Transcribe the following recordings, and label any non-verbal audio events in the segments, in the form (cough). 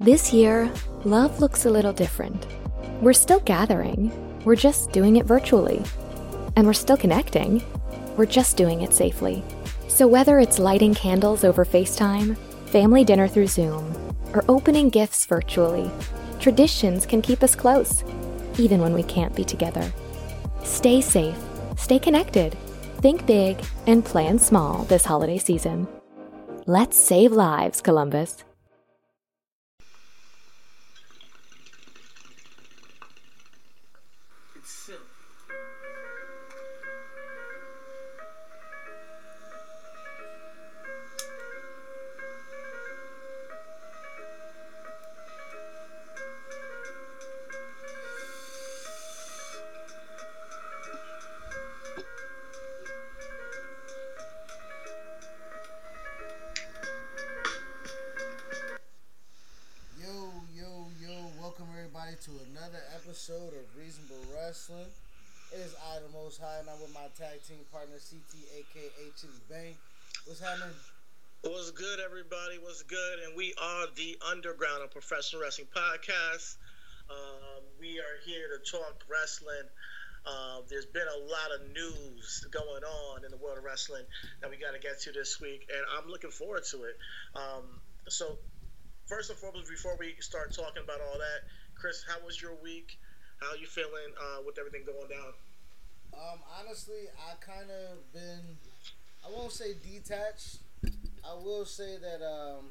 This year, love looks a little different. We're still gathering, we're just doing it virtually. And we're still connecting, we're just doing it safely. So whether it's lighting candles over FaceTime, family dinner through Zoom, or opening gifts virtually, traditions can keep us close, even when we can't be together. Stay safe, stay connected, think big, and plan small this holiday season. Let's save lives, Columbus. Another episode of Reasonable Wrestling. It is I, the Most High, and I'm with my tag team partner, CT, aka Chitty Bang. What's happening? What's good, everybody? What's good? And we are the Underground of Professional Wrestling Podcast. Um, we are here to talk wrestling. Uh, there's been a lot of news going on in the world of wrestling that we got to get to this week, and I'm looking forward to it. Um, so, first and foremost, before we start talking about all that, Chris, how was your week? How are you feeling uh, with everything going down? Um, honestly, I kind of been, I won't say detached. I will say that, um,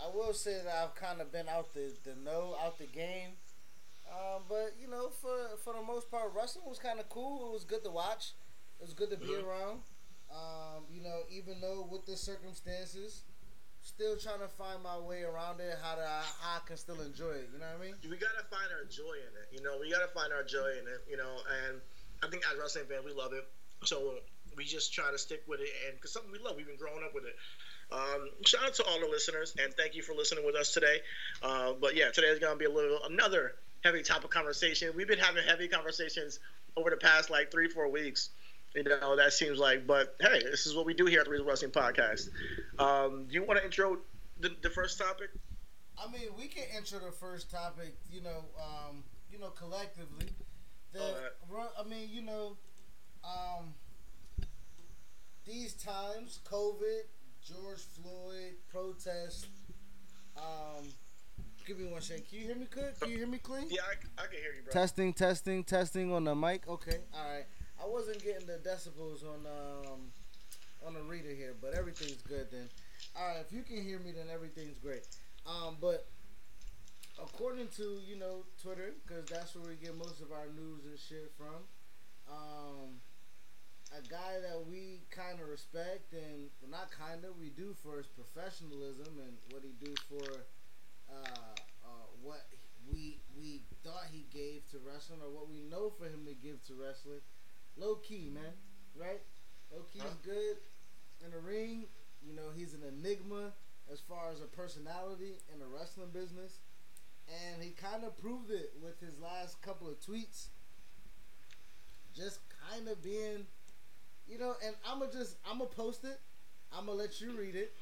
I will say that I've kind of been out the, the know, out the game. Um, but you know, for for the most part, wrestling was kind of cool. It was good to watch. It was good to be Mhm. around. Um, you know, even though with the circumstances, still trying to find my way around it. How to how I can still enjoy it. You know what I mean? we gotta find our joy in it. You know, we gotta find our joy in it. You know, and I think as wrestling fans, we love it. So we just try to stick with it, and because something we love, we've been growing up with it. Um, shout out to all the listeners, and thank you for listening with us today. Uh, but yeah, today is gonna be a little another heavy topic conversation. We've been having heavy conversations over the past like three, four weeks. You know, that seems like, but hey, this is what we do here at the Reason Wrestling Podcast. Um, do you want to intro the, the first topic? I mean, we can intro the first topic. You know, um, you know, collectively. The, Alright. I mean, you know, um, these times, COVID, George Floyd, protest. Um, give me one second. Can you hear me good? Can you hear me clean? Yeah, I, I can hear you, bro. Testing, testing, testing on the mic. Okay, all right. I wasn't getting the decibels on um on the reader here, but everything's good then. All right, if you can hear me, then everything's great. Um, but according to you know Twitter, because that's where we get most of our news and shit from. Um, a guy that we kind of respect and well, not kind of we do for his professionalism and what he do for uh, uh, what we we thought he gave to wrestling or what we know for him to give to wrestling. Low Ki, man, right? Low Ki is Huh? good in the ring. You know, he's an enigma as far as a personality in the wrestling business, and he kind of proved it with his last couple of tweets. Just kind of being, you know, and I'm gonna just I'm gonna post it. I'm gonna let you read it,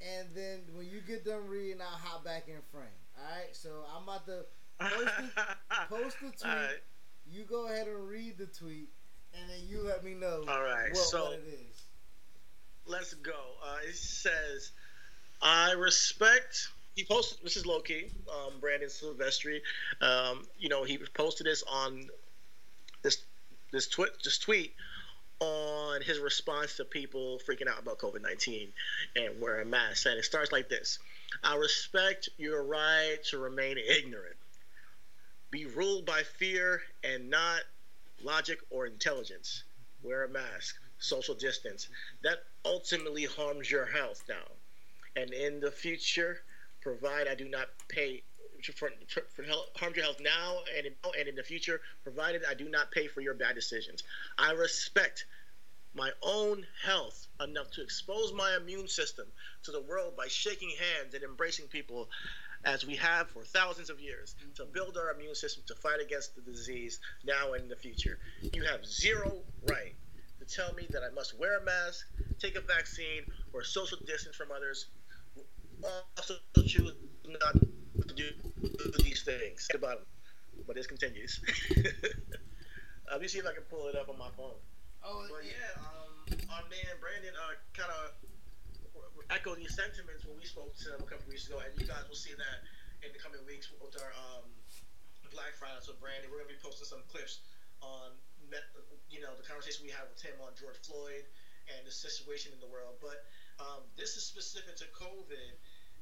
and then when you get done reading, I'll hop back in frame. All right. So I'm about to post the, (laughs) post the tweet. Alright. You go ahead and read the tweet, and then you let me know All right, what, so- what it is. Let's go. Uh, it says, I respect. He posted. This is Low Ki. Um, Brandon Silvestri. Um, you know, he posted this on this this tweet this tweet on his response to people freaking out about COVID nineteen and wearing masks. And it starts like this: I respect your right to remain ignorant. Be ruled by fear and not logic or intelligence. Wear a mask. Social distance. That ultimately harms your health now. And in the future, provide I do not pay for, for, harm your health now and in, and in the future, provided I do not pay for your bad decisions. I respect my own health enough to expose my immune system to the world by shaking hands and embracing people as we have for thousands of years to build our immune system to fight against the disease now and in the future. You have zero right to tell me that I must wear a mask, take a vaccine, or social distance from others. Also choose not to do, these things. About them. But this continues. (laughs) Let me see if I can pull it up on my phone. Oh, but yeah, um, our man Brandon uh, kind of echoed these sentiments when we spoke to him a couple weeks ago, and you guys will see that in the coming weeks with our um, Black Friday. So, Brandon, we're gonna be posting some clips on, you know, the conversation we had with him on George Floyd and the situation in the world. But um, this is specific to COVID,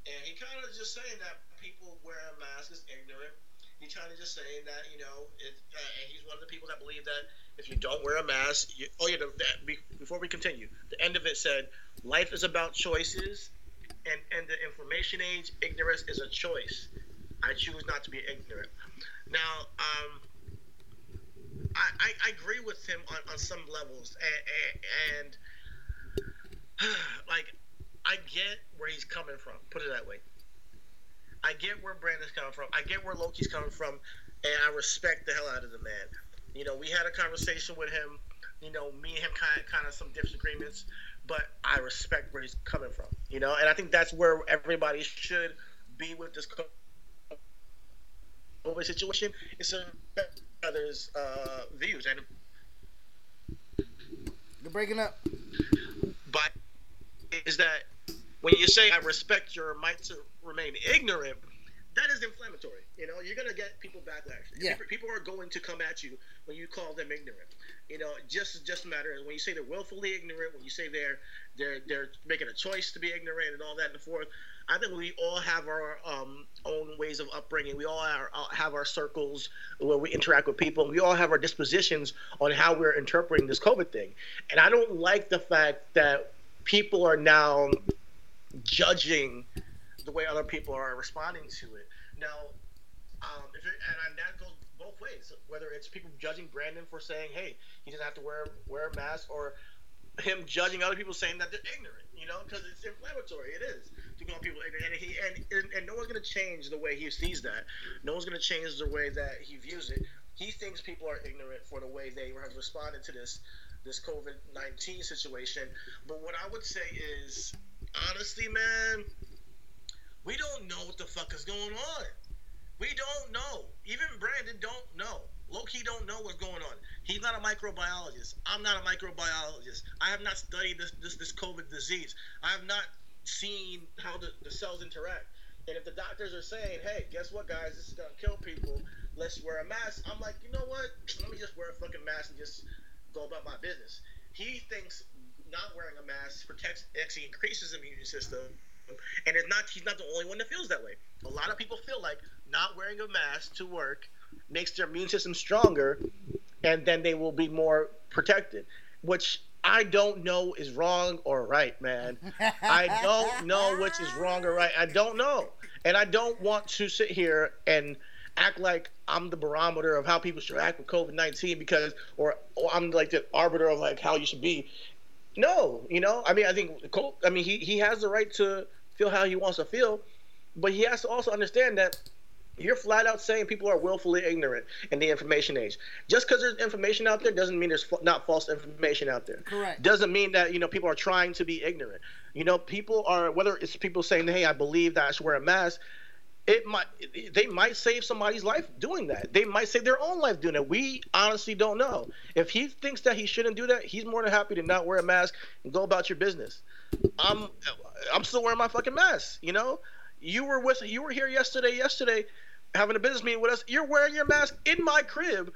and he kind of just saying that people wearing masks is ignorant Of just saying that you know, it, uh, and he's one of the people that believe that if you don't wear a mask, you, oh yeah, the, the, before we continue, the end of it said, life is about choices, and and the information age, ignorance is a choice. I choose not to be ignorant. Now, um, I, I, I agree with him on, on some levels, and, and, (sighs) and like I get where he's coming from. Put it that way. I get where Brandon's coming from. I get where Low Ki's coming from, and I respect the hell out of the man. You know, we had a conversation with him. You know, me and him kind of, kind of some disagreements, but I respect where he's coming from. You know, and I think that's where everybody should be with this COVID situation. It's a others' uh, views, and you're breaking up. But is that when you say I respect your right to remain ignorant, that is inflammatory. You know, you're gonna get people backlash. Yeah. People, are going to come at you when you call them ignorant. You know, just just a matter when you say they're willfully ignorant, when you say they're they're they're making a choice to be ignorant and all that and the forth. I think we all have our um, own ways of upbringing. We all are, have our circles where we interact with people. We all have our dispositions on how we're interpreting this COVID thing. And I don't like the fact that people are now judging the way other people are responding to it. Now, um, it, and that goes both ways. Whether it's people judging Brandon for saying, "Hey, he doesn't have to wear wear a mask," or him judging other people saying that they're ignorant. You know, because it's inflammatory. It is to call people ignorant, and he and, and, and no one's gonna change the way he sees that. No one's gonna change the way that he views it. He thinks people are ignorant for the way they have responded to this this COVID nineteen situation. But what I would say is, honestly, man, we don't know what the fuck is going on. We don't know. Even Brandon don't know. Low Ki don't know what's going on. He's not a microbiologist. I'm not a microbiologist. I have not studied this this, this COVID disease. I have not seen how the, the cells interact. And if the doctors are saying, hey, guess what, guys, this is gonna kill people, let's wear a mask. I'm like, you know what? Let me just wear a fucking mask and just go about my business. He thinks not wearing a mask protects actually increases the immune system and it's not he's not the only one that feels that way. A lot of people feel like not wearing a mask to work makes their immune system stronger, and then they will be more protected. Which I don't know is wrong or right, man. (laughs) I don't know which is wrong or right. I don't know, and I don't want to sit here and act like I'm the barometer of how people should act with COVID nineteen because, or, or I'm like the arbiter of like how you should be. No, you know, I mean, I think Cole. I mean, he he has the right to feel how he wants to feel, but he has to also understand that you're flat out saying people are willfully ignorant in the information age. Just because there's information out there doesn't mean there's not false information out there. Correct. Doesn't mean that you know people are trying to be ignorant. You know, people are whether it's people saying, "Hey, I believe that I should wear a mask." It might they might save somebody's life doing that. They might save their own life doing it. We honestly don't know. If he thinks that he shouldn't do that, he's more than happy to not wear a mask and go about your business. I'm I'm still wearing my fucking mask. You know, you were with you were here yesterday. Yesterday, having a business meeting with us. You're wearing your mask in my crib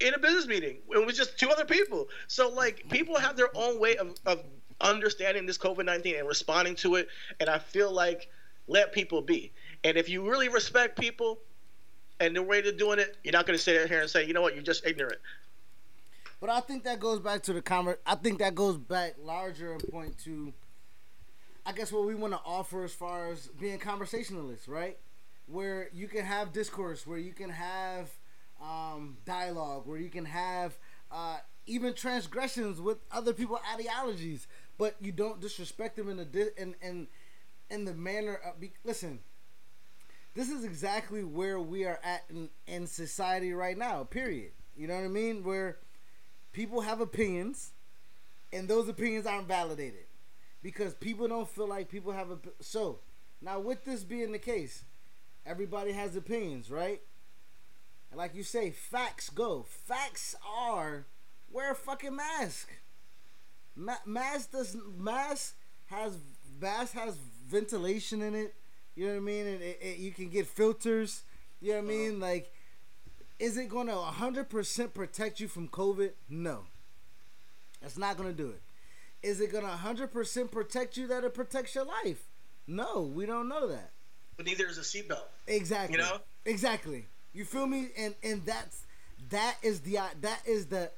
in a business meeting. It was just two other people. So like people have their own way of, of understanding this COVID nineteen and responding to it. And I feel like let people be. And if you really respect people and the way they're doing it, you're not going to sit here and say, you know what, you're just ignorant. But I think that goes back to the comment. I think that goes back larger and point to I guess what we want to offer as far as being conversationalists, right? Where you can have discourse, where you can have um, dialogue, where you can have uh, even transgressions with other people's ideologies, but you don't disrespect them in the di- in in in the manner of be- listen. This is exactly where we are at in, in society right now. Period. You know what I mean? Where people have opinions, and those opinions aren't validated because people don't feel like people have a so now with this being the case everybody has opinions right and like you say facts go facts are wear a fucking mask Ma- mask does mask has mask has ventilation in it you know what i mean and it, it, you can get filters you know what i mean uh-huh. like is it going to 100% protect you from covid no that's not going to do it is it gonna hundred percent protect you that it protects your life? No, we don't know that. But neither is a seatbelt. Exactly. You know? Exactly. You feel me? And and that's that is the that is the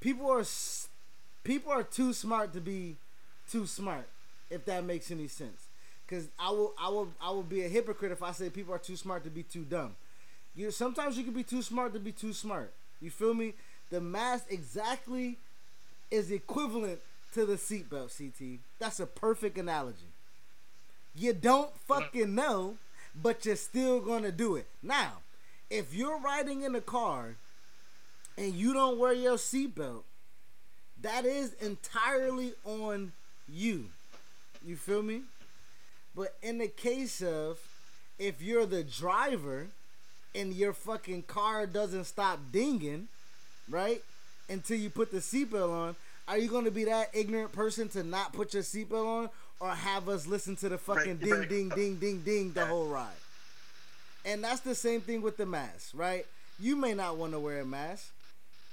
people are people are too smart to be too smart. If that makes any sense, because I will I will I will be a hypocrite if I say people are too smart to be too dumb. You sometimes you can be too smart to be too smart. You feel me? The mask exactly is equivalent to the seatbelt, CT. That's a perfect analogy. You don't fucking know, but you're still gonna do it. Now, if you're riding in a car and you don't wear your seatbelt, that is entirely on you. You feel me? But in the case of if you're the driver and your fucking car doesn't stop dinging, right? Until you put the seatbelt on, are you going to be that ignorant person to not put your seatbelt on or have us listen to the fucking Right, ding, right. ding, ding, ding, ding the whole ride? And that's the same thing with the mask, right? You may not want to wear a mask,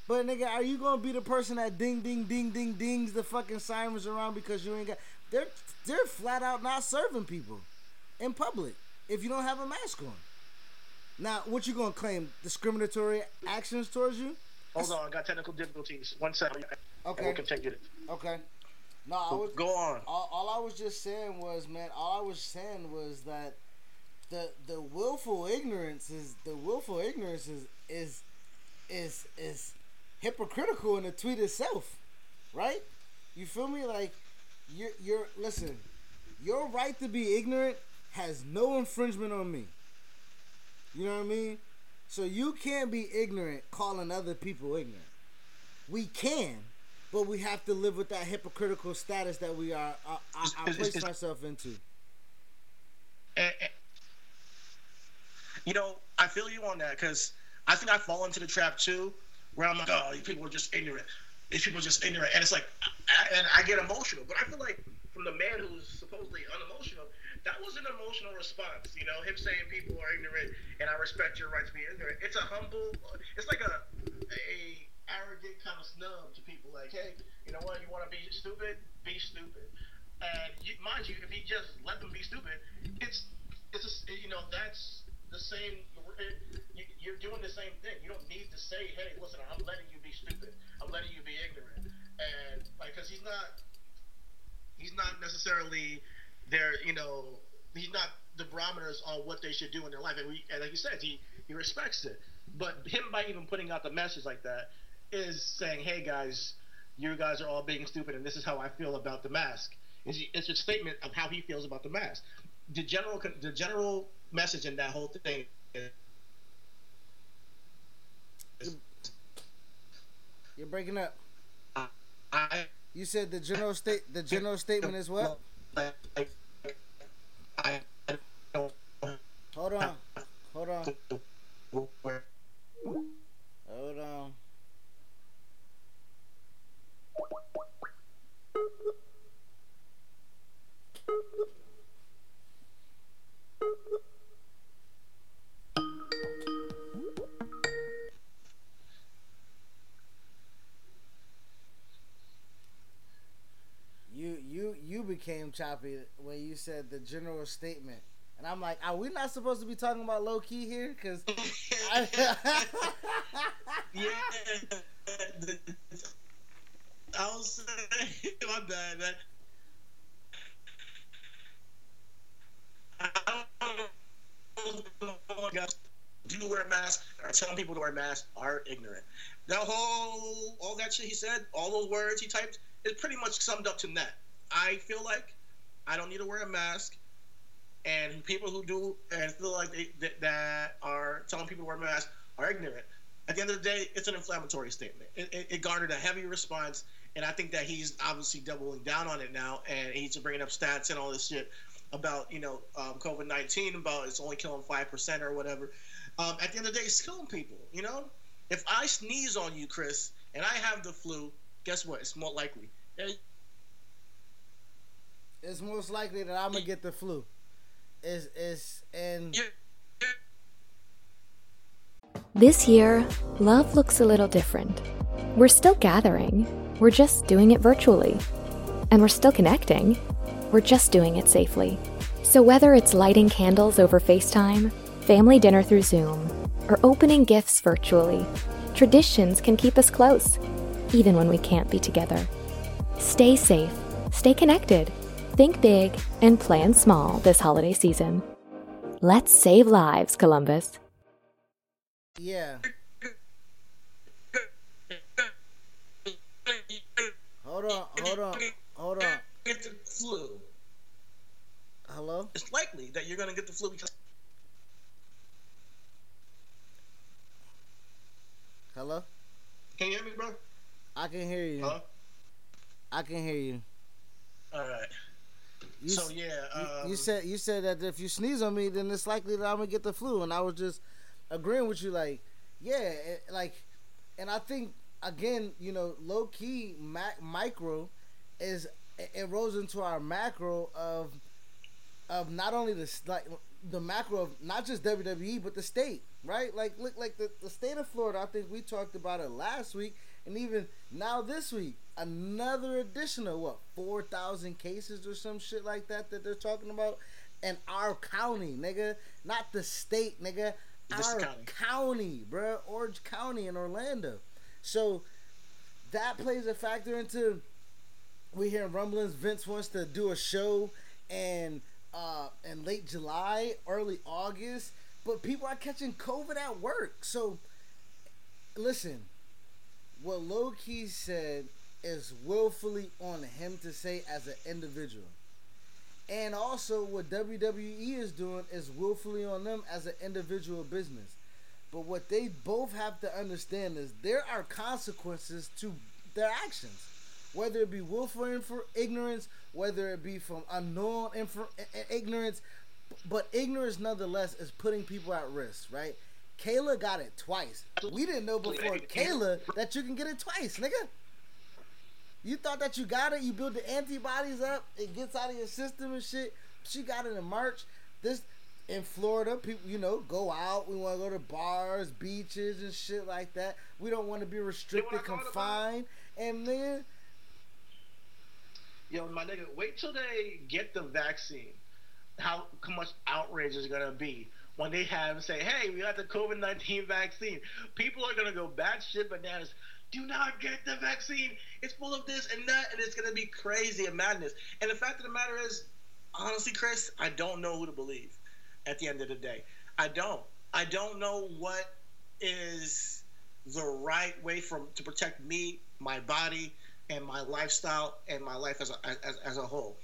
but nigga, are you gonna be the person that ding, ding, ding, ding, dings the fucking sirens around because you ain't got? They're they're flat out not serving people in public if you don't have a mask on. Now, what you gonna claim? Discriminatory actions towards you? Hold on, I got technical difficulties. One second. Okay. We'll continue it. Okay. No, I was Go on. all, all I was just saying was, man, all I was saying was that the the willful ignorance is the willful ignorance is is is is hypocritical in the tweet itself, right? You feel me? Like you're you're listen, your right to be ignorant has no infringement on me. You know what I mean? So you can't be ignorant calling other people ignorant. We can, but we have to live with that hypocritical status that we are I, I placed myself into. And- and- you know, I feel you on that because I think I fall into the trap too, where I'm like, oh, these people are just ignorant. These people just ignorant, and it's like, I, and I get emotional. But I feel like from the man who's supposedly unemotional, that was an emotional response. You know, him saying people are ignorant, and I respect your right to be ignorant. It's a humble. It's like a a arrogant kind of snub to people. Like, hey, you know what? You want to be stupid? Be stupid. And you, mind you, if he just let them be stupid, it's it's a, you know that's the same. you- You're doing the same thing. You don't need to say, "Hey, listen, I'm letting you be stupid. I'm letting you be ignorant," and like, cause he's not he's not necessarily there. You know, he's not the barometers on what they should do in their life. And, we, and like you said, he he respects it. But him by even putting out the message like that is saying, "Hey guys, you guys are all being stupid, and this is how I feel about the mask." It's, it's a statement of how he feels about the mask. The general the general message in that whole thing You're breaking up. I You said the general state the general statement is what? I, Hold on. Hold on. Hold on. Became choppy when you said the general statement, and I'm like, are we not supposed to be talking about Low Ki here? Because (laughs) yeah. the- I was saying, my bad, man. do wear a mask or telling people to wear masks are ignorant. That whole all that shit he said, all those words he typed, is pretty much summed up to that. I feel like I don't need to wear a mask, and people who do and feel like they, that, that are telling people to wear masks are ignorant. At the end of the day, it's an inflammatory statement. It, it, it garnered a heavy response, and I think that he's obviously doubling down on it now, and he's bringing up stats and all this shit about you know um, COVID nineteen about it's only killing five percent or whatever. Um, at the end of the day, it's killing people. You know, if I sneeze on you, Chris, and I have the flu, guess what? It's more likely. It's most likely that I'm gonna get the flu. Is is and. This year, love looks a little different. We're still gathering, we're just doing it virtually. And we're still connecting, we're just doing it safely. So whether it's lighting candles over FaceTime, family dinner through Zoom, or opening gifts virtually, traditions can keep us close, even when we can't be together. Stay safe, stay connected, think big, and plan small this holiday season. Let's save lives, Columbus. Yeah. Hold on, hold on, hold on. Get the flu. Hello? It's likely that you're gonna get the flu because Hello? Can you hear me, bro? I can hear you. Huh? I can hear you. All right. You, so yeah, you, um, you said you said that if you sneeze on me, then it's likely that I'm gonna get the flu, and I was just agreeing with you, like, yeah, it, like, and I think again, you know, Low Ki mac- micro is it, it rolls into our macro of of not only the like the macro of not just WWE but the state, right? Like look like the, the state of Florida. I think we talked about it last week, and even now this week, another additional what four thousand cases or some shit like that that they're talking about, in our county, nigga, not the state, nigga. This our county. county, bruh, Orange County in Orlando. So that plays a factor into we hear rumblings Vince wants to do a show and uh in late July, early August, but people are catching COVID at work. So listen, what Low Ki said is willfully on him to say as an individual. And also what WWE is doing is willfully on them as an individual business. But what they both have to understand is there are consequences to their actions, whether it be willful infor- ignorance, whether it be from unknown infor- ignorance. But ignorance, nonetheless, is putting people at risk, right? Kayla got it twice. We didn't know before Kayla that you can get it twice, nigga. You thought that you got it, you build the antibodies up, it gets out of your system and shit. She got it in March. This in Florida, people you know go out. We want to go to bars, beaches, and shit like that. We don't want to be restricted, confined, and then Yo, my nigga, wait till they get the vaccine. How, how much outrage is gonna be when they have say, "Hey, we got the COVID nineteen vaccine." People are gonna go batshit bananas. Do not get the vaccine. It's full of this and that, and it's gonna be crazy and madness. And the fact of the matter is, honestly, Chris, I don't know who to believe. At the end of the day, I don't. I don't know what is the right way from to protect me, my body, and my lifestyle and my life as a, as, as a whole.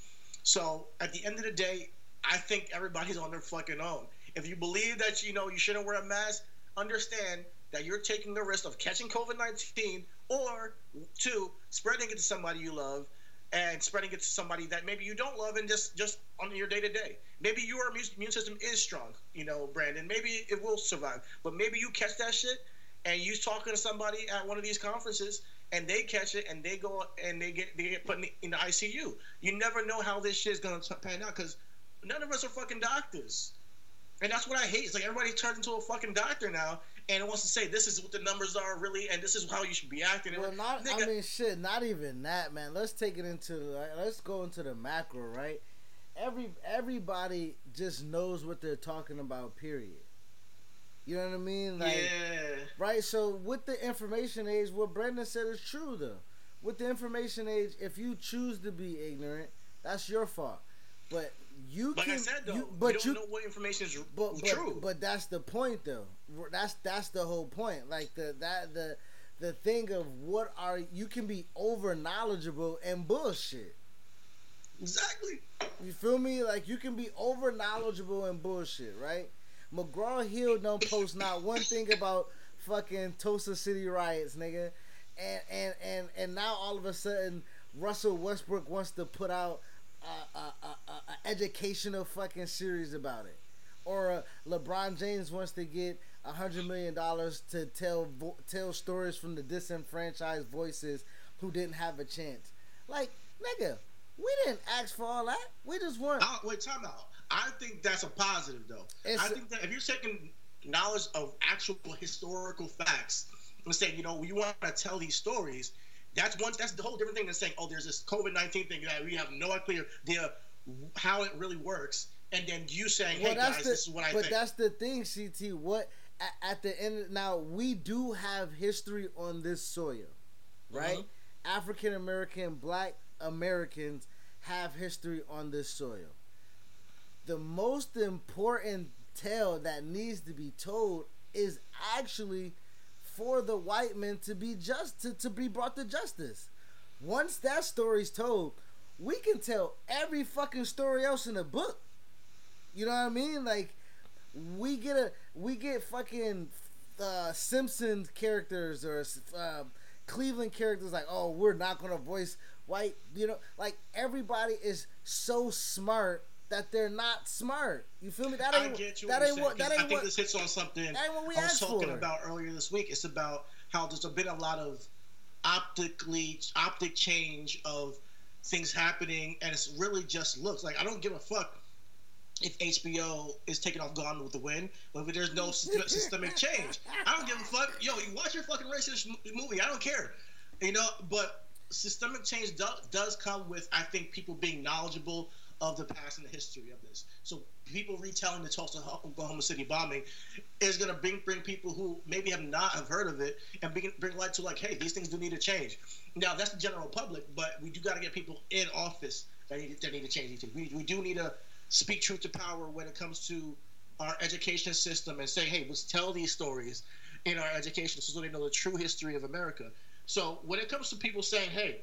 So at the end of the day, I think everybody's on their fucking own. If you believe that you know you shouldn't wear a mask, understand that you're taking the risk of catching COVID nineteen or two spreading it to somebody you love and spreading it to somebody that maybe you don't love and just just on your day to day. Maybe your immune immune system is strong, you know, Brandon. Maybe it will survive, but maybe you catch that shit and you're talking to somebody at one of these conferences and they catch it and they go and they get they get put in the, in the ICU. You never know how this shit is gonna pan out because none of us are fucking doctors, and that's what I hate. It's like everybody turns into a fucking doctor now and it wants to say this is what the numbers are really and this is how you should be acting. Well, not. I mean, shit. Not even that, man. Let's take it into. like, Let's go into the macro, right? Every everybody just knows what they're talking about. Period. You know what I mean? Like, yeah. right. So with the information age, what Brendan said is true, though. With the information age, if you choose to be ignorant, that's your fault. But you like can, I said though, you, but don't you, know what information is but, but, true. But that's the point, though. That's that's the whole point. Like the that the the thing of what are you can be over knowledgeable and bullshit. exactly. You feel me? Like you can be over knowledgeable and bullshit, right? McGraw Hill don't post not one thing about fucking Tulsa City riots, nigga. And and and and now all of a sudden Russell Westbrook wants to put out a, a, a, a educational fucking series about it, or uh, LeBron James wants to get a hundred million dollars to tell vo- tell stories from the disenfranchised voices who didn't have a chance. Like nigga, we didn't ask for all that. We just want. Uh, wait, time out. I think that's a positive though. It's- I think that if you're taking knowledge of actual historical facts and saying, you know, we want to tell these stories, that's one. That's the whole different thing than saying, oh, there's this COVID nineteen thing that we have no idea how it really works, and then you saying, hey guys, the, this is what I think. but think. that's the thing, CT. What at, the end now we do have history on this soil, right? Mhm. African American, Black Americans have history on this soil. The most important tale that needs to be told is actually for the white men to be just to, to be brought to justice. Once that story's told, we can tell every fucking story else in the book. You know what I mean? Like we get a we get fucking uh, Simpsons characters or uh, Cleveland characters like, oh, we're not gonna voice white. You know, like everybody is so smart that they're not smart. You feel me? That I ain't get you. that what ain't what that ain't I think what this hits on something that ain't what we I was talking for. about earlier this week. It's about how there's been a lot of optically optic change of things happening, and it's really just looks like I don't give a fuck if HBO is taking off Gone with the Wind, but if there's no systemic change, I don't give a fuck. Yo, you watch your fucking racist movie. I don't care. You know, but systemic change do, does come with I think people being knowledgeable of the past and the history of this. So people retelling the Tulsa Oklahoma City bombing is going to bring bring people who maybe have not have heard of it and bring bring light to like, hey, these things do need to change. Now that's the general public, but we do got to get people in office that need that need to change these things. We, we do need to speak truth to power when it comes to our education system and say, hey, let's tell these stories in our education so they know the true history of America. So when it comes to people saying, hey,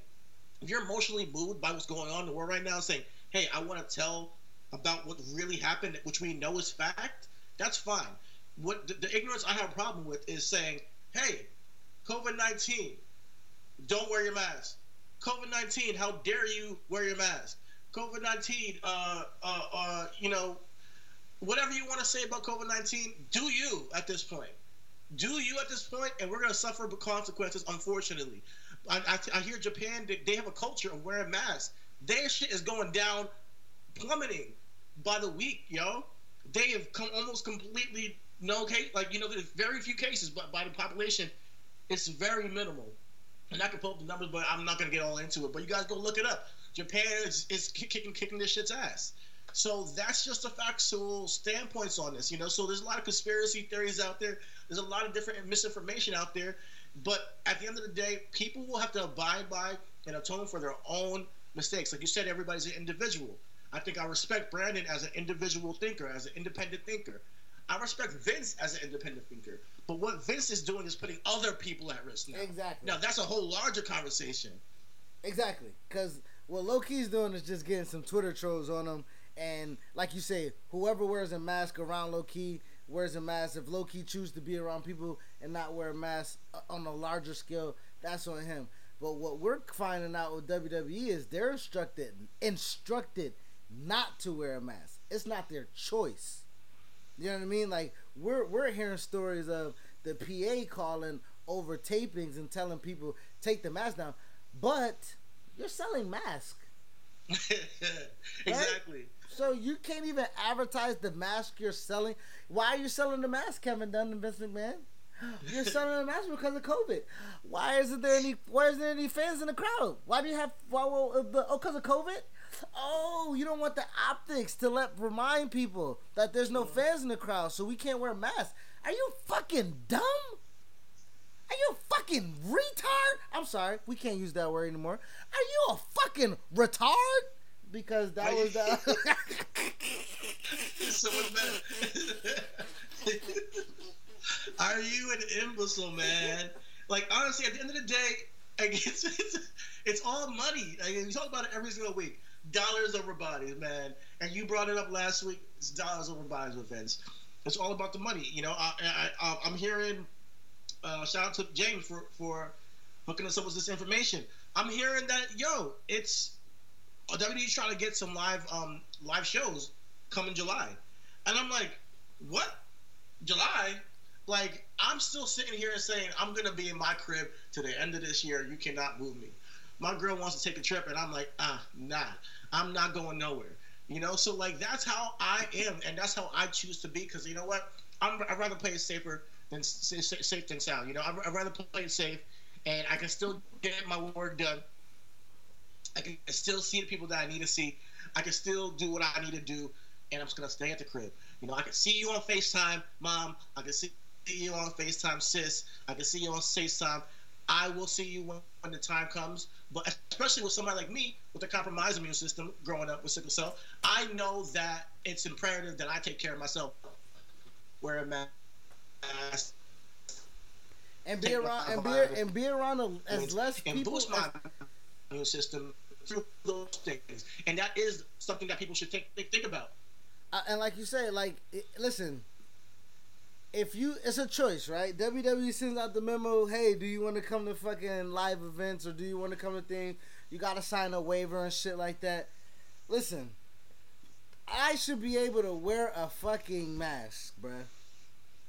if you're emotionally moved by what's going on in the world right now, saying, hey, I want to tell about what really happened, which we know is fact, that's fine. What the, the ignorance I have a problem with is saying, hey, COVID 19, don't wear your mask. COVID 19, how dare you wear your mask? COVID 19, uh, uh, uh, you know, whatever you want to say about COVID 19, do you at this point. Do you at this point, and we're going to suffer consequences, unfortunately. I, I, I hear Japan, they, they have a culture of wearing masks. Their shit is going down, plummeting by the week, yo. They have come almost completely no case, like, you know, there's very few cases, but by the population, it's very minimal. And I can pull up the numbers, but I'm not to get all into it. But you guys go look it up. Japan is, is kicking kicking this shit's ass. So that's just the factual standpoints on this, you know. So there's a lot of conspiracy theories out there. There's a lot of different misinformation out there. But at the end of the day, people will have to abide by and atone for their own mistakes. Like you said, everybody's an individual. I think I respect Brandon as an individual thinker, as an independent thinker. I respect Vince as an independent thinker. But what Vince is doing is putting other people at risk now. Exactly. Now that's a whole larger conversation. Exactly, because what Low Ki's doing is just getting some Twitter trolls on him, and like you say, whoever wears a mask around Low Ki wears a mask. If Loki chooses to be around people and not wear a mask uh, on a larger scale, that's on him. But what we're finding out with WWE is they're instructed instructed not to wear a mask. It's not their choice. You know what I mean? Like we're we're hearing stories of the PA calling over tapings and telling people take the mask down, but you're selling masks, (laughs) exactly. so you can't even advertise the mask you're selling. Why are you selling the mask, Kevin Dunn and Vince McMahon? (gasps) You're selling the mask because of COVID. Why isn't there any? Why isn't there any fans in the crowd? Why do you have? Why, well, uh, the, oh, because of COVID. Oh, you don't want the optics to let remind people that there's no fans in the crowd, so we can't wear masks. Are you fucking dumb? Are you a fucking retard? I'm sorry, we can't use that word anymore. Are you a fucking retard? because that was the. (laughs) so better. (laughs) Are you an imbecile, man? Like honestly, at the end of the day, (laughs) it's, it's, it's all money. Like, we talk about it every single week. Dollars over bodies, man. And you brought it up last week. It's dollars over bodies with Vince. It's all about the money. You know, I, I, I'm hearing. Uh, shout out to James for for hooking us up with this information. I'm hearing that yo, it's WWE's trying to get some live um live shows coming July, and I'm like, what? July? Like I'm still sitting here and saying I'm gonna be in my crib to the end of this year. You cannot move me. My girl wants to take a trip, and I'm like, ah, nah, I'm not going nowhere. You know, so like that's how I am, and that's how I choose to be. Because you know what, I'm, I'd rather play it safer than safe than sound. You know, I'd, rather play it safe, and I can still get my work done. I can still see the people that I need to see. I can still do what I need to do, and I'm just gonna stay at the crib. You know, I can see you on Facetime, mom. I can see you on Facetime, sis. I can see you on FaceTime. I will see you when, when the time comes. But especially with somebody like me with a compromised immune system, growing up with sickle cell, I know that it's imperative that I take care of myself. Wear a mask. And be around, and be, and be around as less people and people. boost my immune system through those things, and that is something that people should think think, think about. Uh, and like you say, like it, listen, if you, it's a choice, right? WWE sends out the memo. Hey, do you want to come to fucking live events or do you want to come to things? You got to sign a waiver and shit like that. Listen, I should be able to wear a fucking mask, bruh.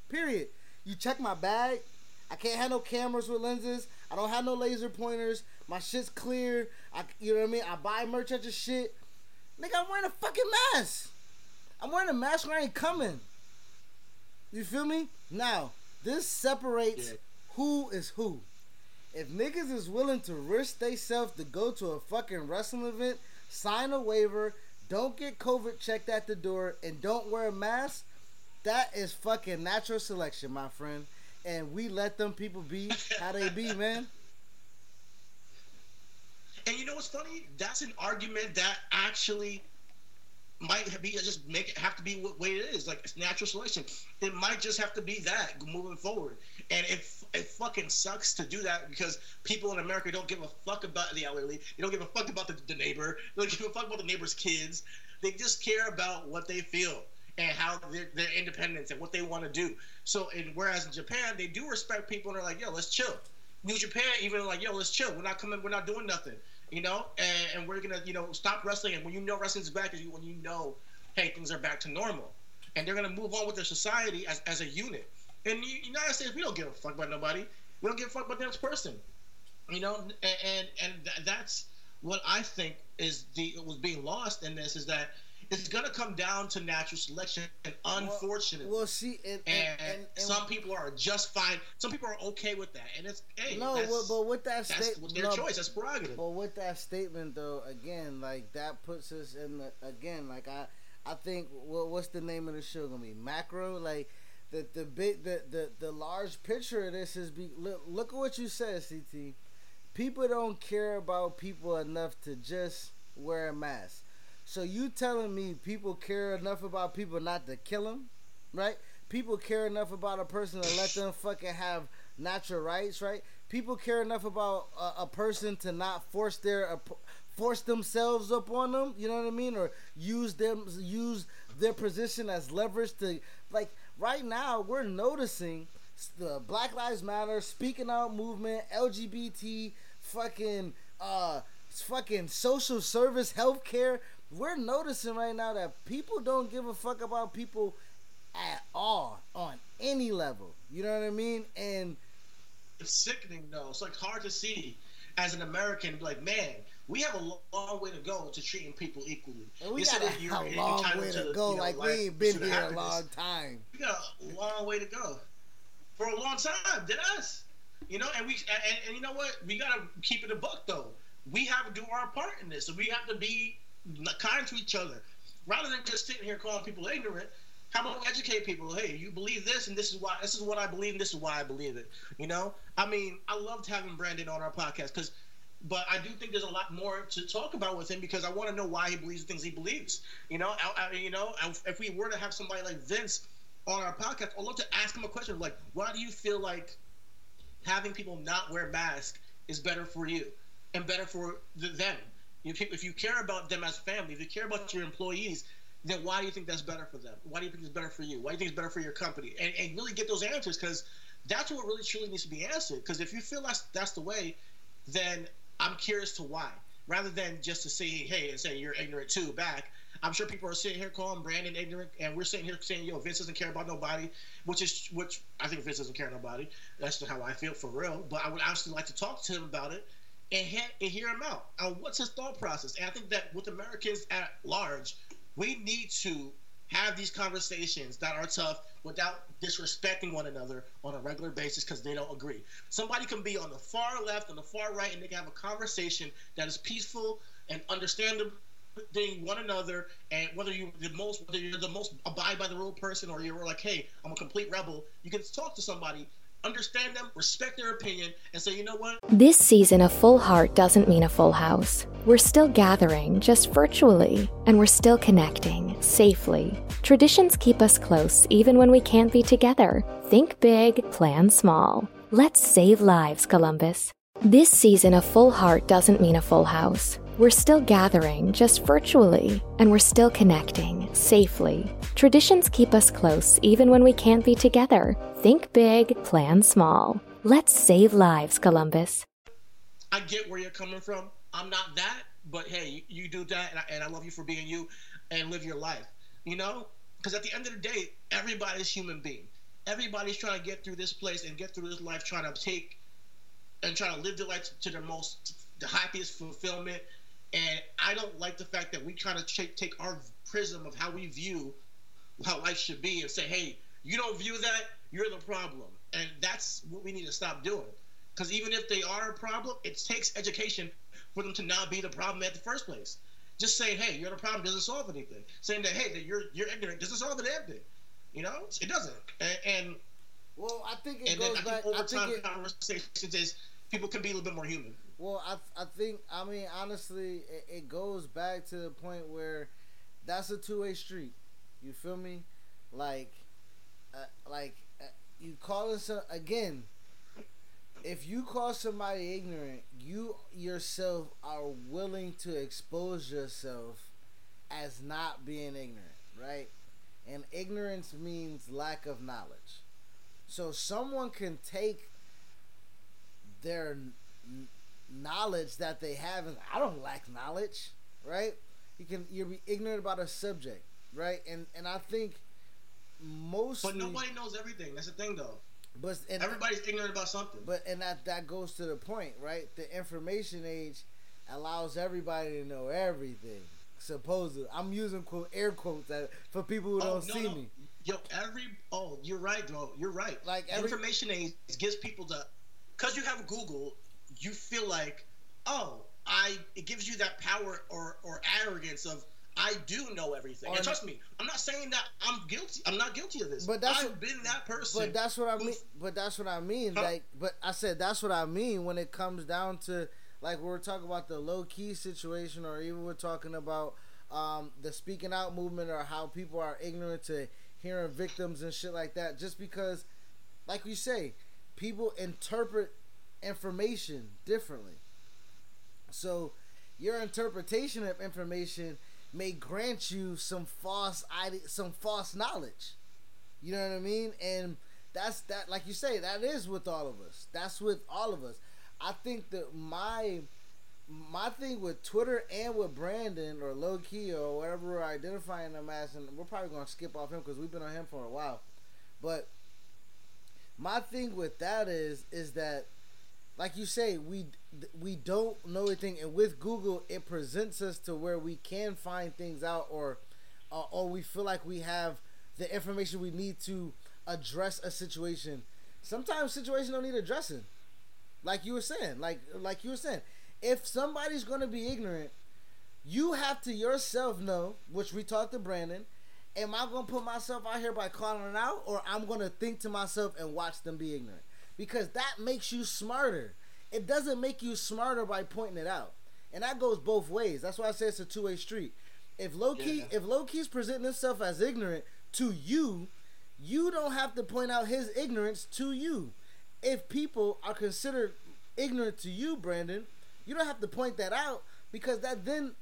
Period. You check my bag. I can't have no cameras with lenses. I don't have no laser pointers. My shit's clear. I, you know what I mean? I buy merch at your shit. Nigga, I'm wearing a fucking mask. I'm wearing a mask when I ain't coming. You feel me? Now, this separates yeah. who is who. If niggas is willing to risk theyself to go to a fucking wrestling event, sign a waiver, don't get COVID checked at the door, and don't wear a mask, that is fucking natural selection, my friend. And we let them people be how they be, (laughs) man. And you know what's funny? That's an argument that actually might be just make it have to be what way it is. Like it's natural selection. It might just have to be that moving forward. And it it fucking sucks to do that because people in America don't give a fuck about the elderly. They don't give a fuck about the, the neighbor. They don't give a fuck about the neighbor's kids. They just care about what they feel and how their, their independence and what they want to do. So, and whereas in Japan, they do respect people and they're like, yo, let's chill. New Japan, even like, yo, let's chill. We're not coming. We're not doing nothing you know, and, and we're gonna, you know, stop wrestling. And when you know wrestling's back, is when you know, hey, things are back to normal, and they're gonna move on with their society as, as a unit. In the United States, we don't give a fuck about nobody. We don't give a fuck about the next person, you know, and and, and that's what I think is the was being lost in this is that it's gonna come down to natural selection, and unfortunately, well, well see, and, and, and, and, some people are just fine. Some people are okay with that, and it's hey, no, well, but with that statement, their no, choice. That's prerogative. But with that statement, though, again, like that puts us in the again, like I, I think, what's the name of the show gonna be? Macro, like. The, the big the, the the large picture of this is be look, look at what you said CT people don't care about people enough to just wear a mask so you telling me people care enough about people not to kill them, right? People care enough about a person to let them fucking have natural rights, right? People care enough about a, a person to not force their force themselves up on them. You know what I mean? Or use them use their position as leverage to like right now we're noticing the Black Lives Matter speaking out movement, LGBT, fucking uh, fucking social service, healthcare we're noticing right now that people don't give a fuck about people at all on any level. You know what I mean? And it's sickening though. It's like hard to see as an American, like, man, we have a long way to go to treating people equally. And we got a, a long way to, to go. You know, like we ain't been here a long time. We got a long way to go for a long time. Did us? You know, and we and, and you know what? We gotta keep it a buck though. We have to do our part in this, so we have to be kind to each other. Rather than just sitting here calling people ignorant, how about we educate people? Hey, you believe this, and this is why. This is what I believe, and this is why I believe it. You know, I mean, I loved having Brandon on our podcast because but I do think there's a lot more to talk about with him because I want to know why he believes the things he believes. You know, I, I, you know, if we were to have somebody like Vince on our podcast, I'd love to ask him a question like, why do you feel like having people not wear masks is better for you and better for the, them? You, if you care about them as family, if you care about your employees, then why do you think that's better for them? Why do you think it's better for you? Why do you think it's better for your company? And, and really get those answers because that's what really truly needs to be answered. Because if you feel that's that's the way, then I'm curious to why, rather than just to say hey and say you're ignorant too back. I'm sure people are sitting here calling Brandon ignorant, and we're sitting here saying, "Yo, Vince doesn't care about nobody," which is which I think Vince doesn't care about nobody. That's how I feel for real. But I would actually like to talk to him about it and, he- and hear him out. And what's his thought process? And I think that with Americans at large, we need to have these conversations that are tough without disrespecting one another on a regular basis because they don't agree. Somebody can be on the far left on the far right, and they can have a conversation that is peaceful and understanding one another. And whether you're the most, whether you're the most abide by the rule person, or you're like, hey, I'm a complete rebel, you can talk to somebody understand them, respect their opinion, and say, you know what? This season, a full heart doesn't mean a full house. We're still gathering, just virtually, and we're still connecting, safely. Traditions keep us close even when we can't be together. Think big, plan small. Let's save lives, Columbus. This season, a full heart doesn't mean a full house. We're still gathering, just virtually, and we're still connecting, safely. Traditions keep us close even when we can't be together. Think big, plan small. Let's save lives, Columbus. I get where you're coming from. I'm not that, but hey, you, do that, and I, and I love you for being you and live your life. You know? Because at the end of the day, everybody's human being. Everybody's trying to get through this place and get through this life, trying to take and trying to live their life to their most, the happiest fulfillment and I don't like the fact that we kind of take our prism of how we view how life should be and say, hey, you don't view that, you're the problem. And that's what we need to stop doing. Because even if they are a problem, it takes education for them to not be the problem at the first place. Just saying, hey, you're the problem doesn't solve anything. Saying that, hey, that you're you're ignorant doesn't solve anything. You know, it doesn't. And, and well, I think it goes back. Over time, it, conversations is people can be a little bit more human. Well, I I think I mean honestly, it, it goes back to the point where that's a two way street. You feel me? Like, uh, like uh, you call us again. If you call somebody ignorant, you yourself are willing to expose yourself as not being ignorant, right? And ignorance means lack of knowledge. So someone can take their knowledge that they have and I don't lack knowledge, right? You can you're be ignorant about a subject, right? And and I think most But nobody knows everything. That's the thing though. But and, everybody's ignorant about something. But and that that goes to the point, right? The information age allows everybody to know everything. Supposedly, I'm using quote air quotes that, for people who oh, don't no, see no. me. Yo, every oh, you're right, bro. You're right. Like every, information age gives people the, because you have Google, you feel like, oh, I it gives you that power or or arrogance of I do know everything. And trust me, I'm not saying that I'm guilty. I'm not guilty of this. But that's I've what, been that person. But that's what I mean. But that's what I mean. Huh? Like, but I said that's what I mean when it comes down to like we're talking about the Low Ki situation, or even we're talking about um, the speaking out movement, or how people are ignorant to hearing victims and shit like that. Just because, like we say, people interpret information differently. So your interpretation of information may grant you some false some false knowledge. You know what I mean? And that's that like you say that is with all of us. That's with all of us. I think that my my thing with Twitter and with Brandon or Low Ki or whatever we're identifying them as, and we're probably gonna skip off him because we've been on him for a while. But my thing with that is is that like you say, we we don't know anything, and with Google, it presents us to where we can find things out, or uh, or we feel like we have the information we need to address a situation. Sometimes situations don't need addressing, like you were saying, like like you were saying. If somebody's gonna be ignorant, you have to yourself know, which we talked to Brandon. Am I gonna put myself out here by calling it out, or I'm gonna think to myself and watch them be ignorant? Because that makes you smarter. it doesn't make you smarter by pointing it out, and that goes both ways. That's why I say it's a two way street. If Low Ki, Yeah. if Low Ki's presenting himself as ignorant to you, you don't have to point out his ignorance to you. If people are considered ignorant to you, Brandon, you don't have to point that out because that then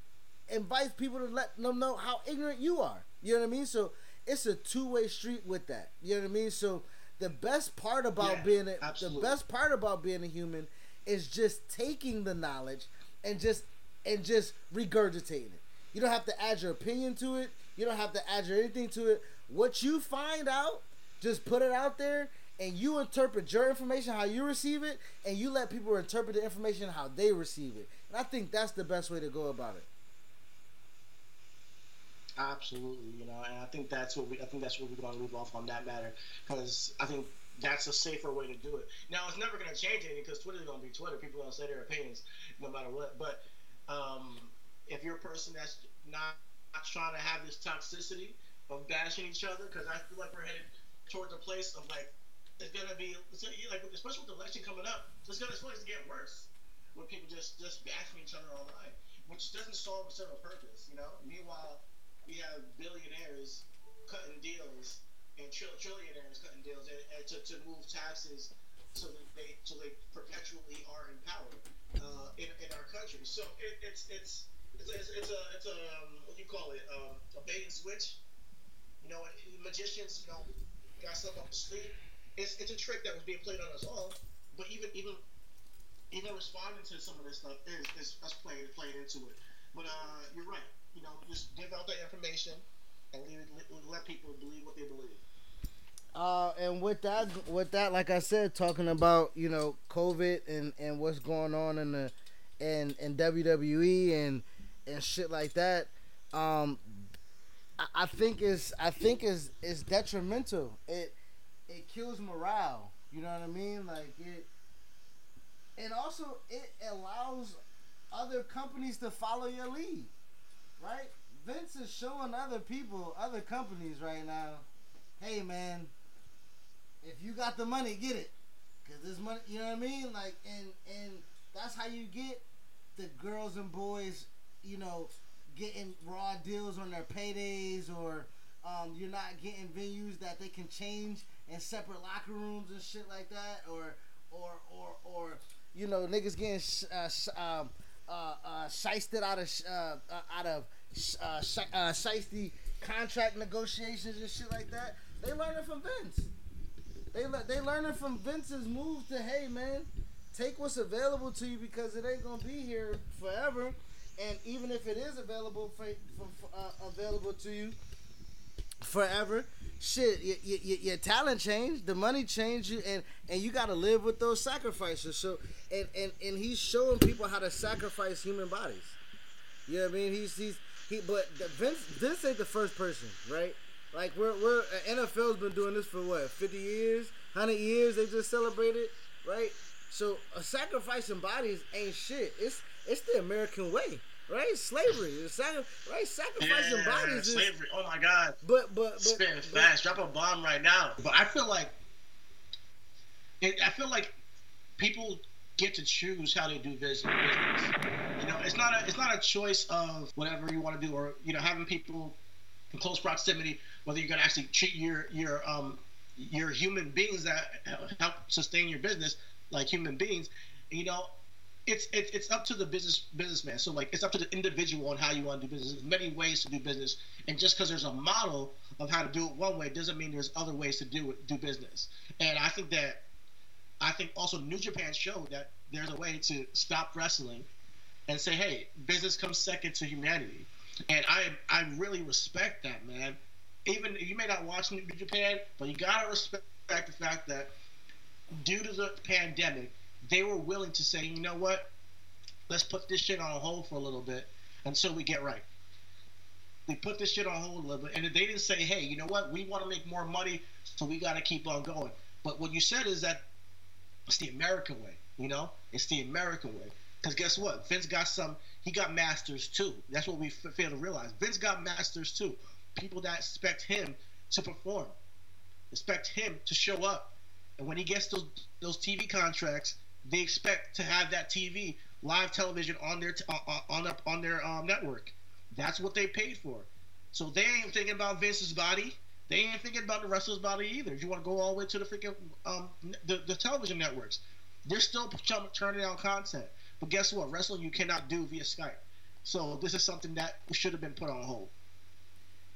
invites people to let them know how ignorant you are. You know what I mean? So it's a two way street with that. You know what I mean? So the best part about Yeah, being a, the best part about being a human is just taking the knowledge and just and just regurgitating it. You don't have to add your opinion to it. You don't have to add your anything to it. What you find out, just put it out there and you interpret your information how you receive it and you let people interpret the information how they receive it. And I think that's the best way to go about it. Absolutely, you know, and I think that's what we. I think that's what we're going to leave off on that matter because I think that's a safer way to do it. Now it's never going to change anything because Twitter's going to be Twitter. People are going to say their opinions no matter what. But um, if you're a person that's not, not trying to have this toxicity of bashing each other, because I feel like we're headed towards a place of like it's going to be it's gonna, like especially with the election coming up, it's going to get worse with people just just bashing each other online, which doesn't solve a certain purpose, you know. Meanwhile we have billionaires cutting deals and trill- trillionaires cutting deals and, and to, to move taxes so that they so they perpetually are in power uh, in, in our country. So it, it's, it's it's it's it's a it's a um, what do you call it um, a bait and switch. You know, magicians you know got stuff up the sleeve. It's it's a trick that was being played on us all. But even even even responding to some of this stuff is is us playing playing into it. But uh, you're right you know, just give out that information and leave let, people believe what they believe. Uh, and with that, with that, like I said, talking about you know COVID and and what's going on in the in in WWE and and shit like that. Um, I, I think is I think is is detrimental. It it kills morale. You know what I mean? Like it. And also, it allows other companies to follow your lead, right? Vince is showing other people, other companies right now, hey man, if you got the money, get it, cause this money, you know what I mean? Like, and and that's how you get the girls and boys, you know, getting raw deals on their paydays, or um, you're not getting venues that they can change in separate locker rooms and shit like that, or or or or you know, niggas getting sh- uh, sh- um, uh, uh, shysted out of uh, uh, out of uh, sh- uh, shiesty contract negotiations and shit like that. They learning from Vince. They le- they learning from Vince's move to hey man, take what's available to you because it ain't gonna be here forever. And even if it is available for, for, for uh, available to you forever, shit, y- y- y- your talent changed, the money changed, you, and and you got to live with those sacrifices. So and, and and he's showing people how to sacrifice human bodies. You know what I mean? He's he's he, but Vince Vince ain't the first person, right? Like we're we're uh, NFL's been doing this for what fifty years, hundred years. They just celebrated, right? So uh, sacrificing bodies ain't shit. It's it's the American way, right? Slavery, right? Sacrificing bodies is. slavery. Oh my God. But but but, Spitting fast. Drop a bomb right now. But I feel like, it, I feel like people get to choose how they do business. business. You know, it's not a it's not a choice of whatever you want to do, or you know, having people in close proximity, whether you're gonna actually treat your your um your human beings that help sustain your business like human beings. You know, it's it's it's up to the business businessman. So like it's up to the individual on how you want to do business. There's many ways to do business, and just because there's a model of how to do it one way doesn't mean there's other ways to do it do business. And I think that I think also New Japan showed that there's a way to stop wrestling and say, hey, business comes second to humanity. And I I really respect that, man. Even you may not watch New Japan, but you gotta respect the fact that due to the pandemic, they were willing to say, you know what, let's put this shit on hold for a little bit until we get right. They put this shit on hold a little bit, and they didn't say, hey, you know what, we want to make more money, so we got to keep on going. But what you said is that it's the American way, you know, it's the American way. Because guess what, Vince got some, he got masters too. That's what we f- fail to realize. Vince got masters too. People that expect him to perform, expect him to show up. And when he gets those those TV contracts, they expect to have that TV live television on their t- on on, on their um, network. That's what they paid for. So they ain't thinking about Vince's body. They ain't thinking about the wrestler's body either. You want to go all the way to the freaking um, the, the television networks, they're still turning out content. But guess what? Wrestling you cannot do via Skype. So this is something that should have been put on hold.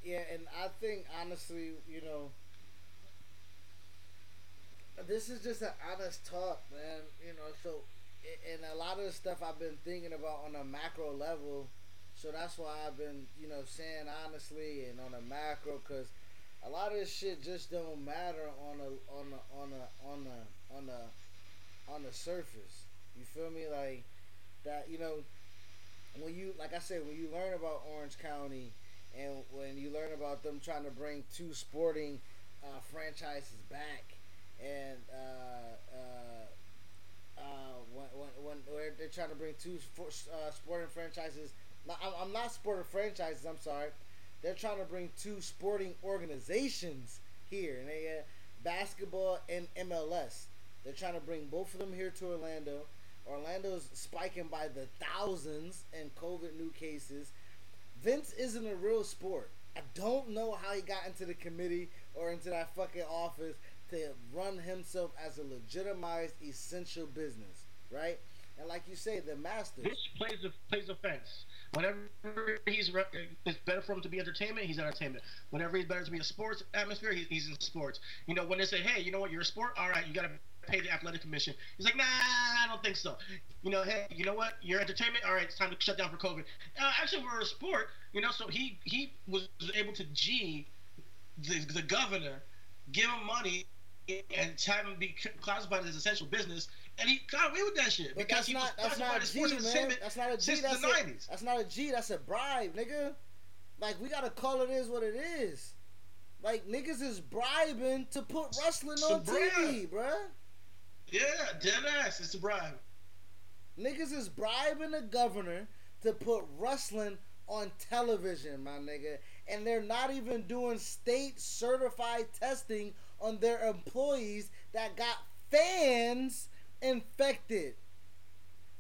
Yeah, and I think honestly, you know, this is just an honest talk, man. You know, so and a lot of the stuff I've been thinking about on a macro level. So that's why I've been, you know, saying honestly and on a macro, because a lot of this shit just don't matter on a on a on a on a on a on the surface. You feel me? Like that, you know, when you like I said, when you learn about Orange County and when you learn about them trying to bring two sporting uh, franchises back and uh, uh, uh, when, when, when they're trying to bring two uh, sporting franchises. I'm not sporting franchises. I'm sorry. They're trying to bring two sporting organizations here, and they uh, basketball and MLS. They're trying to bring both of them here to Orlando. Orlando's spiking by the thousands in COVID new cases. Vince isn't a real sport. I don't know how he got into the committee or into that fucking office to run himself as a legitimized essential business, right? And like you say, the masters. This plays plays offense. Whenever he's it's better for him to be entertainment, he's entertainment. Whenever he's better to be a sports atmosphere, he's, he's in sports. You know, when they say, hey, you know what, you're a sport, all right, you got to pay the athletic commission. He's like, nah, I don't think so. You know, hey, you know what, you're entertainment, all right, it's time to shut down for COVID. Uh, actually, we're a sport, you know, so he he was able to G the the governor, give him money and him be classified as essential business, and he got away with that shit but because he not, was classified as sports entertainment that's not a G, since that's the a, 90s. That's not a G. That's a bribe, nigga. Like we gotta call it is what it is. Like niggas is bribing to put wrestling it's on TV, bruh. Yeah, dead ass. It's a bribe. Niggas is bribing the governor to put wrestling on television, my nigga. And they're not even doing state certified testing on their employees that got fans infected.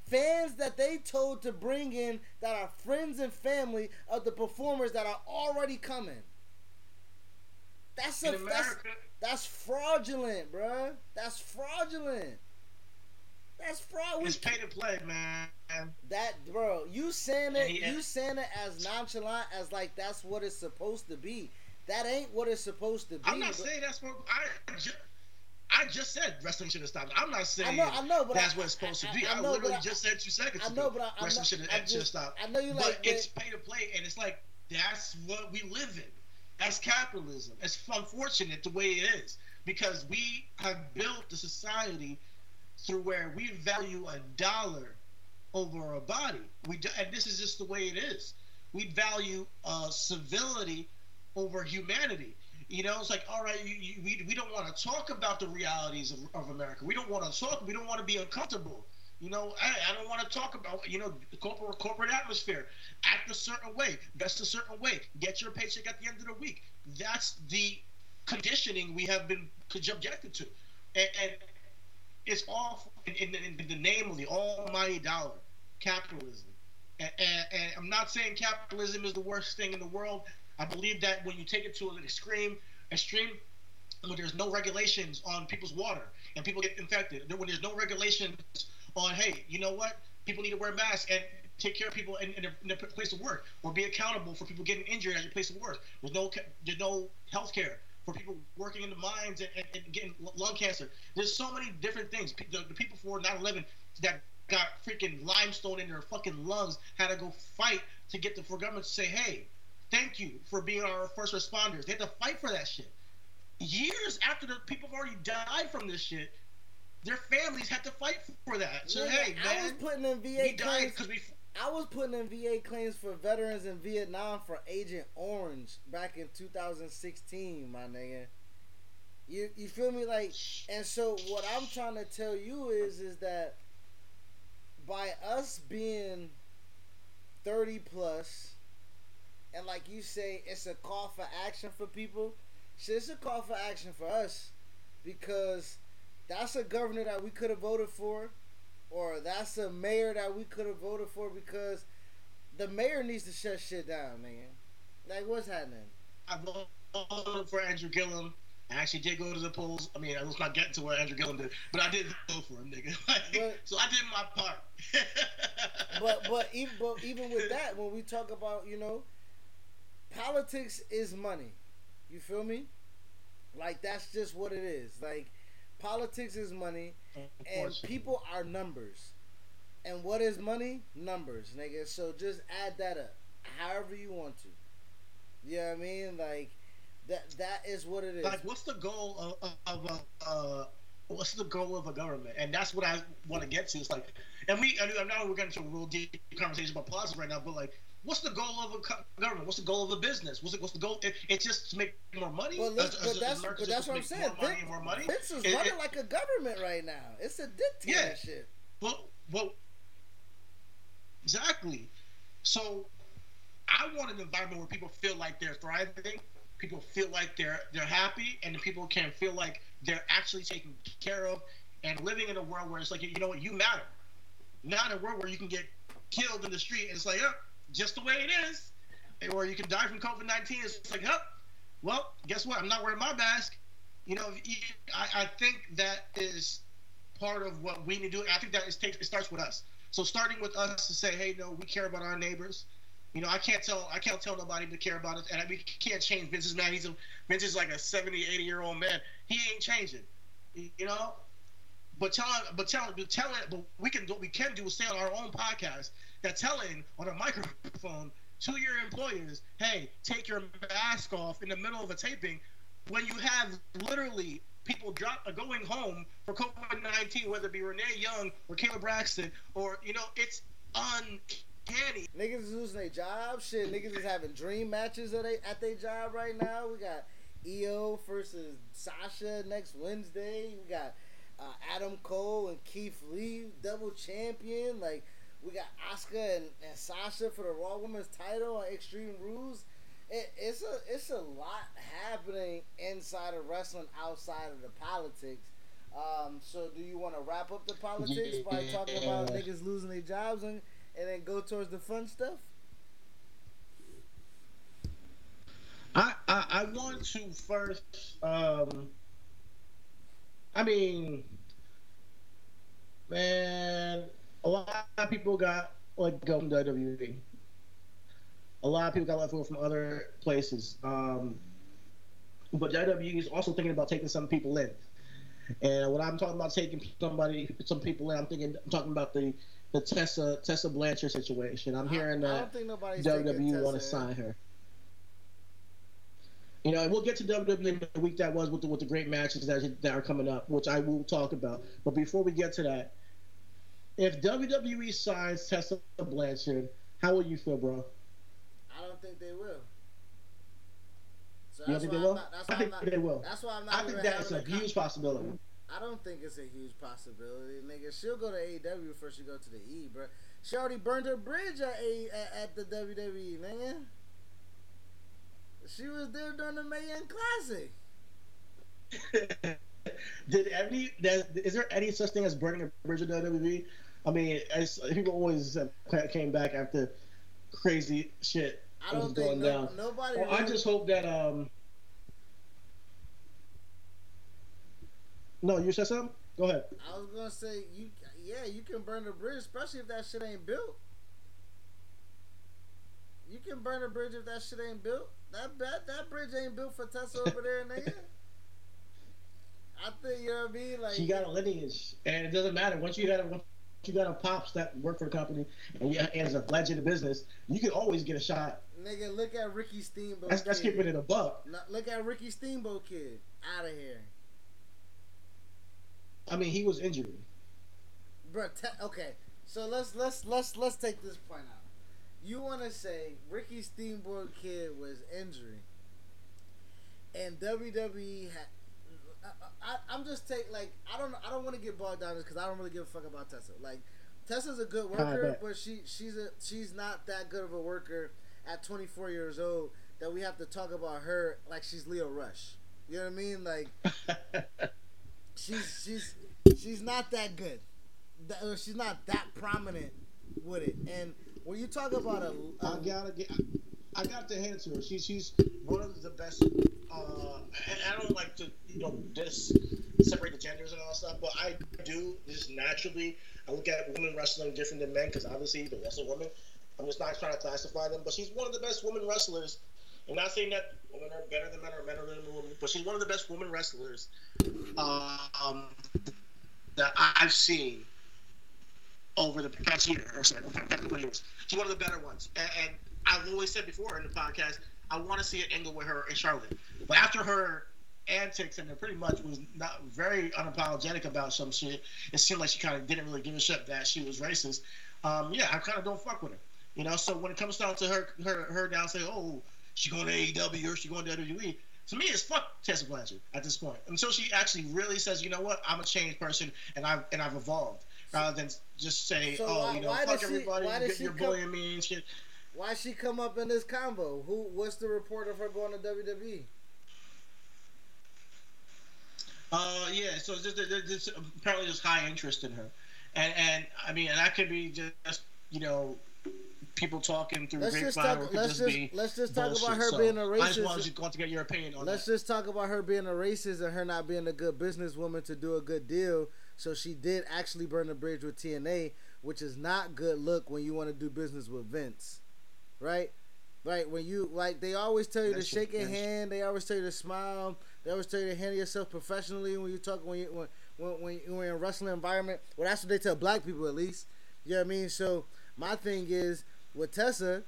Fans that they told to bring in that are friends and family of the performers that are already coming. That's a that's, that's fraudulent, bruh. That's fraudulent. That's fraud. It's pay to play, man. That bro, you saying it, you saying it as nonchalant as like that's what it's supposed to be. That ain't what it's supposed to be. I'm not saying that's what I. Just, I just said wrestling should have stopped. I'm not saying I know, I know, but that's I, what it's supposed I, to be. I, I know, literally just said two seconds I know, but I, wrestling should have stopped. I know you like, but it's pay to play, and it's like that's what we live in. That's capitalism. It's unfortunate the way it is because we have built a society through where we value a dollar over a body. We do, and this is just the way it is. We value uh, civility over humanity. You know, it's like, all right, you, you, we, we don't want to talk about the realities of, of America. We don't want to talk. We don't want to be uncomfortable. You know, I, I don't want to talk about, you know, the corporate, corporate atmosphere. Act a certain way, best a certain way, get your paycheck at the end of the week. That's the conditioning we have been subjected to. And, and it's all in, in, in, the name of the almighty dollar, capitalism. And, and, and I'm not saying capitalism is the worst thing in the world. I believe that when you take it to an extreme, extreme, when there's no regulations on people's water and people get infected, when there's no regulations on, hey, you know what, people need to wear masks and take care of people in, in, their, in their place of work, or be accountable for people getting injured at your place of work. There's no there's no health care for people working in the mines and, and, and, getting lung cancer. There's so many different things. The, the people for 9/11 that got freaking limestone in their fucking lungs had to go fight to get the for government to say, hey, thank you for being our first responders. They had to fight for that shit. Years after the people have already died from this shit, their families had to fight for that. So hey, man, I was putting in VA claims because we. I was putting in VA claims for veterans in Vietnam for Agent Orange back in 2016, my nigga. You you feel me like and so what I'm trying to tell you is is that by us being 30 plus and like you say it's a call for action for people, shit it's a call for action for us because that's a governor that we could have voted for or that's a mayor that we could have voted for because the mayor needs to shut shit down, man. Like, what's happening? I voted for Andrew Gillum. I actually did go to the polls. I mean, let's not getting to where Andrew Gillum did, but I did vote for him, nigga. (laughs) Like, But- so I did my part. (laughs) but but even but even with that, when we talk about you know, politics is money. You feel me? Like that's just what it is. Like politics is money, and people are numbers. And what is money? Numbers, nigga. So just add that up, however you want to. You know what I mean? Like that. That is what it is. like, what's the goal of, of, of uh, what's the goal of a government? And that's what I want to get to. It's like, and we, I know we're getting into a real deep conversation about politics right now, but like, what's the goal of a government? What's the goal of a business? What's it? What's the goal? It, it's just to make more money. Well, but that's but that's what I'm saying. More money more money. Vince is It- running it- like a government right now. It's a dictatorship. Well, well, exactly. So, I want an environment where people feel like they're thriving, people feel like they're they're happy, and people can feel like they're actually taken care of, and living in a world where it's like you know what you matter, not a world where you can get killed in the street and it's like, oh, just the way it is, or you can die from COVID nineteen. It's like, oh, well, guess what? I'm not wearing my mask. You know, I, I think that is part of what we need to do. I think that is takes it starts with us. So starting with us to say, hey, no, we care about our neighbors. You know, I can't tell I can't tell nobody to care about us, and we can't change Vince's man. He's a Vince is like a 70, 80 year old man. He ain't changing. You know, but telling, but telling, but telling, but we can what we can do is say on our own podcast that telling on a microphone to your employers, hey, take your mask off in the middle of a taping when you have literally people drop uh, going home for COVID nineteen, whether it be Renee Young or Kayla Braxton, or you know, it's uncanny. Niggas is losing their job. Shit, niggas is having dream matches at they at their job right now. We got Io versus Sasha next Wednesday. We got uh, Adam Cole and Keith Lee double champion. Like we got Asuka and, and Sasha for the Raw Women's title on Extreme Rules. It, it's a it's a lot happening inside of wrestling outside of the politics. Um, so do you want to wrap up the politics by (laughs) talking about niggas losing their jobs and and then go towards the fun stuff? I, I I want to first. Um, I mean, man, a lot of people got let go from WWE. A lot of people got let go from other places. Um, but WWE is also thinking about taking some people in. And when I'm talking about taking somebody, some people in, I'm thinking, I'm talking about the the Tessa Tessa Blanchard situation. I'm hearing I, that. don't think nobody's taking WWE want to sign her. You know, and we'll get to WWE in the week that was with the, with the great matches that, that are coming up, which I will talk about. But before we get to that, if WWE signs Tessa Blanchard, how will you feel, bro? I don't think they will. So You that's think they will? not- that's I why think I'm not- they will. That's why I'm not I think that's a con- huge possibility. I don't think it's a huge possibility, nigga. She'll go to AEW before she go to the E, bro. She already burned her bridge at a at, at the WWE, nigga. She was there during the Mae Young Classic. (laughs) Did any is there any such thing as burning a bridge in WWE? I mean, as people always came back after crazy shit I was going no, down. nobody. Well, I just hope that um. No, you said something. Go ahead. I was gonna say you. Yeah, you can burn the bridge, especially if that shit ain't built. You can burn a bridge if that shit ain't built. That that, that bridge ain't built for Tessa over there, nigga. (laughs) I think you know what I mean. Like She got a lineage, and it doesn't matter once you got a once you got a pops that work for the company and, you, is a legend of business. You can always get a shot. nigga, look at Ricky Steamboat. That's that's keeping it a buck. Look at Ricky Steamboat kid out of here, I mean, he was injured. bro. Te- okay, so let's let's let's let's take this point out. You want to say Ricky Steamboat kid was injured, and WWE had. I, I, I'm just take like I don't I don't want to get bogged down because I don't really give a fuck about Tessa. Like Tessa's a good worker, but she she's a she's not that good of a worker at 24 years old that we have to talk about her like she's Lio Rush. You know what I mean? Like (laughs) she's she's she's not that good. that, she's not that prominent with it. And when you talk about a, I gotta get. I got to hand to her. She, she's one of the best. Uh, I don't like to, you know, just separate the genders and all that stuff, but I do just naturally. I look at women wrestling different than men because obviously they're wrestling women. I'm just not trying to classify them, but she's one of the best women wrestlers. I'm not saying that women are better than men or men are better than women, but she's one of the best women wrestlers um, that I've seen over the past year or so. She's one of the better ones, and, and I've always said before in the podcast, I want to see an angle with her in Charlotte. But after her antics and pretty much was not very unapologetic about some shit, it seemed like she kind of didn't really give a shit that she was racist. Um, yeah, I kind of don't fuck with her. You know, so when it comes down to her, her, her down say, "Oh, she going to AEW or she going to WWE," to me, it's fuck Tessa Blanchard at this point. Until she actually really says, "You know what? I'm a changed person and I've and I've evolved," rather than just say, So "Oh, why- you know, fuck she- everybody, why you does get, she you're come- bullying me and shit." Why she come up in this combo? Who? What's the report of her going to? WWE? Uh, yeah. So there's, there's, there's apparently there's high interest in her, and and I mean, and that could be just you know people talking through Let's just talk- or it could let's just, just- let's just talk about her So being a I just racist. wanted you to get your opinion on Let's that. just talk about her being a racist and her not being a good businesswoman to do a good deal. So she did actually burn the bridge with TNA, which is not good look when you want to do business with Vince, right? Right when you like, they always tell you That's to shake your hand. They always tell you to smile. They always tell you to handle yourself professionally when you talk when you when when, when you're in a wrestling environment. Well, that's what they tell black people at least. You know what I mean? So my thing is with Tessa,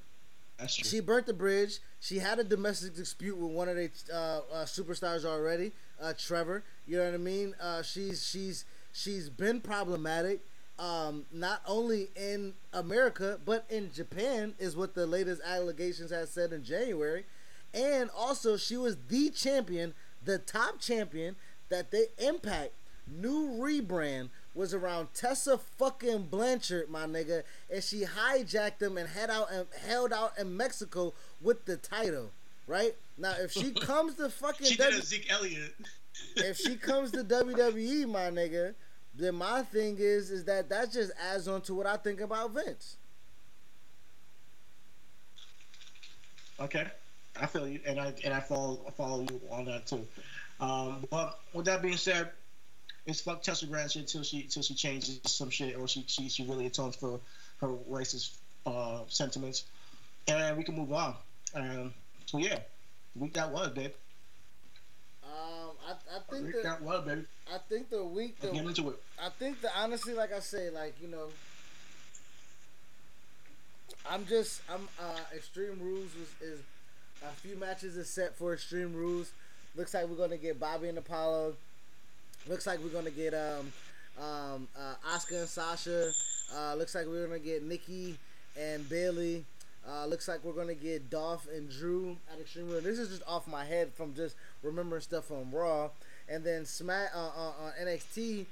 she burnt the bridge. She had a domestic dispute with one of the uh, uh, superstars already, uh, Trevor. You know what I mean? Uh, she's she's she's been problematic, um, not only in America but in Japan, is what the latest allegations has said in January, and also she was the champion, the top champion that they Impact new rebrand was around Tessa fucking Blanchard, my nigga, and she hijacked them and head out and held out in Mexico with the title. Right now, if she (laughs) comes to fucking she did a Zeke Elliott. if she comes to WWE, my nigga, then my thing is is that that just adds on to what I think about Vince. Okay, I feel you, and I and I follow I follow you on that too. Um, but with that being said, it's fuck Tessa Blanchard until she until she changes some shit or she she, she really atones for her racist uh, sentiments, and we can move on. Um, so yeah, week that was, babe. Um, I, I think Week that was, baby. I think the week the get into it. I think that honestly, like I say, like you know, I'm just I'm uh Extreme Rules is, is a few matches is set for Extreme Rules. Looks like we're gonna get Bobby and Apollo. Looks like we're gonna get um um uh, Asuka and Sasha. Uh, looks like we're gonna get Nikki and Bayley. Uh, looks like we're gonna get Dolph and Drew at Extreme Rules. This is just off my head from just remembering stuff from Raw. And then Smack uh, uh, on NXT.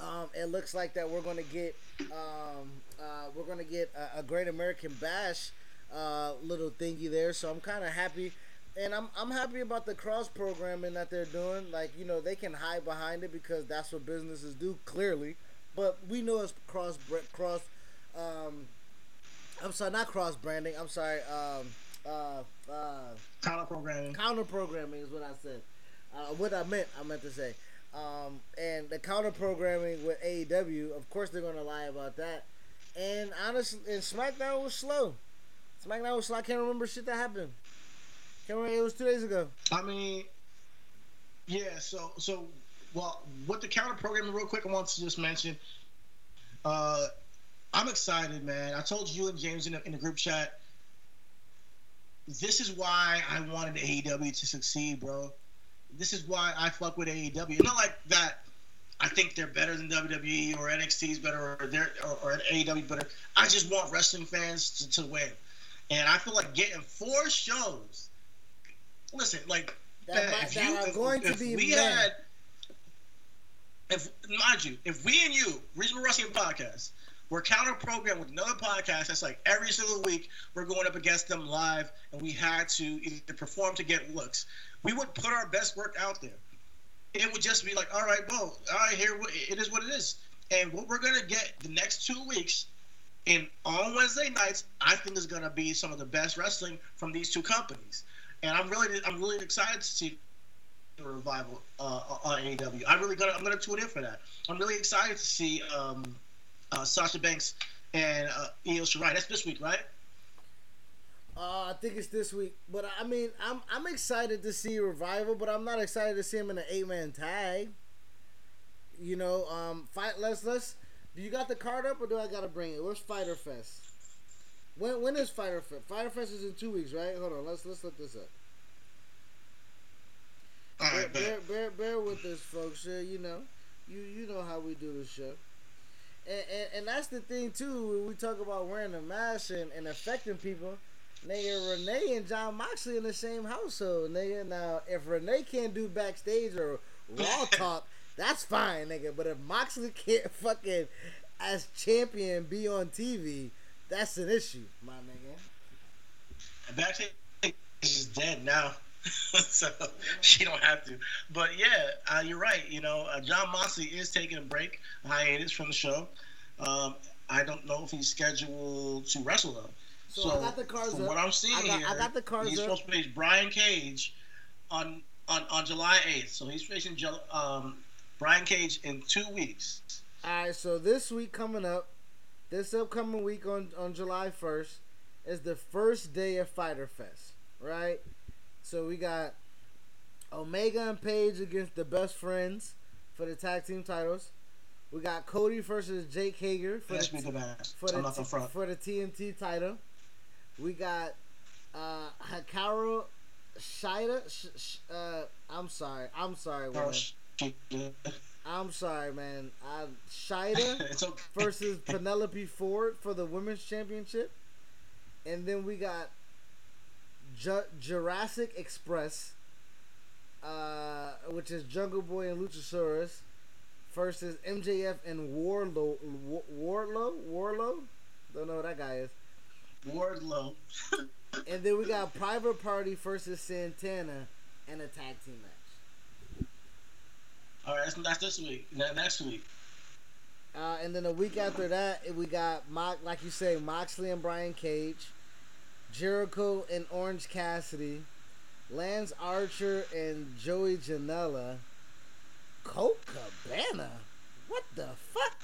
Um, it looks like that we're gonna get um, uh, we're gonna get a, a Great American Bash uh, little thingy there. So I'm kind of happy, and I'm I'm happy about the cross programming that they're doing. Like you know they can hide behind it because that's what businesses do clearly, but we know it's cross cross. Um, I'm sorry, not cross branding. I'm sorry. Um, uh, uh, Counter programming. counter programming is what I said. Uh, what I meant, I meant to say. Um, and the counter programming with AEW, of course, they're gonna lie about that. And honestly, and SmackDown was slow. SmackDown was slow. I can't remember shit that happened. Can't remember. It was two days ago. I mean, yeah. So, so, well, with the counter programming, real quick, I want to just mention. Uh, I'm excited, man. I told you and James in the, in the group chat. This is why I wanted AEW to succeed, bro. This is why I fuck with AEW. It's not like that. I think they're better than WWE or NXT is better or they're or, or AEW better. I just want wrestling fans to, to win, and I feel like getting four shows. Listen, like That, if that you- are if- going to if be we men. had, if mind you, if we and you, Reasonable Wrestling Podcast, were counter programmed with another podcast that's like every single week we're going up against them live, and we had to either perform to get looks, we would put our best work out there. It would just be like, all right, well, all right, here it is what it is. And what we're gonna get the next two weeks, and on Wednesday nights, I think is gonna be some of the best wrestling from these two companies. And I'm really, I'm really excited to see the revival uh, on AEW. I'm really gonna, I'm gonna tune in for that. I'm really excited to see um, uh, Sasha Banks and uh, Io Shirai. That's this week, right? Uh, I think it's this week, but I mean, I'm I'm excited to see revival, but I'm not excited to see him in an eight man tag. You know, um, fight. Let's let's. Do you got the card up, or do I gotta bring it? Where's Fighter Fest? When when is Fighter Fest? Fighter Fest is in two weeks, right? Hold on, let's let's look this up. All Bear, bear, bear, bear with us, folks. Uh, you know, you you know how we do the show. And, and, and that's the thing too. When we talk about wearing a mask and, and affecting people, nigga, Renee and Jon Moxley in the same household, nigga. Now, if Renee can't do backstage or raw (laughs) talk, that's fine, nigga. But if Moxley can't (laughs) fucking as champion be on TV, that's an issue, my nigga. Backstage is dead now, (laughs) so she don't have to. But yeah, uh, you're right. You know, uh, Jon Moxley is taking a break, a hiatus from the show. Um, I don't know if he's scheduled to wrestle though. So, I got the cards from up. what I'm seeing I got, here, I got the cards he's up. supposed to face Brian Cage on on on July 8th. So he's facing um, Brian Cage in two weeks. All right, so this week coming up, this upcoming week on on July first is the first day of Fighter Fest, right? So we got Omega and Page against the Best Friends for the tag team titles. We got Cody versus Jake Hager for That's the the best. for the the for the TNT title. We got uh Hikaru Shida. Sh- sh- uh, I'm sorry. I'm sorry, woman. I'm sorry, man. Uh, Shida (laughs) okay. versus Penelope Ford for the women's championship, and then we got Ju- Jurassic Express, uh, which is Jungle Boy and Luchasaurus, versus MJF and Warlow. Wa- Warlow, Warlow, don't know what that guy is. Wardlow. (laughs) And then we got Private Party versus Santana and a tag team match. All right, that's, that's this week. Ne- Next week. Uh, and then a week after that, we got Mo- like you say, Moxley and Brian Cage, Jericho and Orange Cassidy, Lance Archer and Joey Janela, Colt Cabana. What the fuck?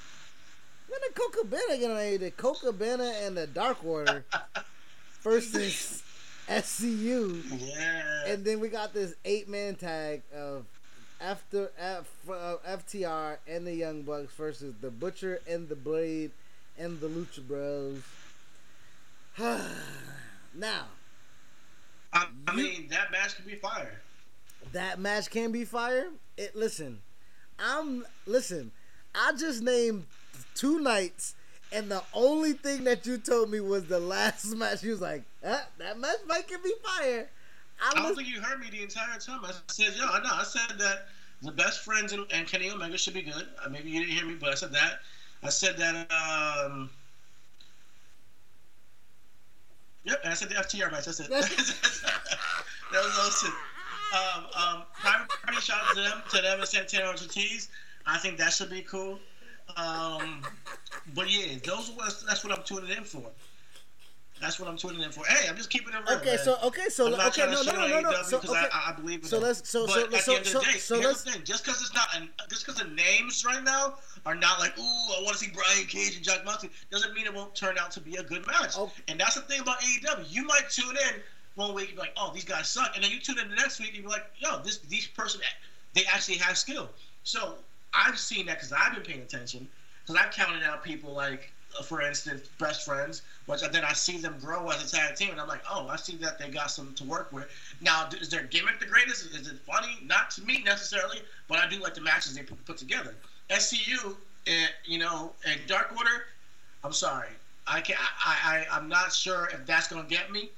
When did Colt Cabana get on here? The Colt Cabana and the Dark Order (laughs) versus SCU. Yeah. And then we got this eight man tag of after F, uh, FTR and the Young Bucks versus the Butcher and the Blade and the Lucha Bros. (sighs) (sighs) now, I, I mean, that match can be fire. that match can be fire. It listen, I'm listen. I just named two nights, and the only thing that you told me was the (laughs) last match. You was like, huh, that match might can be fire. I I don't think you heard me the entire time. I said, yo, I know. I said that the best friends and, and Kenny Omega should be good. Uh, maybe you didn't hear me, but I said that. I said that. Um, yep, and I said the FTR match. That's it. (laughs) that was those two. Um, um, private party shout out to them, to them and Santana Ortiz. I think that should be cool. Um, but yeah, those are that's what I'm tuning in for. That's what I'm tuning in for. Hey, I'm just keeping it real. okay. man. So okay, so I'm okay, no, no, no, no, no. AEW So okay, I, I believe in so them. let's so but so at the so end so of the day, so here's let's the thing: just because it's not, an, just because the names right now are not like, ooh, I want to see Brian Cage and Jack Moxley, doesn't mean it won't turn out to be a good match. Oh. And that's the thing about AEW. You might tune in one week and be like, oh, these guys suck, and then you tune in the next week and be like, yo, this these person, they actually have skill. So I've seen that because I've been paying attention because I've counted out people like, for instance, best friends, which then I see them grow as a tag team, and I'm like, oh, I see that they got some to work with. Now, is their gimmick the greatest? Is it funny? Not to me necessarily, but I do like the matches they put, together. SCU, and you know, and Dark Order. I'm sorry, I can I, I I'm not sure if that's gonna get me,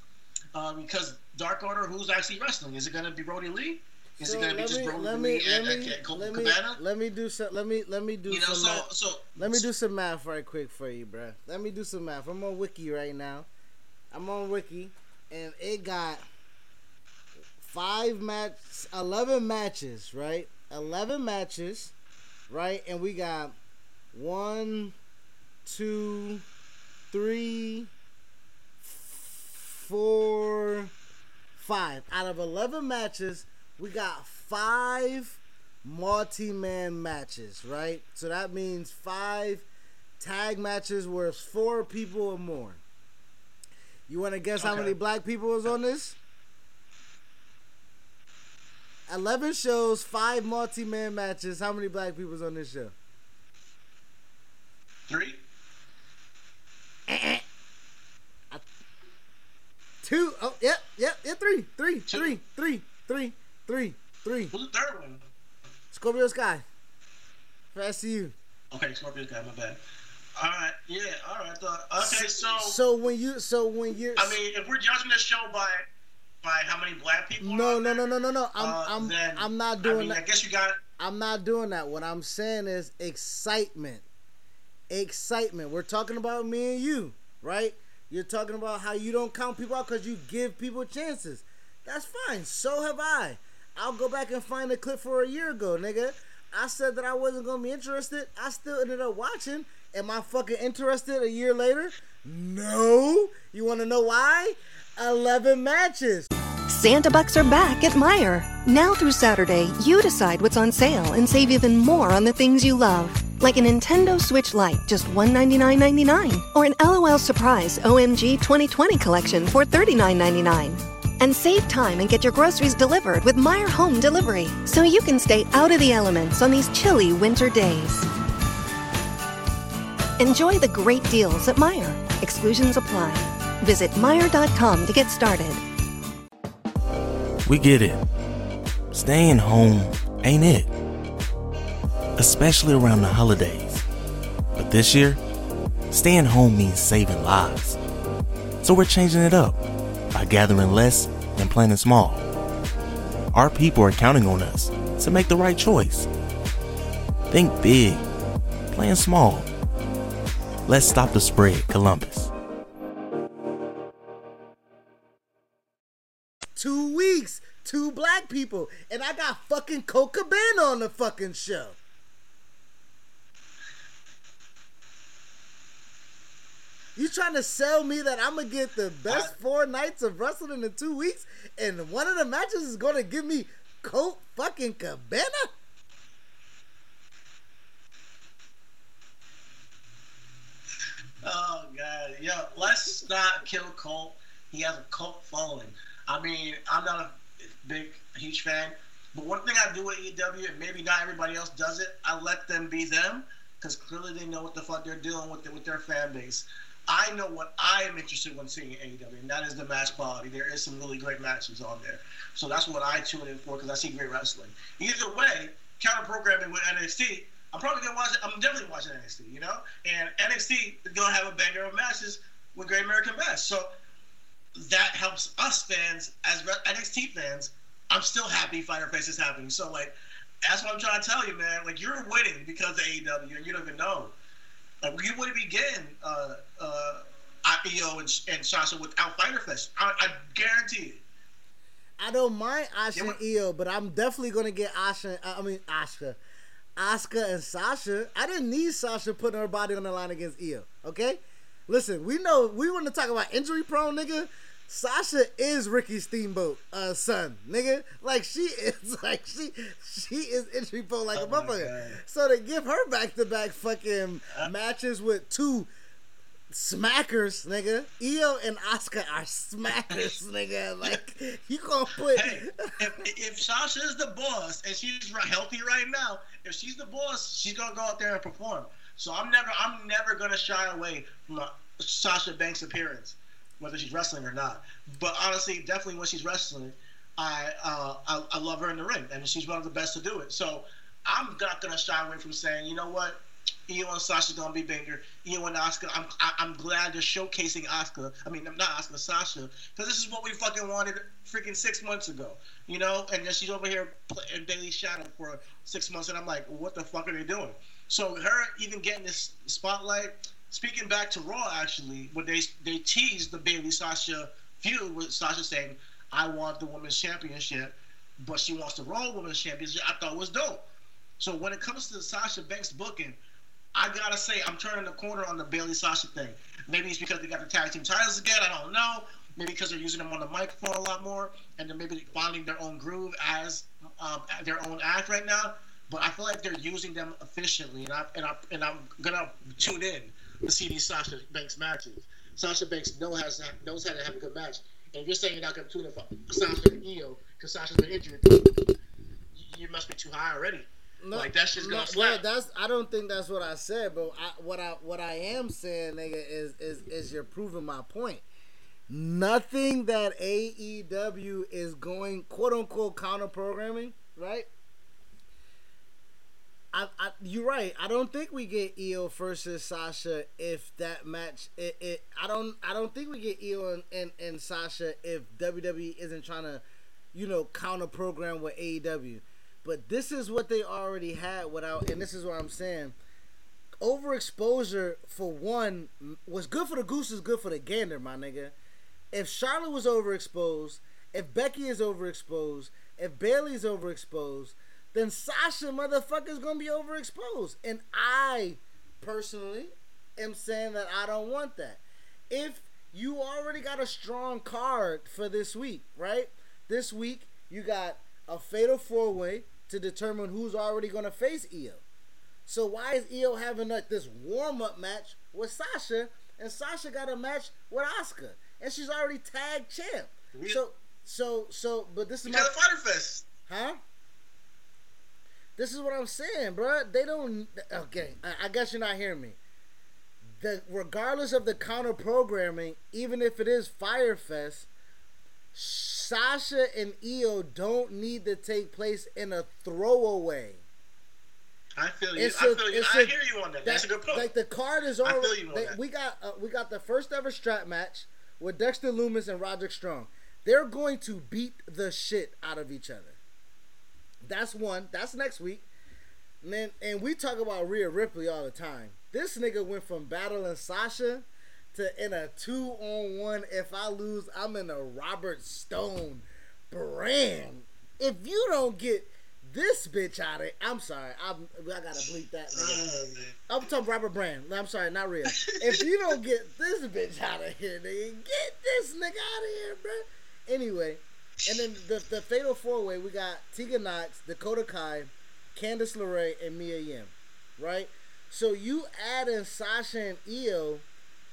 uh, because Dark Order, who's actually wrestling? Is it gonna be Brodie Lee? Is so it gonna be let just me Brody let me and, let and, me and Colt let me Cabana? let me do some let me let me do You know, some so math. so Let me do some math right quick for you, bruh. Let me do some math. I'm on Wiki right now. I'm on Wiki, and it got five match, eleven matches, right? Eleven matches, right? And we got one, two, three, four, five. Out of 11 matches, we got five multi man matches, right? So that means five tag matches where it's four people or more. You want to guess how many black people was on this? 11 shows, five multi man matches. How many black people was on this show? Three. Two. Oh, yep, yep, yeah, three, three, three, three, three, three, three. Who's the third one? Scorpio Sky. Fast to you. Okay, Scorpio Sky. My bad. All right. Yeah. All right. I Okay. So, So when you, so when you're, I mean, if we're judging the show by by how many black people, no, are no, no, no, no, no. I'm, uh, I'm, then, I'm not I doing that. I guess you got. I'm not doing that. What I'm saying is excitement. Excitement. We're talking about me and you, right? You're talking about how you don't count people out because you give people chances. That's fine. So have I. I'll go back and find a clip for a year ago, nigga. I said that I wasn't gonna be interested. I still ended up watching. Am I fucking interested a year later? No. You wanna know why? 11 matches. Santa Bucks are back at Meijer. Now through Saturday, you decide what's on sale and save even more on the things you love. Like a Nintendo Switch Lite, just $199.99. Or an LOL Surprise OMG 2020 collection for $39.99. And save time and get your groceries delivered with Meijer Home Delivery, so you can stay out of the elements on these chilly winter days. Enjoy the great deals at Meijer. Exclusions apply. Visit Meijer.com to get started. We get it. Staying home ain't it. Especially around the holidays. But this year, staying home means saving lives. So we're changing it up by gathering less and planning small. Our people are counting on us to make the right choice. Think big, plan small. Let's stop the spread, Columbus. two weeks, two black people, and I got fucking Colt Cabana on the fucking show. You trying to sell me that I'm gonna get the best four nights of wrestling in two weeks, and one of the matches is gonna give me Colt fucking Cabana? Oh god, yo, let's not kill Colt. He has a cult following. I mean, I'm not a big, huge fan, but one thing I do with EW, and maybe not everybody else does it, I let them be them because clearly they know what the fuck they're doing with the, with their fan base. I know what I am interested in seeing in AEW, and that is the match quality. There is some really great matches on there, so that's what I tune in for because I see great wrestling. Either way, counter programming with NXT. I'm probably gonna watch it. I'm definitely watching NXT, you know. And NXT is gonna have a banger of matches with Great American Bash. So that helps us fans as NXT fans. I'm still happy Fyter Fest is happening. So like, that's what I'm trying to tell you, man. Like you're winning because of AEW, and you don't even know. Like you wouldn't be getting uh, uh, Io and, and Sasha without Fighter Fest. I, I guarantee it. I don't mind Asha and Io, but I'm definitely gonna get Asha. I mean Asha, Asuka and Sasha. I didn't need Sasha putting her body on the line against Io. Okay, listen, we know we want to talk about injury prone, nigga. Sasha is Ricky Steamboat, uh, son, nigga. Like she is, (laughs) like she, she is injury prone like a Oh my motherfucker. So to give her back to back fucking matches with two smackers, nigga. Io and Asuka are smackers, (laughs) nigga. Like you gonna put Hey, if, if Sasha is the boss and she's healthy right now, if she's the boss, she's gonna go out there and perform. So I'm never, I'm never gonna shy away from a Sasha Banks appearance, whether she's wrestling or not. But honestly, definitely when she's wrestling, I, uh, I, I love her in the ring, and she's one of the best to do it. So I'm not gonna shy away from saying, you know what, Io and Sasha's gonna be banger. Io and Asuka, I'm I, I'm glad they're showcasing Asuka. I mean, I'm not Asuka, Sasha, because this is what we fucking wanted freaking six months ago, you know. And then she's over here in Bayley's shadow for six months, and I'm like, what the fuck are they doing? So her even getting this spotlight. Speaking back to Raw, actually, when they they teased the Bayley Sasha feud with Sasha saying, "I want the women's championship," but she wants the Raw Women's Championship. I thought was dope. So when it comes to Sasha Banks booking, I gotta say, I'm turning the corner on the Bayley Sasha thing. Maybe it's because they got the tag team titles again. I don't know. Maybe because they're using them on the microphone a lot more, and they're maybe finding their own groove as um, their own act right now. But I feel like they're using them efficiently, and I and I and I'm gonna tune in to see these Sasha Banks matches. Sasha Banks knows how to, knows how to have a good match. And if you're saying you're not gonna tune in for Sasha and Io because Sasha's been injured, you must be too high already. No, like that shit's gonna no, slap. that's I don't think that's what I said, but I, what I what I am saying, nigga, is is is you're proving my point. Nothing that AEW is going quote unquote counter programming, right? I, I, you're right. I don't think we get Io versus Sasha if that match. It, it I don't. I don't think we get Io and, and, and Sasha if WWE isn't trying to, you know, counter program with AEW. But this is what they already had without, and this is what I'm saying. Overexposure for one was good for the goose is good for the gander, my nigga. If Charlotte was overexposed, if Becky is overexposed, if Bayley's overexposed, then Sasha motherfucker's gonna be overexposed. And I personally am saying that I don't want that. If you already got a strong card for this week, right? This week you got a fatal four way to determine who's already gonna face Io. So why is Io having like this warm up match with Sasha and Sasha got a match with Asuka and she's already tag champ. So so so but this is my Fighter Fest. Huh? This is what I'm saying, bro. They don't. Okay, I, I guess you're not hearing me. The regardless of the counter programming, even if it is Fyter Fest, Sasha and Io don't need to take place in a throwaway. I feel you. It's I a- feel you. I a- hear you on that. That's a good point. Like the card is I feel already. you on they- that. we got uh, we got the first ever strap match with Dexter Lumis and Roderick Strong. They're going to beat the shit out of each other. That's one. That's next week. And then, and we talk about Rhea Ripley all the time. This nigga went from battling Sasha to in a two on one. If I lose, I'm in a Robert Stone brand. If you don't get this bitch out of it, I'm sorry. I'm, I gotta bleep that nigga. I'm talking Robert Brand. I'm sorry, not Rhea. if you don't get this bitch out of here, nigga, get this nigga out of here, bro. Anyway, and then the the fatal four way, we got Tegan Knox, Dakota Kai, Candice LeRae, and Mia Yim, right? So you add in Sasha and Io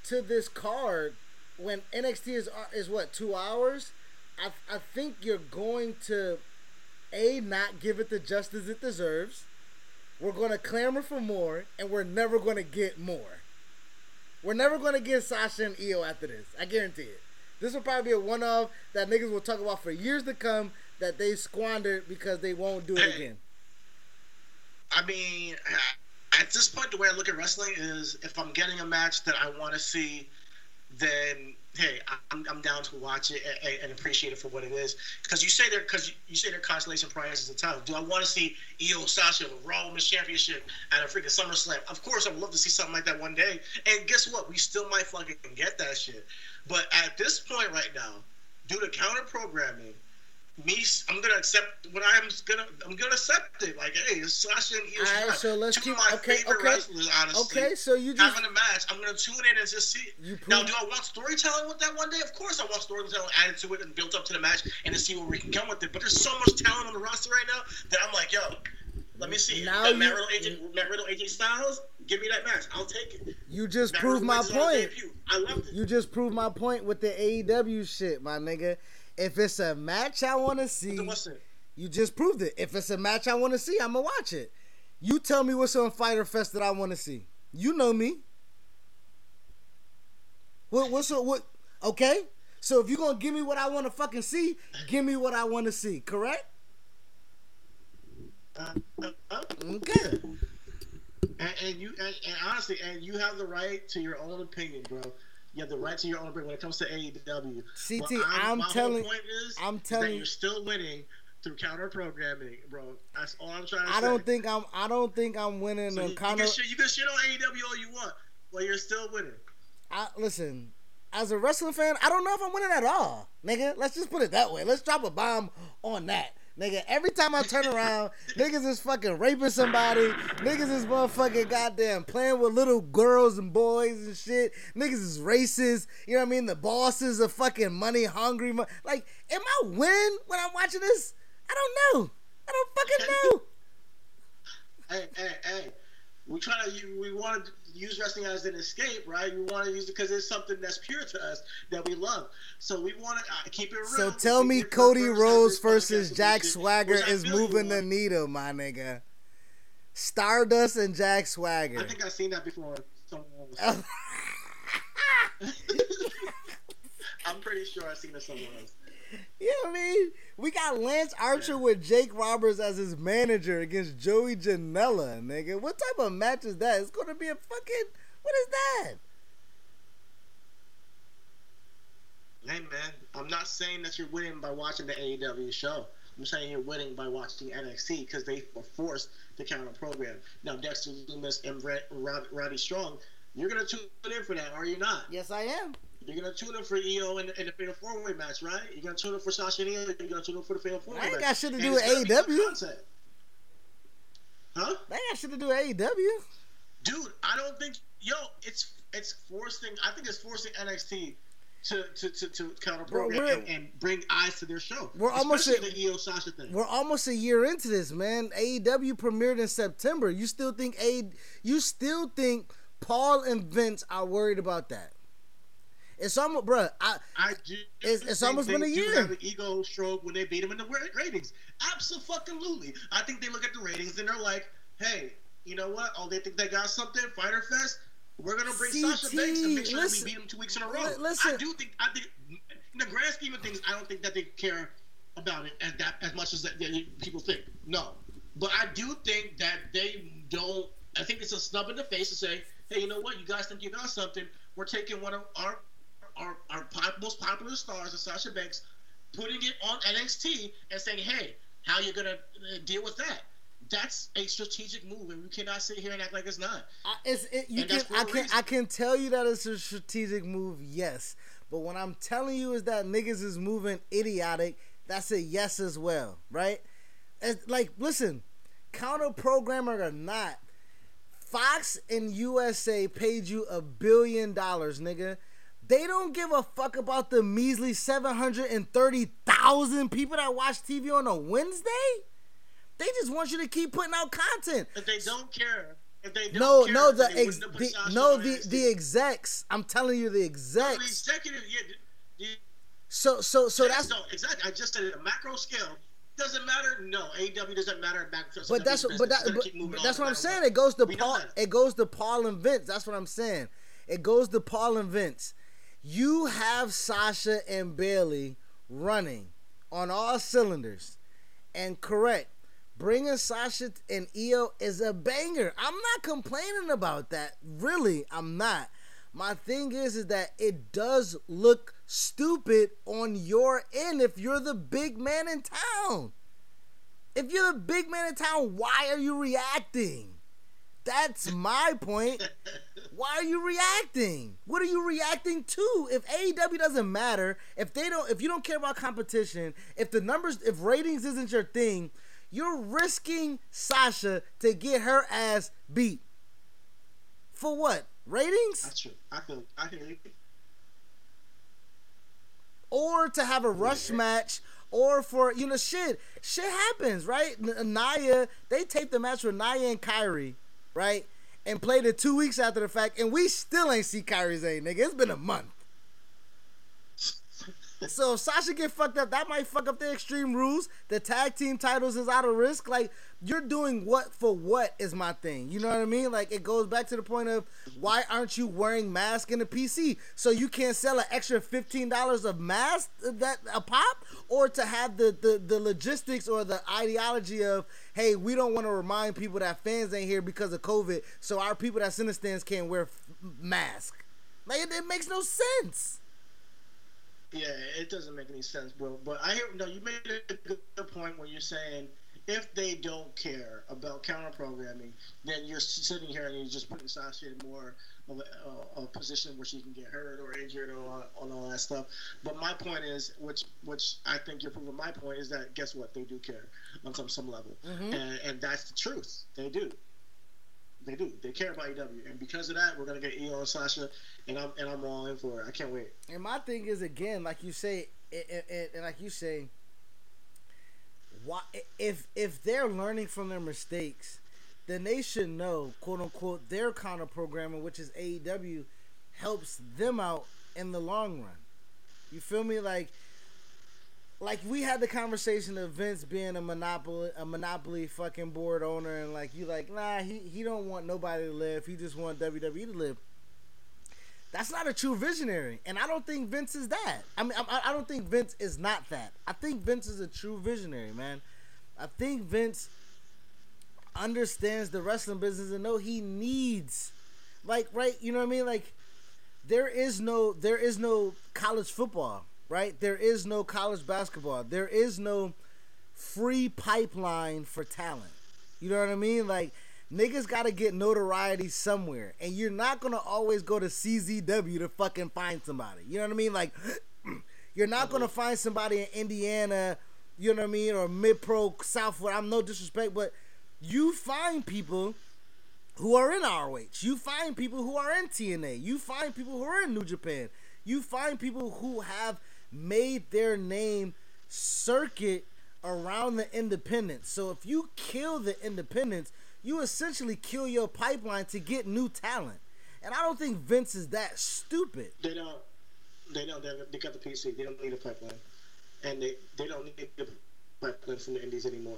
to this card when NXT is uh, is what two hours. I I think you're going to a not give it the justice it deserves. We're going to clamor for more, and we're never going to get more. We're never going to get Sasha and Io after this. I guarantee it. This will probably be a one off that niggas will talk about for years to come that they squandered because they won't do it again. I mean, at this point, the way I look at wrestling is if I'm getting a match that I want to see, then hey, I'm, I'm down to watch it and, and appreciate it for what it is. Because you say they're because you, say they're constellation prizes in town. Do I want to see Io Sasha Raw Women's Championship at a freaking SummerSlam? Of course, I would love to see something like that one day. And guess what? We still might fucking get that shit. But at this point right now, due to counter programming, me, I'm gonna accept what I'm gonna. I'm gonna accept it. Like, hey, it's Sasha and Io. All right, so let's two keep- okay, favorite okay. wrestlers, honestly. Okay, so you just having a match. I'm gonna tune in and just see. it. You now, do I want storytelling with that one day? Of course, I want storytelling added to it and built up to the match and to see where we can come with it. But there's so much talent on the roster right now that I'm like, yo, let me see. Now you- Matt Riddle, AJ, Matt Riddle, AJ Styles, give me that match. I'll take it. you just Matt proved Riddle my wins it on point. I loved it. You just proved my point with the AEW shit, my nigga. If it's a match I want to see, Then what's it? You just proved it. If it's a match I want to see, I'm gonna watch it. You tell me what's on Fighter Fest that I want to see. You know me. What? What's on, what? Okay. So if you're gonna give me what I want to fucking see, give me what I want to see. Correct? Uh, uh, uh. Okay. And, and you, and, and honestly, and you have the right to your own opinion, bro. You have the right to your own opinion when it comes to AEW. CT, I'm whole telling- point is, I'm telling- you're still winning through counter programming, bro. That's all I'm trying to I say. I don't think I'm. I don't think I'm winning So the you, you, can shit, you can shit on AEW all you want, but you're still winning. I listen. As a wrestling fan, I don't know if I'm winning at all, nigga. Let's just put it that way. Let's drop a bomb on that. Nigga, every time I turn around, niggas is fucking raping somebody. Niggas is motherfucking goddamn playing with little girls and boys and shit. Niggas is racist. You know what I mean? The bosses are fucking money hungry. Like, am I win when I'm watching this? I don't know. I don't fucking know. Hey, hey, hey. We try to, we want to use wrestling as an escape, right? We want to use it because it's something that's pure to us that we love. So we want to keep it real. So tell me, Cody Rhodes versus Jack Swagger is moving the needle, my nigga. Stardust and Jack Swagger. I think I've seen that before. (laughs) (laughs) I'm pretty sure I've seen it somewhere else. You know what I mean? We got Lance Archer with Jake Roberts as his manager against Joey Janela, nigga. What type of match is that? It's gonna be a fucking what is that? Hey man, I'm not saying that you're winning by watching the AEW show. I'm saying you're winning by watching NXT because they were forced to counter program. Now Dexter Lumis and Roddy Strong, you're gonna tune in for that, are you not? Yes, I am. You're gonna tune in for Io in, in the Fatal Four Way match, right? You're gonna tune in for Sasha and Io. You're gonna tune in for the Fatal Four Way match. I ain't got shit to do with AEW. Huh? Ain't got shit to do with AEW. Dude, I don't think yo, it's it's forcing. I think it's forcing NXT to to to, to counter program and, and, bring eyes to their show. We're almost a, the Io Sasha thing. We're almost a year into this, man. AEW premiered in September. You still think a you still think Paul and Vince are worried about that? It's almost, bro. I, I it's, it's almost been a year. Have an ego stroke when they beat them in the ratings. Absolutely. I think they look at the ratings and they're like, "Hey, you know what? Oh, they think they got something. Fyter Fest. We're gonna bring CT, Sasha Banks and make sure listen, we beat them two weeks in a row." Listen, I do think. I think in the grand scheme of things, I don't think that they care about it as that as much as that, that people think. No, but I do think that they don't. I think it's a snub in the face to say, "Hey, you know what? You guys think you got something? We're taking one of our our, our pop, most popular stars, and Sasha Banks, putting it on NXT and saying, "Hey, how you gonna uh, deal with that?" That's a strategic move, and we cannot sit here and act like it's not. I, it's, it, you can, I can, I can tell you that it's a strategic move, yes. But what I'm telling you is that niggas is moving idiotic. That's a yes as well, right? It's like, listen, counter programmer or not, Fox and USA paid you a billion dollars, nigga. They don't give a fuck about the measly 730,000 people that watch TV on a Wednesday. They just want you to keep putting out content. If they don't care, if they don't no, care, no, the, ex, the no, the the execs. I'm telling you, the execs. No, the executive, yeah. The, so, so, so that's no, exactly. I just said it a macro scale. Doesn't matter. No, AW doesn't matter. Back but that's but, that, but, but that's what I'm saying. It goes to we Paul. It goes to Paul and Vince. That's what I'm saying. It goes to Paul and Vince. You have Sasha and Bayley running on all cylinders. And correct, bringing Sasha and Io is a banger. I'm not complaining about that. Really, I'm not. My thing is, is that it does look stupid on your end if you're the big man in town. If you're the big man in town, why are you reacting? That's my point. Why are you reacting? What are you reacting to? If AEW doesn't matter, if they don't if you don't care about competition, if the numbers if ratings isn't your thing, you're risking Sasha to get her ass beat. For what? Ratings? That's true. I feel I feel Or to have a rush match or for you know shit shit happens right Nia they taped the match with Nia and Kairi right? And played it two weeks after the fact, and we still ain't see Kairi Sane, nigga. It's been a month. So if Sasha get fucked up, that might fuck up the extreme rules. The tag team titles is out of risk. Like you're doing what for what is my thing. You know what I mean? Like it goes back to the point of why aren't you wearing mask in the PC? So you can't sell an extra fifteen dollars of mask that a pop, or to have the, the the logistics or the ideology of hey, we don't want to remind people that fans ain't here because of COVID, so our people that's in the stands can't wear f- mask. Like it, it makes no sense. Yeah, it doesn't make any sense, bro. But I hear no. You made a good point when you're saying if they don't care about counter programming, then you're sitting here and you're just putting Sasha in more of a, a, a position where she can get hurt or injured or all, on all that stuff. But my point is, which which I think you're proving my point is that guess what? They do care on some some level, Mm-hmm. and, and that's the truth. They do. They do. They care about EW, and because of that, we're gonna get Io and Sasha, and I'm and I'm all in for it. I can't wait. And my thing is again, like you say, and, and, and like you say, why if if they're learning from their mistakes, then they should know, quote unquote, their counter programming, which is AEW, helps them out in the long run. You feel me? Like, like we had the conversation of Vince being a monopoly, a monopoly fucking board owner, and like you, like, nah, he he don't want nobody to live. He just want WWE to live. That's not a true visionary, and I don't think Vince is that. I mean, I, I don't think Vince is not that. I think Vince is a true visionary, man. I think Vince understands the wrestling business and know he needs, like, right? You know what I mean? Like, there is no, there is no college football, right? There is no college basketball. There is no free pipeline for talent. You know what I mean? Like niggas got to get notoriety somewhere, and you're not gonna always go to CZW to fucking find somebody. You know what I mean? Like (clears throat) you're not gonna uh-huh. find somebody in Indiana. You know what I mean? Or mid pro Southwood. I'm no disrespect, but you find people who are in ROH. You find people who are in TNA. You find people who are in New Japan. You find people who have made their name circuit around the independents. So if you kill the independents, you essentially kill your pipeline to get new talent. And I don't think Vince is that stupid. They don't. They don't. They, got the PC. They don't need a pipeline, and they they don't need the pipeline from the Indies anymore.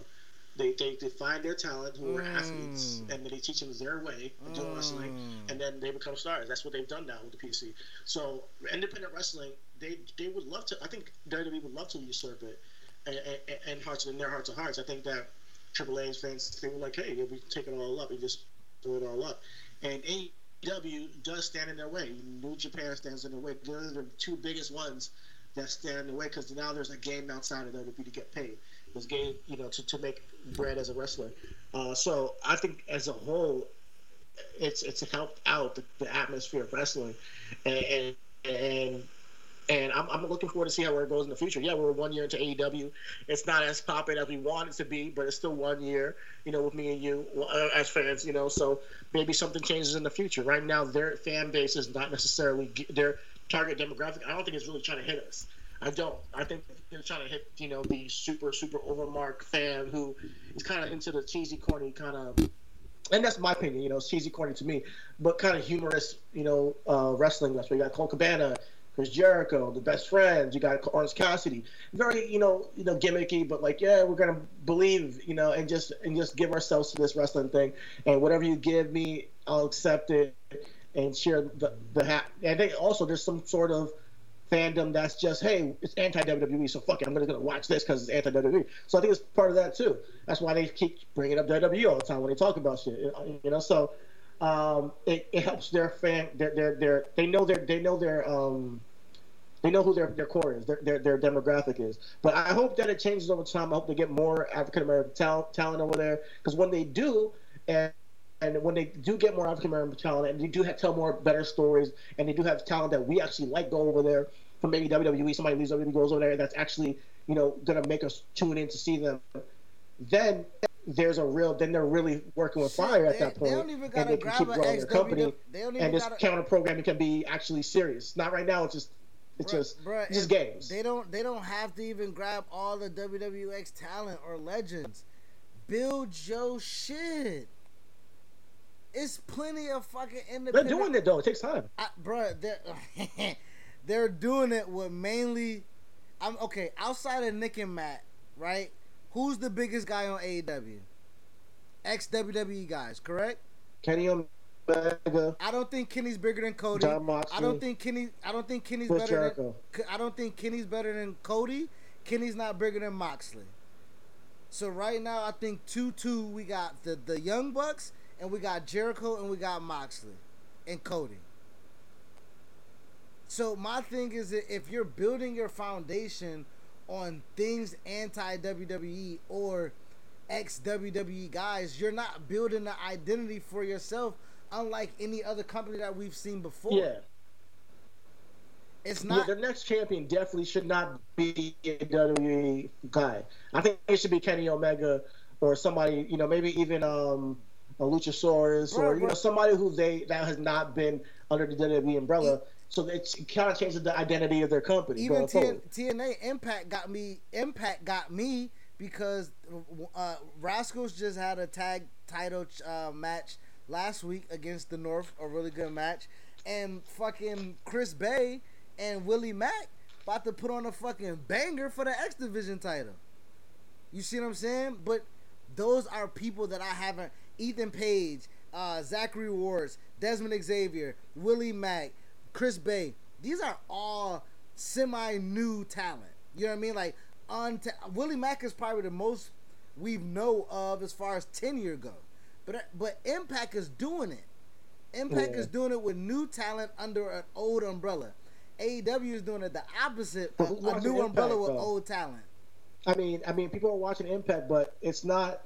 They, they define their talent who are athletes, mm. and then they teach them their way of doing wrestling, mm. and then they become stars. That's what they've done now with the PC. So independent wrestling, they they would love to. I think WWE would love to usurp it, and, and, hearts in their hearts of hearts. I think that Triple fans they were like, hey, we take it all up, we just throw it all up, and AEW does stand in their way. New Japan stands in their way. Those are the two biggest ones that stand in the way because now there's a game outside of WWE to get paid. There's game, you know, to, to make bread as a wrestler. Uh, so I think as a whole, it's it's helped out the, the atmosphere of wrestling, and and and, and I'm, I'm looking forward to see how it goes in the future. Yeah, we're one year into AEW. It's not as popping as we want it to be, but it's still one year. You know, with me and you uh, as fans. You know, so maybe something changes in the future. Right now, their fan base is not necessarily their target demographic. I don't think it's really trying to hit us. I don't. I think they're trying to hit, you know, the super, super overmark fan who is kind of into the cheesy, corny kind of, and that's my opinion, you know, it's cheesy, corny to me, but kind of humorous, you know, uh, wrestling. That's where you got Colt Cabana, Chris Jericho, the best friends. You got Orange Cassidy, very, you know, you know, gimmicky, but like, yeah, we're gonna believe, you know, and just and just give ourselves to this wrestling thing, and whatever you give me, I'll accept it and share the the hat. And think also there's some sort of fandom that's just hey it's anti WWE so fuck it I'm gonna, gonna watch this because it's anti WWE so I think it's part of that too that's why they keep bringing up WWE all the time when they talk about shit you know so um, it, it helps their fan their, their their they know their they know their um they know who their, their core is their, their their demographic is but I hope that it changes over time I hope they get more African American talent talent over there because when they do and and when they do get more African American talent, and they do have tell more better stories, and they do have talent that we actually like go over there from maybe WWE, somebody leaves WWE goes over there that's actually you know gonna make us tune in to see them. Then there's a real then they're really working with fire at they- that they point, don't even and they can grab keep growing their company, they don't even and this gotta- counter programming can be actually serious. Not right now. It's just it's Bruh- just bruh, just games. They don't they don't have to even grab all the WWX talent or legends. Build your shit. It's plenty of fucking They're independent. doing it though. It takes time. I, bruh, they're (laughs) they're doing it with mainly. I'm okay. Outside of Nick and Matt, right? Who's the biggest guy on AEW? Ex WWE guys, correct? Kenny Omega, I don't think Kenny's bigger than Cody. Jon Moxley. I don't think Kenny. I don't think Kenny's better Jericho. than. I don't think Kenny's better than Cody. Kenny's not bigger than Moxley. So right now, I think two two. We got the the Young Bucks, and we got Jericho, and we got Moxley, and Cody. So my thing is that if you're building your foundation on things anti WWE or ex WWE guys, you're not building an identity for yourself, unlike any other company that we've seen before. Yeah. It's Yeah, not. their next champion definitely should not be a WWE guy. I think it should be Kenny Omega or somebody, you know, maybe even um, a Luchasaurus Bro, or you bro. know somebody who they that has not been under the WWE umbrella. So it kind of changes the identity of their company. even. TN, TNA Impact got me. Impact got me because uh, Rascalz just had a tag title uh, match last week against the North, a really good match, and fucking Chris Bey and Willie Mack about to put on a fucking banger for the X Division title. You see what I'm saying? But those are people that I haven't. Ethan Page, uh, Zachary Wentz, Desmond Xavier, Willie Mack, Chris Bey. These are all semi-new talent. You know what I mean? Like, on Willie Mack is probably the most we know of as far as tenure go. But uh, but Impact is doing it. Impact Yeah. is doing it with new talent under an old umbrella. AEW is doing it the opposite, a, a new umbrella Impact, with though? old talent. I mean, I mean, people are watching Impact, but it's not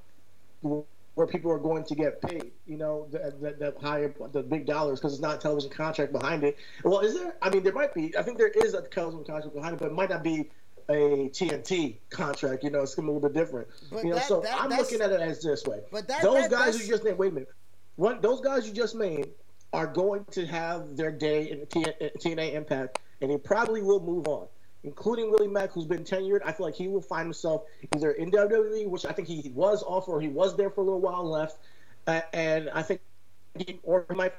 where people are going to get paid. You know, the the, the higher, the big dollars because it's not a television contract behind it. Well, is there? I mean, there might be. I think there is a television contract behind it, but it might not be a TNT contract. You know, it's gonna be a little bit different. But you know, that- so that- I'm looking at it as this way. But that- those guys you just named. Wait a minute. What those guys you just named are going to have their day in TNA Impact, and they probably will move on including Willie Mack, who's been tenured. I feel like he will find himself either in WWE, which I think he was off, or he was there for a little while left. Uh, and I think he, or he might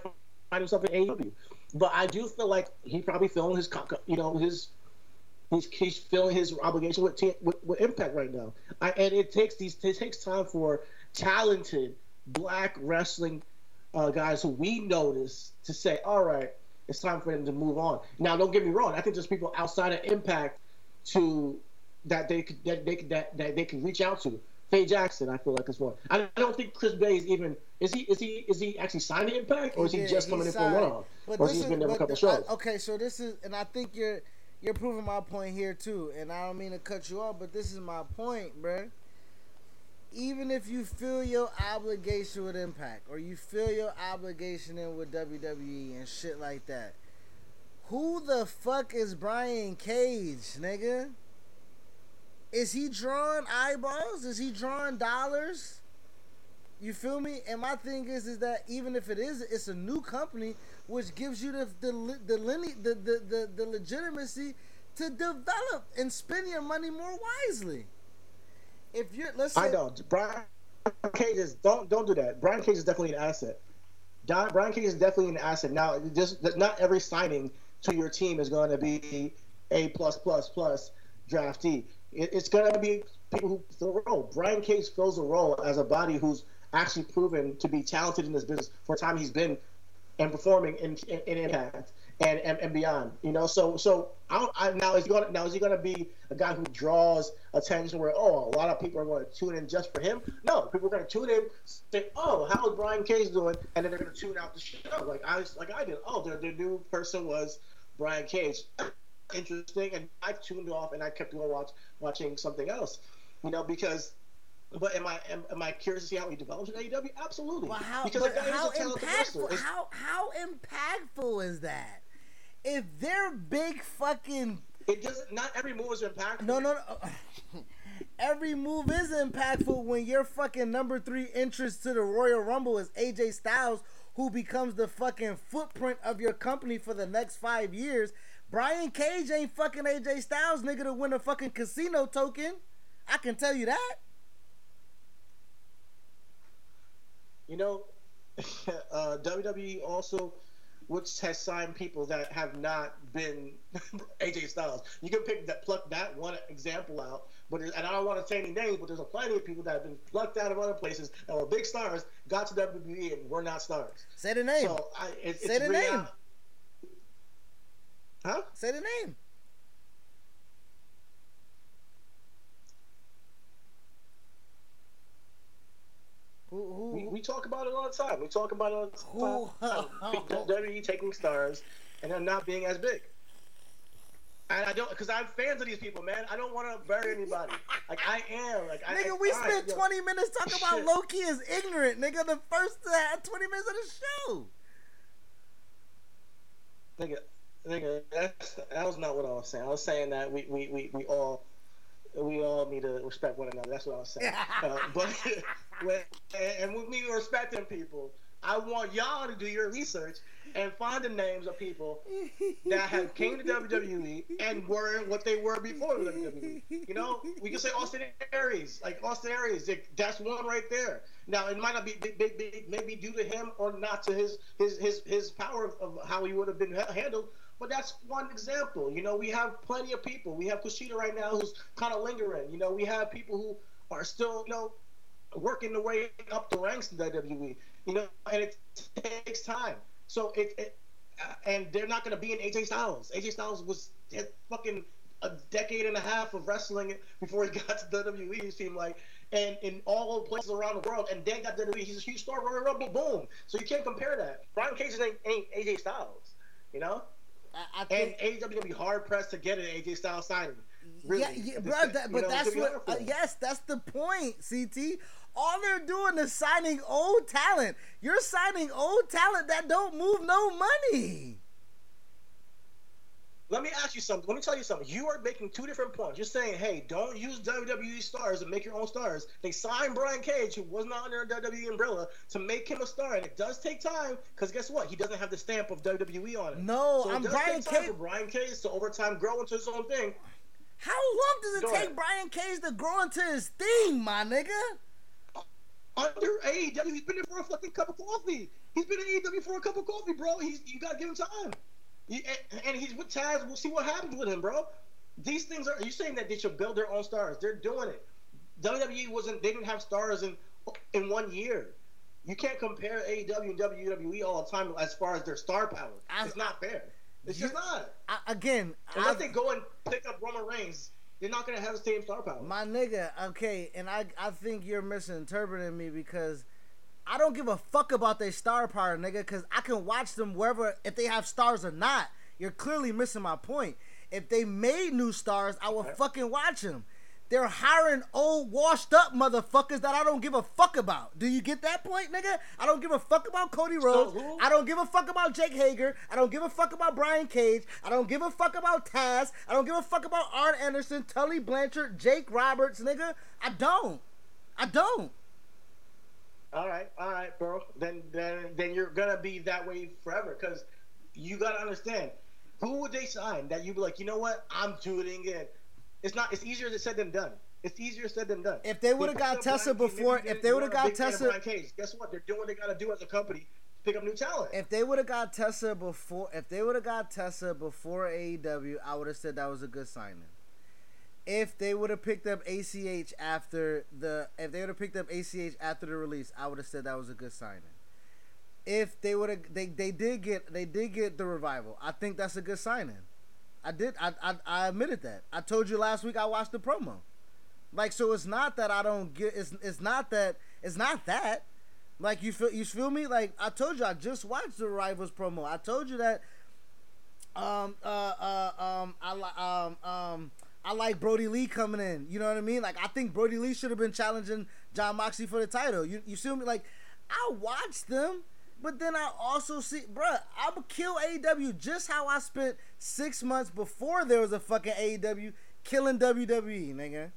find himself in AEW. But I do feel like he probably feeling his, you know, his. He's, he's feeling his obligation with, with with Impact right now, I, and it takes these it takes time for talented black wrestling uh, guys who we notice to say, all right, it's time for them to move on. Now, don't get me wrong. I think there's people outside of Impact to that they could that they could that, that they can reach out to. Faye Jackson, I feel like is one. I don't think Chris Bey is even is he is he is he actually signed to Impact or is he just coming in for signed. one off or has he been there for a couple the- I- shows? okay, so this is, and I think you're you're proving my point here too. And I don't mean to cut you off, but this is my point, bruh. Even if you feel your obligation with Impact, or you feel your obligation in with WWE and shit like that, who the fuck is Brian Cage, nigga? Is he drawing eyeballs? Is he drawing dollars? You feel me? And my thing is, is that even if it is, it's a new company, which gives you the the the the, the, the, the legitimacy to develop and spend your money more wisely. If you're, let's I know Brian Cage is don't don't do that. Brian Cage is definitely an asset. Don, Brian Cage is definitely an asset. Now, just not every signing to your team is going to be a plus plus plus draftee. It, it's going to be people who fill a role. Brian Cage fills a role as a body who's actually proven to be talented in this business for a time he's been and performing in, in, in Impact and, and and beyond. You know, so so I, I now is he going now is he going to be a guy who draws attention where oh a lot of people are going to tune in just for him? No, people are going to tune in, say oh how is Brian Cage doing, and then they're going to tune out the show like I like I did. Oh, their their new person was Brian Cage. Interesting, and I tuned off and I kept going watch watching something else. You know because. But am I am, am I curious to see how he develops in AEW? Absolutely. But how, because but guy is how a talented wrestler. impactful? How how impactful is that? If they're big fucking It doesn't. Not every move is impactful. no no no. (laughs) Every move is impactful when your fucking number three entrance to the Royal Rumble is AJ Styles, who becomes the fucking footprint of your company for the next five years. Brian Cage ain't fucking AJ Styles, nigga, to win a fucking casino token. I can tell you that. You know, (laughs) uh, WWE also, which has signed people that have not been (laughs) AJ Styles. You can pick that, pluck that one example out, but and I don't want to say any names, but there's a plenty of people that have been plucked out of other places that were big stars, got to WWE and were not stars. Say the name. So I, it, Say the real- name. Huh? Say the name. Who, who, We, we talk about it all the time. We talk about it all the Who- time. WWE taking stars and them not being as big. And I don't, because I'm fans of these people, man. I don't want to bury anybody. Like I am. Like I, Nigga, we spent yo. 20 minutes talking about Low Ki is ignorant, nigga. The first uh, 20 minutes of the show. Nigga, nigga, that's, that was not what I was saying. I was saying that we, we, we, we all we all need to respect one another. That's what I was saying. (laughs) uh, but (laughs) when, and with me respecting people, I want y'all to do your research and find the names of people that have came to WWE and were what they were before WWE. You know, we can say Austin Aries, like Austin Aries. That's one right there. Now it might not be big, big, big, maybe due to him or not to his his his his power of how he would have been handled. But that's one example. You know, we have plenty of people. We have Kushida right now who's kind of lingering. You know, we have people who are still, you know, working their way up the ranks in WWE. You know, and it takes time. So it, it uh, and they're not going to be in AJ Styles. AJ Styles was fucking a decade and a half of wrestling before he (laughs) got to WWE. It seemed like, and in all places around the world, and then got WWE. He's a huge star. Royal Rumble, boom. So you can't compare that. Brian Cage ain't, ain't AJ Styles. You know. I, I And think. AEW gonna be hard pressed to get an AJ Styles signing. Really. Yeah, yeah, bro. That, but know, that's what. Uh, yes, that's the point. CT. All they're doing is signing old talent. You're signing old talent that don't move no money. Let me ask you something. Let me tell you something. You are making two different points. You're saying, hey, don't use WWE stars and make your own stars. They signed Brian Cage, who was not under a WWE umbrella, to make him a star. And it does take time, because guess what? He doesn't have the stamp of WWE on it. No, so it I'm does Brian take time Cage- for Brian Cage to over time grow into his own thing. How long does it Go take ahead. Brian Cage to grow into his thing, my nigga? Under AEW, he's been there for a fucking cup of coffee. He's been in AEW for a cup of coffee, bro. He's you gotta give him time. He, and, and he's with Taz. We'll see what happens with him, bro. These things are. You saying that they should build their own stars? They're doing it. WWE wasn't. They didn't have stars in in one year. You can't compare AEW and WWE all the time as far as their star power. I- it's not fair. It's You- just not. I, again, Unless I- they go and pick up Roman Reigns, they're not gonna have the same star power. My nigga, okay, and I I think you're misinterpreting me because I don't give a fuck about their star power, nigga, because I can watch them wherever if they have stars or not. You're clearly missing my point. If they made new stars, I would fucking watch them. They're hiring old, washed up motherfuckers that I don't give a fuck about. Do you get that point, nigga? I don't give a fuck about Cody Rhodes. who- I don't give a fuck about Jake Hager. I don't give a fuck about Brian Cage. I don't give a fuck about Taz. I don't give a fuck about Arn Anderson, Tully Blanchard, Jake Roberts, nigga. I don't. I don't. All right, all right, bro. Then then then you're gonna be that way forever because you gotta understand who would they sign that you'd be like, you know what, I'm tuning in. It's not. It's easier said than done. It's easier said than done. If they would've got up Tessa before- if they would've got big Tessa- Cage, guess what? They're doing what they gotta do as a company pick up new talent. If they would have got Tessa before, if they would have got Tessa before AEW, I would have said that was a good signing. If they would have picked up ACH after the, if they would have picked up ACH after the release, I would have said that was a good signing. If they would have, they they did get, they did get the revival. I think that's a good signing. I did, I I, I admitted that. I told you last week I watched the promo. Like so, it's not that I don't get. It's it's not that. It's not that. Like you feel you feel me? Like I told you, I just watched the Rivals promo. I told you that. Um. Uh. Uh. Um. I. Um. Um. I like Brodie Lee coming in. You know what I mean? Like I think Brodie Lee should have been challenging Jon Moxley for the title. You you see me? Like I watched them, but then I also see, bruh, I'ma kill AEW just how I spent six months before there was a fucking AEW killing WWE, nigga.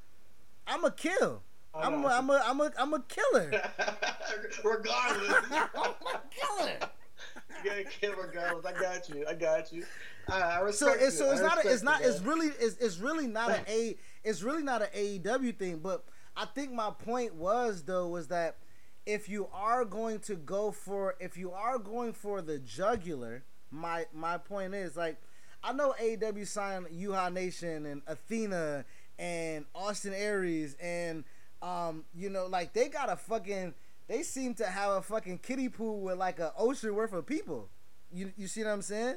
I'm a kill. Oh, I I'm a, got I'm a, I'm a, I'm a killer. (laughs) regardless, (laughs) I'm a killer. (laughs) you gotta kill regardless. I got you. I got you. I, So it's so it's not a, it's not it's really it's, it's really not an a it's really not an AEW thing. But I think my point was though was that if you are going to go for if you are going for the jugular, my my point is like I know AEW signed Yuha Nation and Athena and Austin Aries and um you know like they got a fucking they seem to have a fucking kiddie pool with like a ocean worth of people. You you see what I'm saying?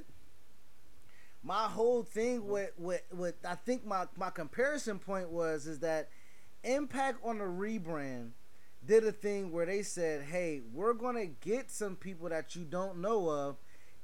My whole thing with with with I think my my comparison point was is that Impact on the rebrand did a thing where they said, "Hey, we're gonna get some people that you don't know of,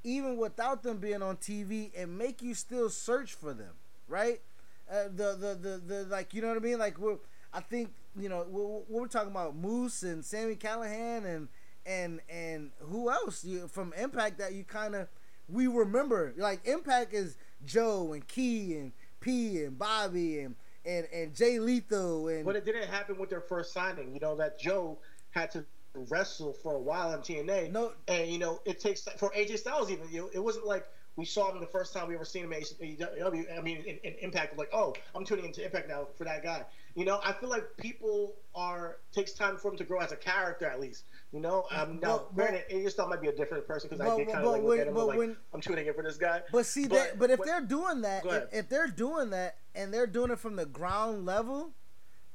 even without them being on TV, and make you still search for them." right? Uh, the, the the the like you know what I mean? Like we're I think you know we're, we're talking about Moose and Sami Callihan and and and who else you, from Impact that you kind of we remember like Impact is Joe and Key and P and Bobby and and and Jay Lethal and but it didn't happen with their first signing. You know that Joe had to wrestle for a while in TNA. No, and you know it takes for AJ Styles even. You know, it wasn't like we saw him the first time we ever seen him at AEW. I mean, in, in Impact, like, oh, I'm tuning into Impact now for that guy. You know, I feel like people are takes time for him to grow as a character at least. You know, um, now but, granted, but, might be a different person because I did kind of like look at him like, when, I'm tuning in for this guy. But see, but, that, but if they're doing that, if, if they're doing that and they're doing it from the ground level,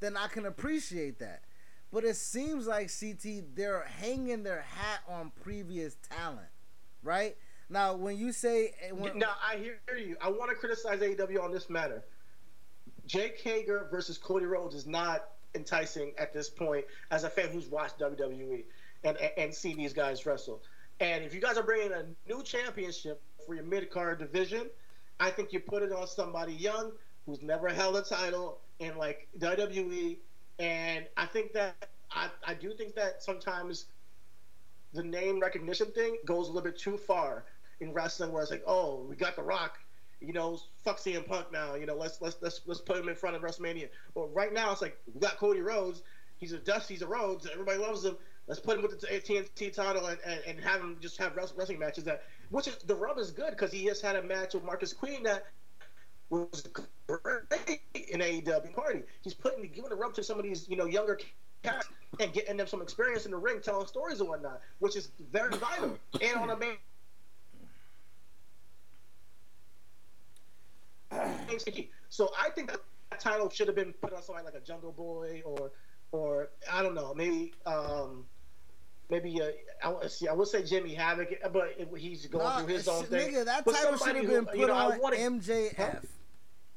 then I can appreciate that. But it seems like CT they're hanging their hat on previous talent, right? Now, when you say eh, when, now, I hear you. I want to criticize AEW on this matter. Jake Hager versus Cody Rhodes is not enticing at this point as a fan who's watched WWE and and seen these guys wrestle. And if you guys are bringing a new championship for your mid card division, I think you put it on somebody young who's never held a title in like WWE and I think that I, I do think that sometimes the name recognition thing goes a little bit too far in wrestling, where it's like, oh, we got The Rock, you know, fuck CM Punk now, you know, let's let's let's let's put him in front of WrestleMania. But right now, it's like we got Cody Rhodes, he's a dust, he's a Rhodes, everybody loves him. Let's put him with the TNT title and, and, and have him just have wrestling matches that, which is the rub is good because he just had a match with Marq Quen that was great in AEW party. He's putting giving the rub to some of these you know younger cats and getting them some experience in the ring, telling stories and whatnot, which is very vital. And on a main. (clears throat) So I think that title should have been put on somebody like a Jungle Boy or, or I don't know, maybe um, maybe uh, I, see, I would say Jimmy Havoc, but he's going nah, through his own thing. Nigga, that title should have been put you know, on wanna, MJF. Huh?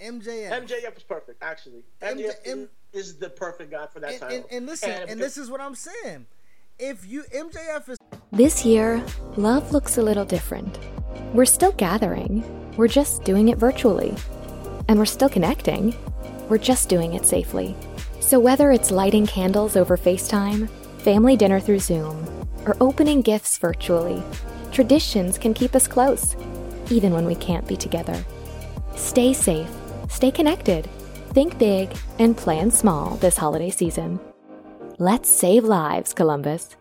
MJF. MJF is perfect, actually. MJF M- is the perfect guy for that and, title. And, and listen, and, and this is what I'm saying. If you MJF is this year, love looks a little different. We're still gathering. We're just doing it virtually, and we're still connecting. We're just doing it safely. So whether it's lighting candles over FaceTime, family dinner through Zoom, or opening gifts virtually, traditions can keep us close, even when we can't be together. Stay safe Stay connected, think big, and plan small this holiday season. Let's save lives, Columbus.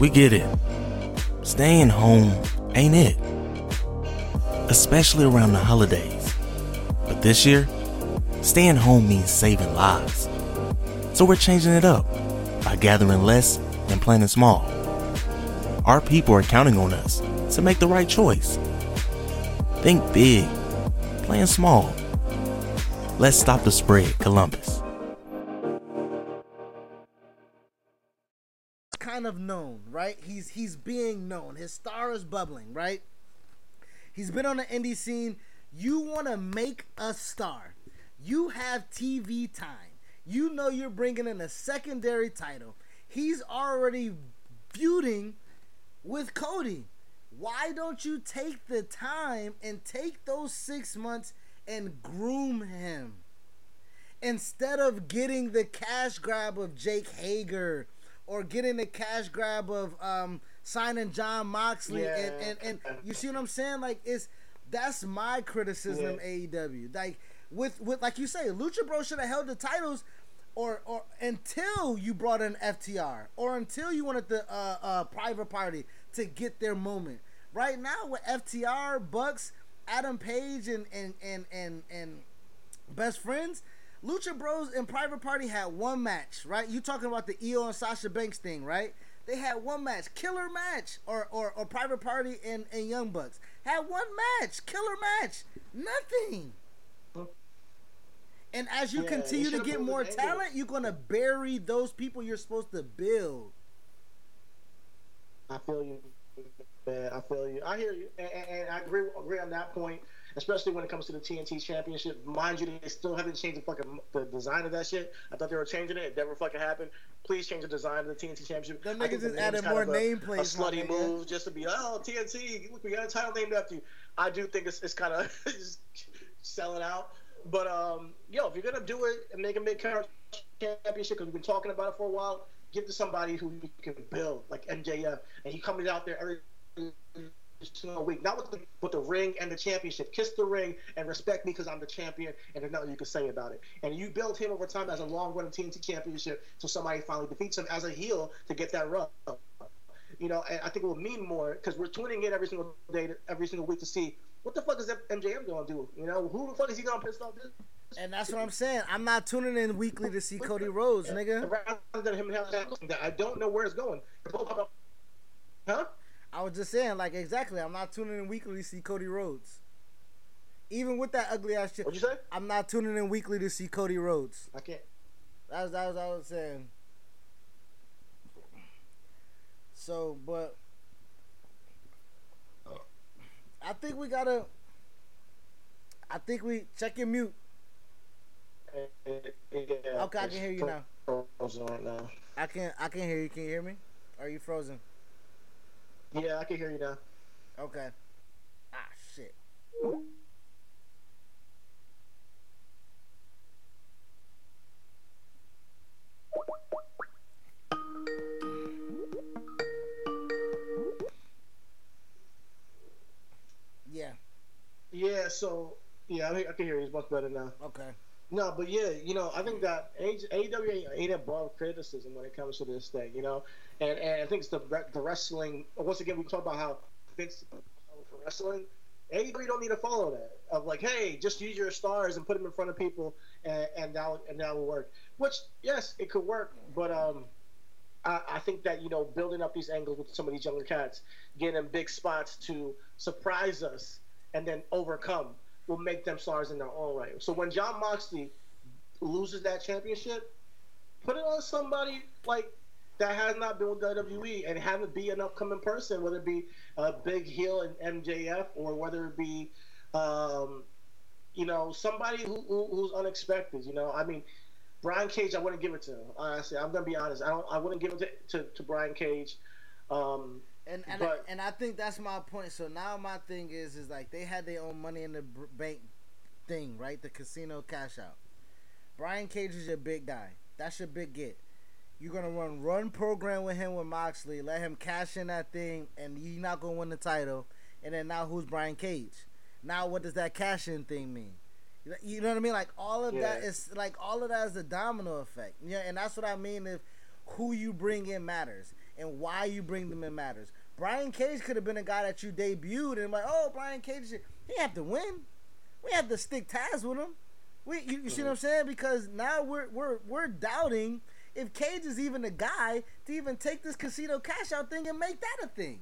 We get it. Staying home ain't it. Especially around the holidays. But this year, staying home means saving lives. So we're changing it up by gathering less and planning small. Our people are counting on us to make the right choice. Think big plan small. Let's stop the spread, Columbus. Kind of known, right? He's he's being known. His star is bubbling, right? He's been on the indie scene. You want to make a star. You have TV time. You know you're bringing in a secondary title. He's already feuding with Cody. Why don't you take the time and take those six months and groom him? Instead of getting the cash grab of Jake Hager or getting the cash grab of um, signing Jon Moxley yeah. and, and, and you see what I'm saying? Like it's that's my criticism yeah. AEW. Like with with like you say, Lucha Bro should have held the titles or or until you brought in FTR or until you wanted the uh, uh, private party to get their moment. Right now with FTR, Bucks, Adam Page, and and and and, and best friends, Lucha Bros and Private Party had one match, right? You talking about the Io and Sasha Banks thing, right? They had one match, killer match, or or, or Private Party and, and Young Bucks had one match, killer match, nothing. And as you yeah, continue to get more talent, you're gonna bury those people you're supposed to build. I feel you man. I feel you. I hear you, and, and, and I agree agree on that point. Especially when it comes to the TNT Championship. Mind you, they still haven't changed the fucking the design of that shit. I thought they were changing it. It never fucking happened. Please change the design of the TNT Championship. Them I niggas the just added more nameplates, A slutty move just to be oh TNT. Look, we got a title named after you. I do think it's, it's kind of (laughs) selling out. But um, yo, if you're gonna do it and make a mid card championship, because we've been talking about it for a while, give to somebody who you can build, like MJF, and he comes out there every single week, not with the with the ring and the championship. Kiss the ring and respect me because I'm the champion, and there's nothing you can say about it. And you build him over time as a long running TNT championship, so somebody finally defeats him as a heel to get that rub. You know, and I think it will mean more because we're tuning in every single day, every single week to see what the fuck is MJF gonna do. You know, who the fuck is he gonna piss off this? And that's what I'm saying. I'm not tuning in weekly to see Cody Rhodes, nigga. Rather than him have that, I don't know where it's going. Huh? I was just saying, like, exactly. I'm not tuning in weekly to see Cody Rhodes. Even with that ugly ass shit. What'd you say? I'm not tuning in weekly to see Cody Rhodes. I can't. That was that was I was saying. So, but I think we gotta. I think we check your mute. Yeah, Okay, I can hear you now. Frozen right now. I can I can hear you. Can you hear me? Are you frozen? Yeah, I can hear you now. Okay. Ah shit. Yeah. Yeah, so yeah, I, I can hear you. It's much better now. Okay. No, but yeah, you know, I think that AEW ain't- above criticism when it comes to this thing, you know, and and I think it's the the wrestling. Once again, we talk about how Vince for wrestling. AEW don't need to follow that of like, hey, just use your stars and put them in front of people, and, and now and that will work. Which yes, it could work, but um, I, I think that you know building up these angles with some of these younger cats, getting them big spots to surprise us and then overcome will make them stars in their own right. So when Jon Moxley loses that championship, put it on somebody like that has not been with WWE and have it be an upcoming person, whether it be a big heel in MJF or whether it be, um, you know, somebody who, who, who's unexpected. You know, I mean, Brian Cage, I wouldn't give it to. Honestly, I'm gonna be honest. I don't. I wouldn't give it to, to, to Brian Cage. Um, And and, But- and I think that's my point. So now my thing is is like they had their own money in the bank thing, right? The casino cash out. Brian Cage is your big guy. That's your big get. You're gonna run run program with him with Moxley, let him cash in that thing, and you're not gonna win the title. And then now who's Brian Cage? Now what does that cash in thing mean? You know- what I mean? Like all of that Yeah. is like all of that is a domino effect. Yeah, and that's what I mean. If who you bring in matters and why you bring them in matters. Brian Cage could have been a guy that you debuted and like, oh, Brian Cage, he have to win. We have to stick ties with him. We, you, you see what I'm saying? Because now we're we're we're doubting if Cage is even a guy to even take this casino cash out thing and make that a thing.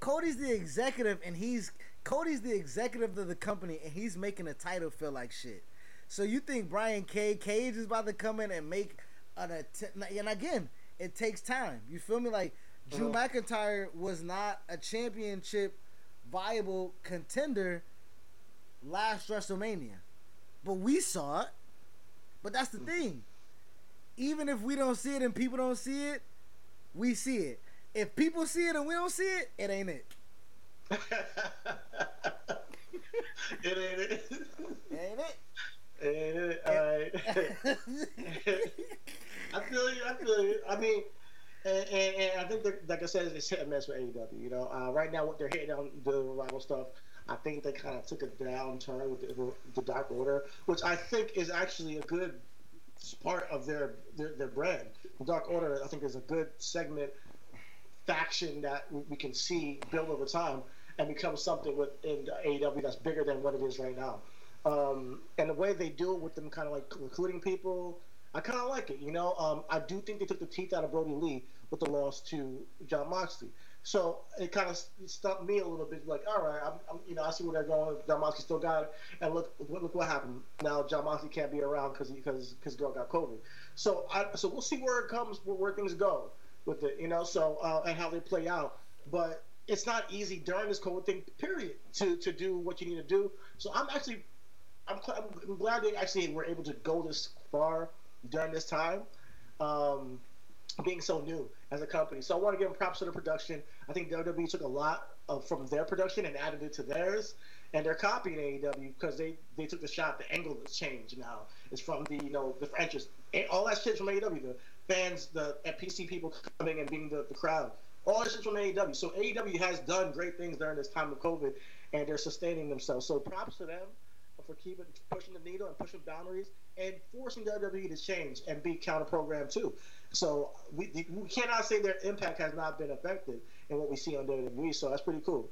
Cody's the executive and he's Cody's the executive of the company and he's making a title feel like shit. So you think Brian K Cage is about to come in and make an attempt? And again, it takes time. You feel me? Like Drew McIntyre was not a championship viable contender last WrestleMania, but we saw it. But that's the mm. thing. Even if we don't see it and people don't see it, we see it. If people see it and we don't see it, it ain't it. (laughs) it ain't it. Ain't it? It ain't it. All right. (laughs) (laughs) I feel you. I feel you. I mean, and, and, and I think, that, like I said, it's hit and miss with AEW. You know, uh, right now what they're hitting on the revival stuff, I think they kind of took a downturn with the, the Dark Order, which I think is actually a good part of their, their their brand. The Dark Order, I think, is a good segment faction that we we can see build over time and become something within AEW that's bigger than what it is right now. Um, and the way they do it with them kind of like recruiting people, I kind of like it. You know, um, I do think they took the teeth out of Brodie Lee with the loss to Jon Moxley. So it kind of stumped me a little bit. Like, all right, I'm, I'm, you know, I see where they're going. Jon Moxley still got it, and look, look, look what happened. Now Jon Moxley can't be around because because because girl got COVID. So I, so we'll see where it comes, where, where things go with it, you know. So uh, and how they play out. But it's not easy during this COVID thing, period, to to do what you need to do. So I'm actually, I'm, I'm glad they actually were able to go this far during this time, um, being so new as a company. So I want to give them props to the production. I think WWE took a lot of, from their production and added it to theirs, and they're copying AEW because they they took the shot. The angle has changed now. It's from the you know the franchise, all that shit from AEW. The fans, the PC people coming and being the, the crowd. All this shit from AEW. So AEW has done great things during this time of COVID, and they're sustaining themselves. So props to them for keeping pushing the needle and pushing boundaries and forcing WWE to change and be counter programmed too. So we, we cannot say their impact has not been affected in what we see on WWE. So that's pretty cool.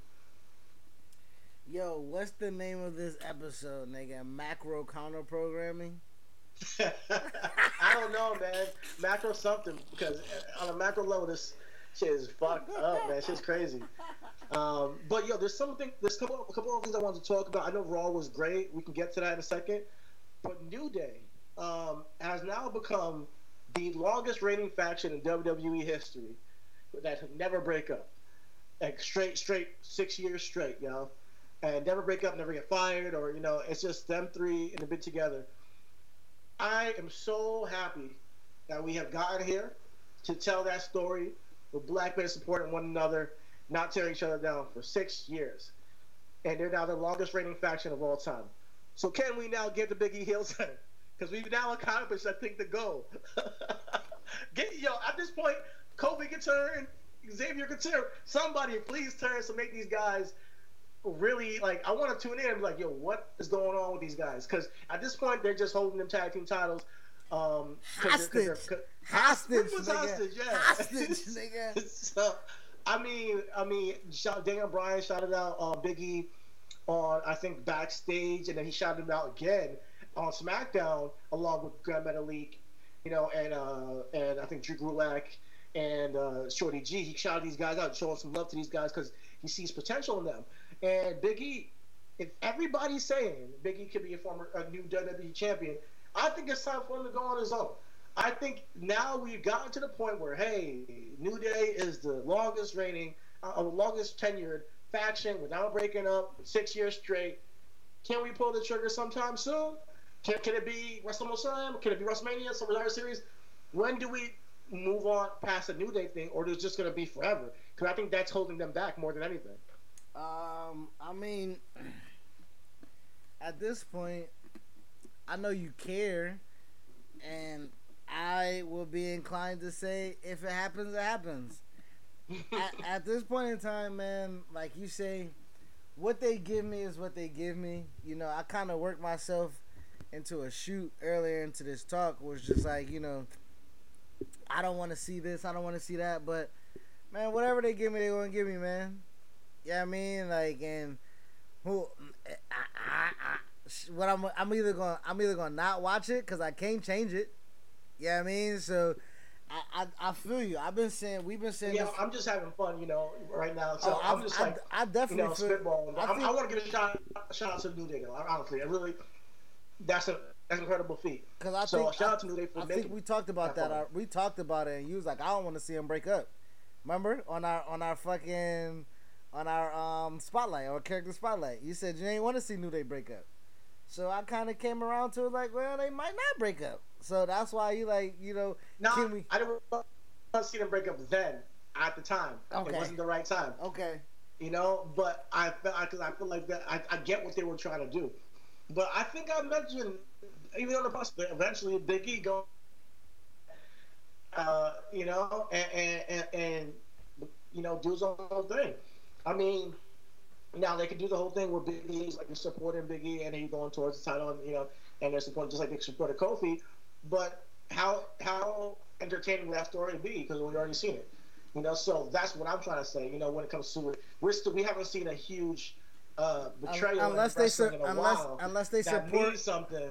Yo, what's the name of this episode, nigga? Macro counter programming. (laughs) I don't know, man. Macro something because on a macro level, this shit is fucked up, man. Shit's crazy. Um, but yo, there's something. There's a couple, a couple of things I wanted to talk about. I know Raw was great. We can get to that in a second. But New Day um, has now become the longest reigning faction in WWE history that never break up. Like straight, straight, six years straight, you know, and never break up, never get fired, or you know, it's just them three in a bit together. I am so happy that we have gotten here to tell that story with black men supporting one another, not tearing each other down for six years. And they're now the longest reigning faction of all time. So can we now get the Biggie heel? Because (laughs) we've now accomplished, I think, the goal. (laughs) get yo at this point, Kofi can turn, Xavier can turn. Somebody please turn to make these guys really like I want to tune in and be like, yo, what is going on with these guys? Because at this point, they're just holding them tag team titles. Um, hostage, they're, they're, hostage, nigga. hostage, yeah, hostage, (laughs) nigga. so, I mean, I mean, Daniel Bryan shouted out uh, Biggie on I think backstage, and then he shouted him out again on SmackDown along with Grand Metalik, you know, and uh, and I think Drew Gulak and uh, Shorty G. He shouted these guys out, showing some love to these guys because he sees potential in them. And Big E, if everybody's saying Big E could be a former a new WWE champion, I think it's time for him to go on his own. I think now we've gotten to the point where hey, New Day is the longest reigning, uh, longest tenured faction without breaking up six years straight. Can we pull the trigger sometime soon? Can, can it be WrestleMania? Can it be WrestleMania? Survivor Series? When do we move on past the New Day thing, or is it just going to be forever? Because I think that's holding them back more than anything. Um, I mean, (clears throat) at this point, I know you care, and I will be inclined to say, if it happens, it happens. At, (laughs) at this point in time, man, like you say, what they give me is what they give me. You know, I kind of worked myself into a shoot earlier into this talk was just like, you know, I don't want to see this, I don't want to see that, but man, whatever they give me, they gonna give me, man. Yeah, you know I mean, like, and who, eh, I, I, I, what I'm, I'm either gonna, I'm either gonna not watch it because I can't change it. Yeah, you know I mean, so. I, I, I feel you. I've been saying we've been saying. Yeah, this. I'm just having fun, you know, right now. So Oh, I'm I'm- just I- like, I definitely you know, feel- spitballing. I I, think- I want to give a shout, shout out to New Day, though. Honestly, I really, that's a that's an incredible feat. Because I so think shout I, out to New Day for I making. think we talked about that. that far. uh, we talked about it, and you was like, I don't want to see him break up. Remember on our on our fucking on our um spotlight or character spotlight, you said you ain't want to see New Day break up. So I kind of came around to it like, well, they might not break up. So that's why you like, you know, no, can we? I didn't want to see them break up then. At the time, Okay. it wasn't the right time. Okay, you know. But I felt because I feel like that I, I get what they were trying to do, but I think I mentioned even on the bus that eventually Big E go, uh, you know, and and, and and you know do his own thing. I mean, now they could do the whole thing where Big E's like supporting Big E and he going towards the title, and you know, and they're supporting just like they supported Kofi, but how how entertaining would that story be because we've already seen it. You know, so that's what I'm trying to say. You know, when it comes to it, we're still we haven't seen a huge uh, betrayal unless they su- unless while unless they support something.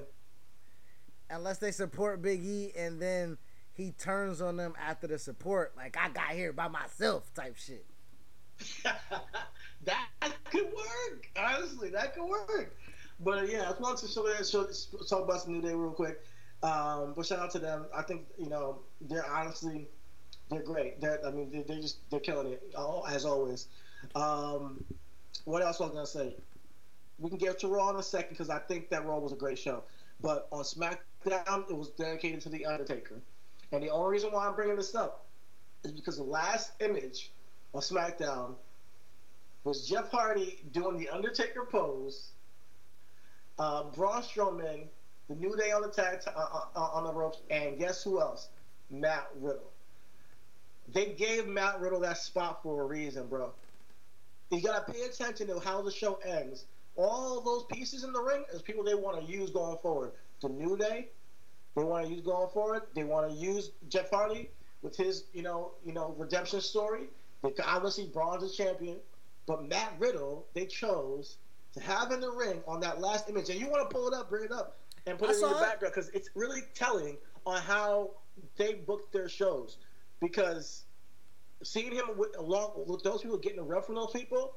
unless they support Big E and then he turns on them after the support, like I got here by myself type shit. (laughs) that could work. Honestly, that could work. But uh, yeah, I just wanted to show that, show, talk about some New Day real quick. Um, but shout out to them. I think you know they're honestly they're great. They're I mean they're, they're just they're killing it as always. Um, what else was I gonna say? We can get to Raw in a second because I think that Raw was a great show. But on SmackDown, it was dedicated to the Undertaker, and the only reason why I'm bringing this up is because the last image on SmackDown was Jeff Hardy doing the Undertaker pose, uh, Braun Strowman, the New Day on the tag t- uh, uh, on the ropes, and guess who else? Matt Riddle. They gave Matt Riddle that spot for a reason, bro. You gotta pay attention to how the show ends. All those pieces in the ring is people they want to use going forward. The New Day, they want to use going forward. They want to use Jeff Hardy with his, you know, you know, redemption story. They obviously Braun's a champion, but Matt Riddle they chose to have in the ring on that last image. And you want to pull it up, bring it up, and put I it in the it. background because it's really telling on how they booked their shows. Because seeing him with along with those people getting the rub from those people,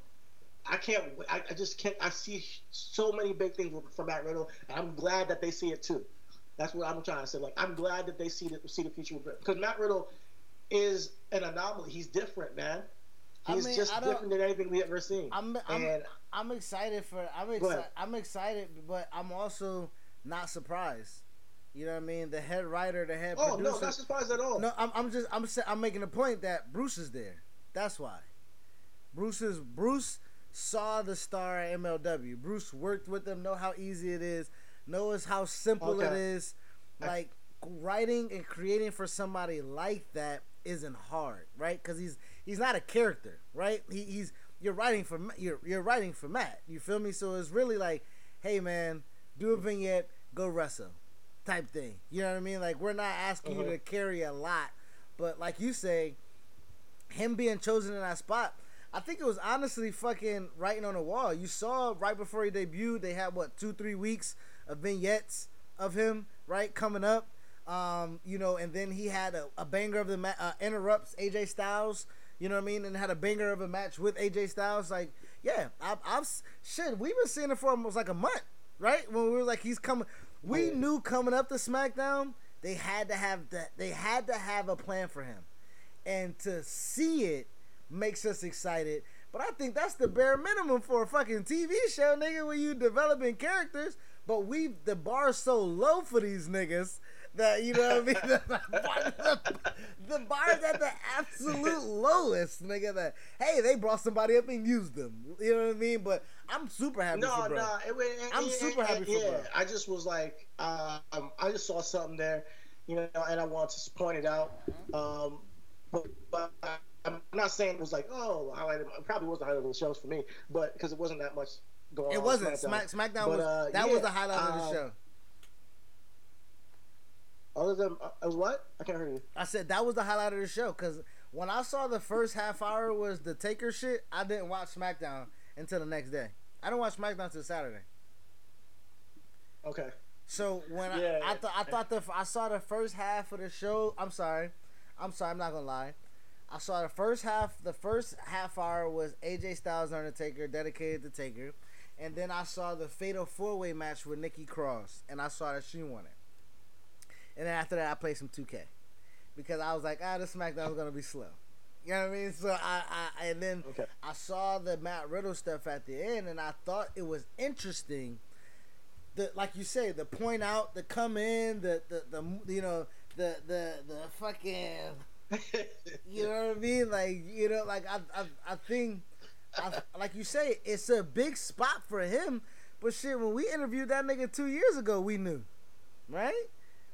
I can't. I, I just can't. I see so many big things from Matt Riddle, and I'm glad that they see it too. That's what I'm trying to say. Like I'm glad that they see the see the future because Matt Riddle is an anomaly. He's different, man. I He's mean, just I different than anything we've ever seen. I'm I'm, and I'm excited for I'm excited. I'm excited, but I'm also not surprised. You know what I mean? The head writer, the head oh producer. no, not surprised at all. No, I'm, I'm just I'm I'm making a point that Bruce is there. That's why. Bruce is Bruce saw the star at MLW. Bruce worked with them, know how easy it is, knows how simple it Okay. is. Like writing and creating for somebody like that isn't hard, right? Because he's he's not a character, right? He, he's you're writing for you're you're writing for Matt. You feel me? So it's really like, hey man, do a vignette, go wrestle, type thing. You know what I mean? Like we're not asking you Uh-huh. to carry a lot, but like you say, him being chosen in that spot, I think it was honestly fucking writing on the wall. You saw right before he debuted, they had what two, three weeks of vignettes of him, right, coming up. Um, you know, and then he had a, a banger of the ma- uh, interrupts AJ Styles. You know what I mean? And had a banger of a match with AJ Styles. Like, yeah, I've, I've shit. We've been seeing it for almost like a month, right? When we were like, he's coming. We oh, Yeah. knew coming up to SmackDown, they had to have that. They had to have a plan for him and to see it makes us excited. But I think that's the bare minimum for a fucking TV show, nigga, when you developing characters. But we the bar's so low for these niggas that you know what I mean. (laughs) the, bar, the, the bar's at the absolute lowest, They nigga. That hey, they brought somebody up and used them. You know what I mean? But I'm super happy No, for bro. no, it, it, I'm it- super it- happy for yeah, bro. I just was like, um, I just saw something there, you know, and I wanted to point it out. Um, but, but I, I'm not saying it was like, oh, highlight. It probably was the highlight of the shows for me, but because it wasn't that much going on. It wasn't Smack SmackDown But, was uh, that yeah, was the highlight of the um, show. Other than uh, what? I can't hear you. I said that was the highlight of the show because when I saw the first half hour was the Taker shit, I didn't watch SmackDown until the next day. I didn't watch SmackDown until Saturday. Okay. So when Yeah, I, I thought I thought the I saw the first half of the show. I'm sorry, I'm sorry. I'm not gonna lie. I saw the first half. The first half hour was AJ Styles and Undertaker, dedicated to Taker, and then I saw the Fatal Four Way match with Nikki Cross, and I saw that she won it. And then after that, I played some 2K because I was like, ah, this SmackDown is gonna be slow. You know what I mean? So I, I and then Okay. I saw the Matt Riddle stuff at the end, and I thought it was interesting. The like you say, the point out, the come in, the the, the you know the the the fucking (laughs) you know what I mean? Like you know, like I I, I think, I, like you say, it's a big spot for him. But shit, when we interviewed that nigga two years ago, we knew, right?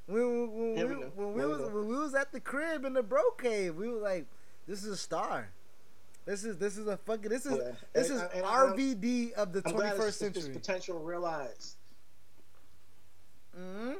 When, when, Yeah, we, we when we Yeah, was knew. when we was at the crib in the bro cave, we were like, "This is a star. This is this is a fucking this is Yeah. this And- is and I'm- RVD of the I'm twenty first century." potential realized. hmm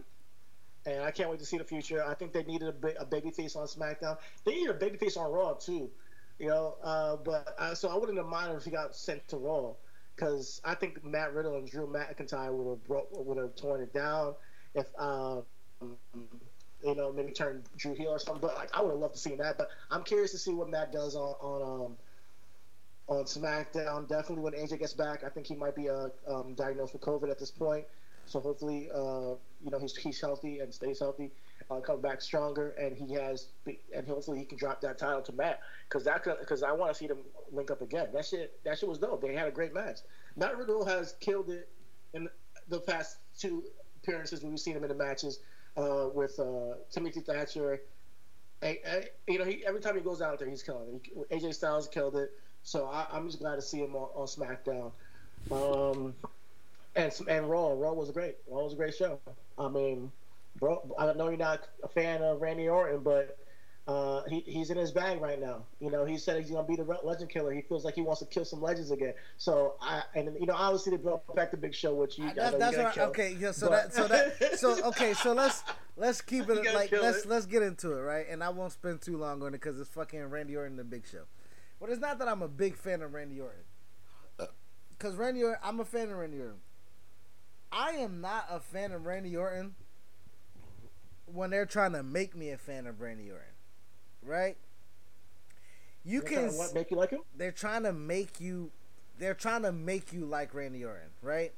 and I can't wait to see the future. I think they needed a, a baby face on SmackDown. They needed a baby face on Raw too, you know. Uh, but I, so I wouldn't have minded if he got sent to Raw because I think Matt Riddle and Drew McIntyre would have would have torn it down if um, you know maybe turn Drew heel or something. But like I would have loved to see that. But I'm curious to see what Matt does on on um, on SmackDown. Definitely when AJ gets back, I think he might be uh, um, diagnosed with COVID at this point. So hopefully, uh, you know, he's he's healthy and stays healthy. uh, come back stronger, and he has, and hopefully he can drop that title to Matt because that because I want to see them link up again. That shit that shit was dope. They had a great match. Matt Riddle has killed it in the past two appearances when we've seen him in the matches uh, with uh, Timothy Thatcher. you know, he, every time he goes out there, he's killing it. AJ Styles killed it, so I, am just glad to see him on, on SmackDown. Um, and and Raw, Raw was great. Raw was a great show. I mean, bro, I know you're not a fan of Randy Orton, but uh, he, he's in his bag right now. You know, he said he's gonna be the legend killer. He feels like he wants to kill some legends again. So I and you know, obviously they brought back the Big Show, which you. That, that's what I, okay. Yeah, so but, that so that so (laughs) okay. So let's let's keep it like let's it. let's get into it, right? And I won't spend too long on it because it's fucking Randy Orton the Big Show. But it's not that I'm a big fan of Randy Orton. Because Randy Orton, I'm a fan of Randy Orton. I am not a fan of Randy Orton when they're trying to make me a fan of Randy Orton right? You they're can what make you like him? They're trying to make you. They're trying to make you like Randy Orton, right?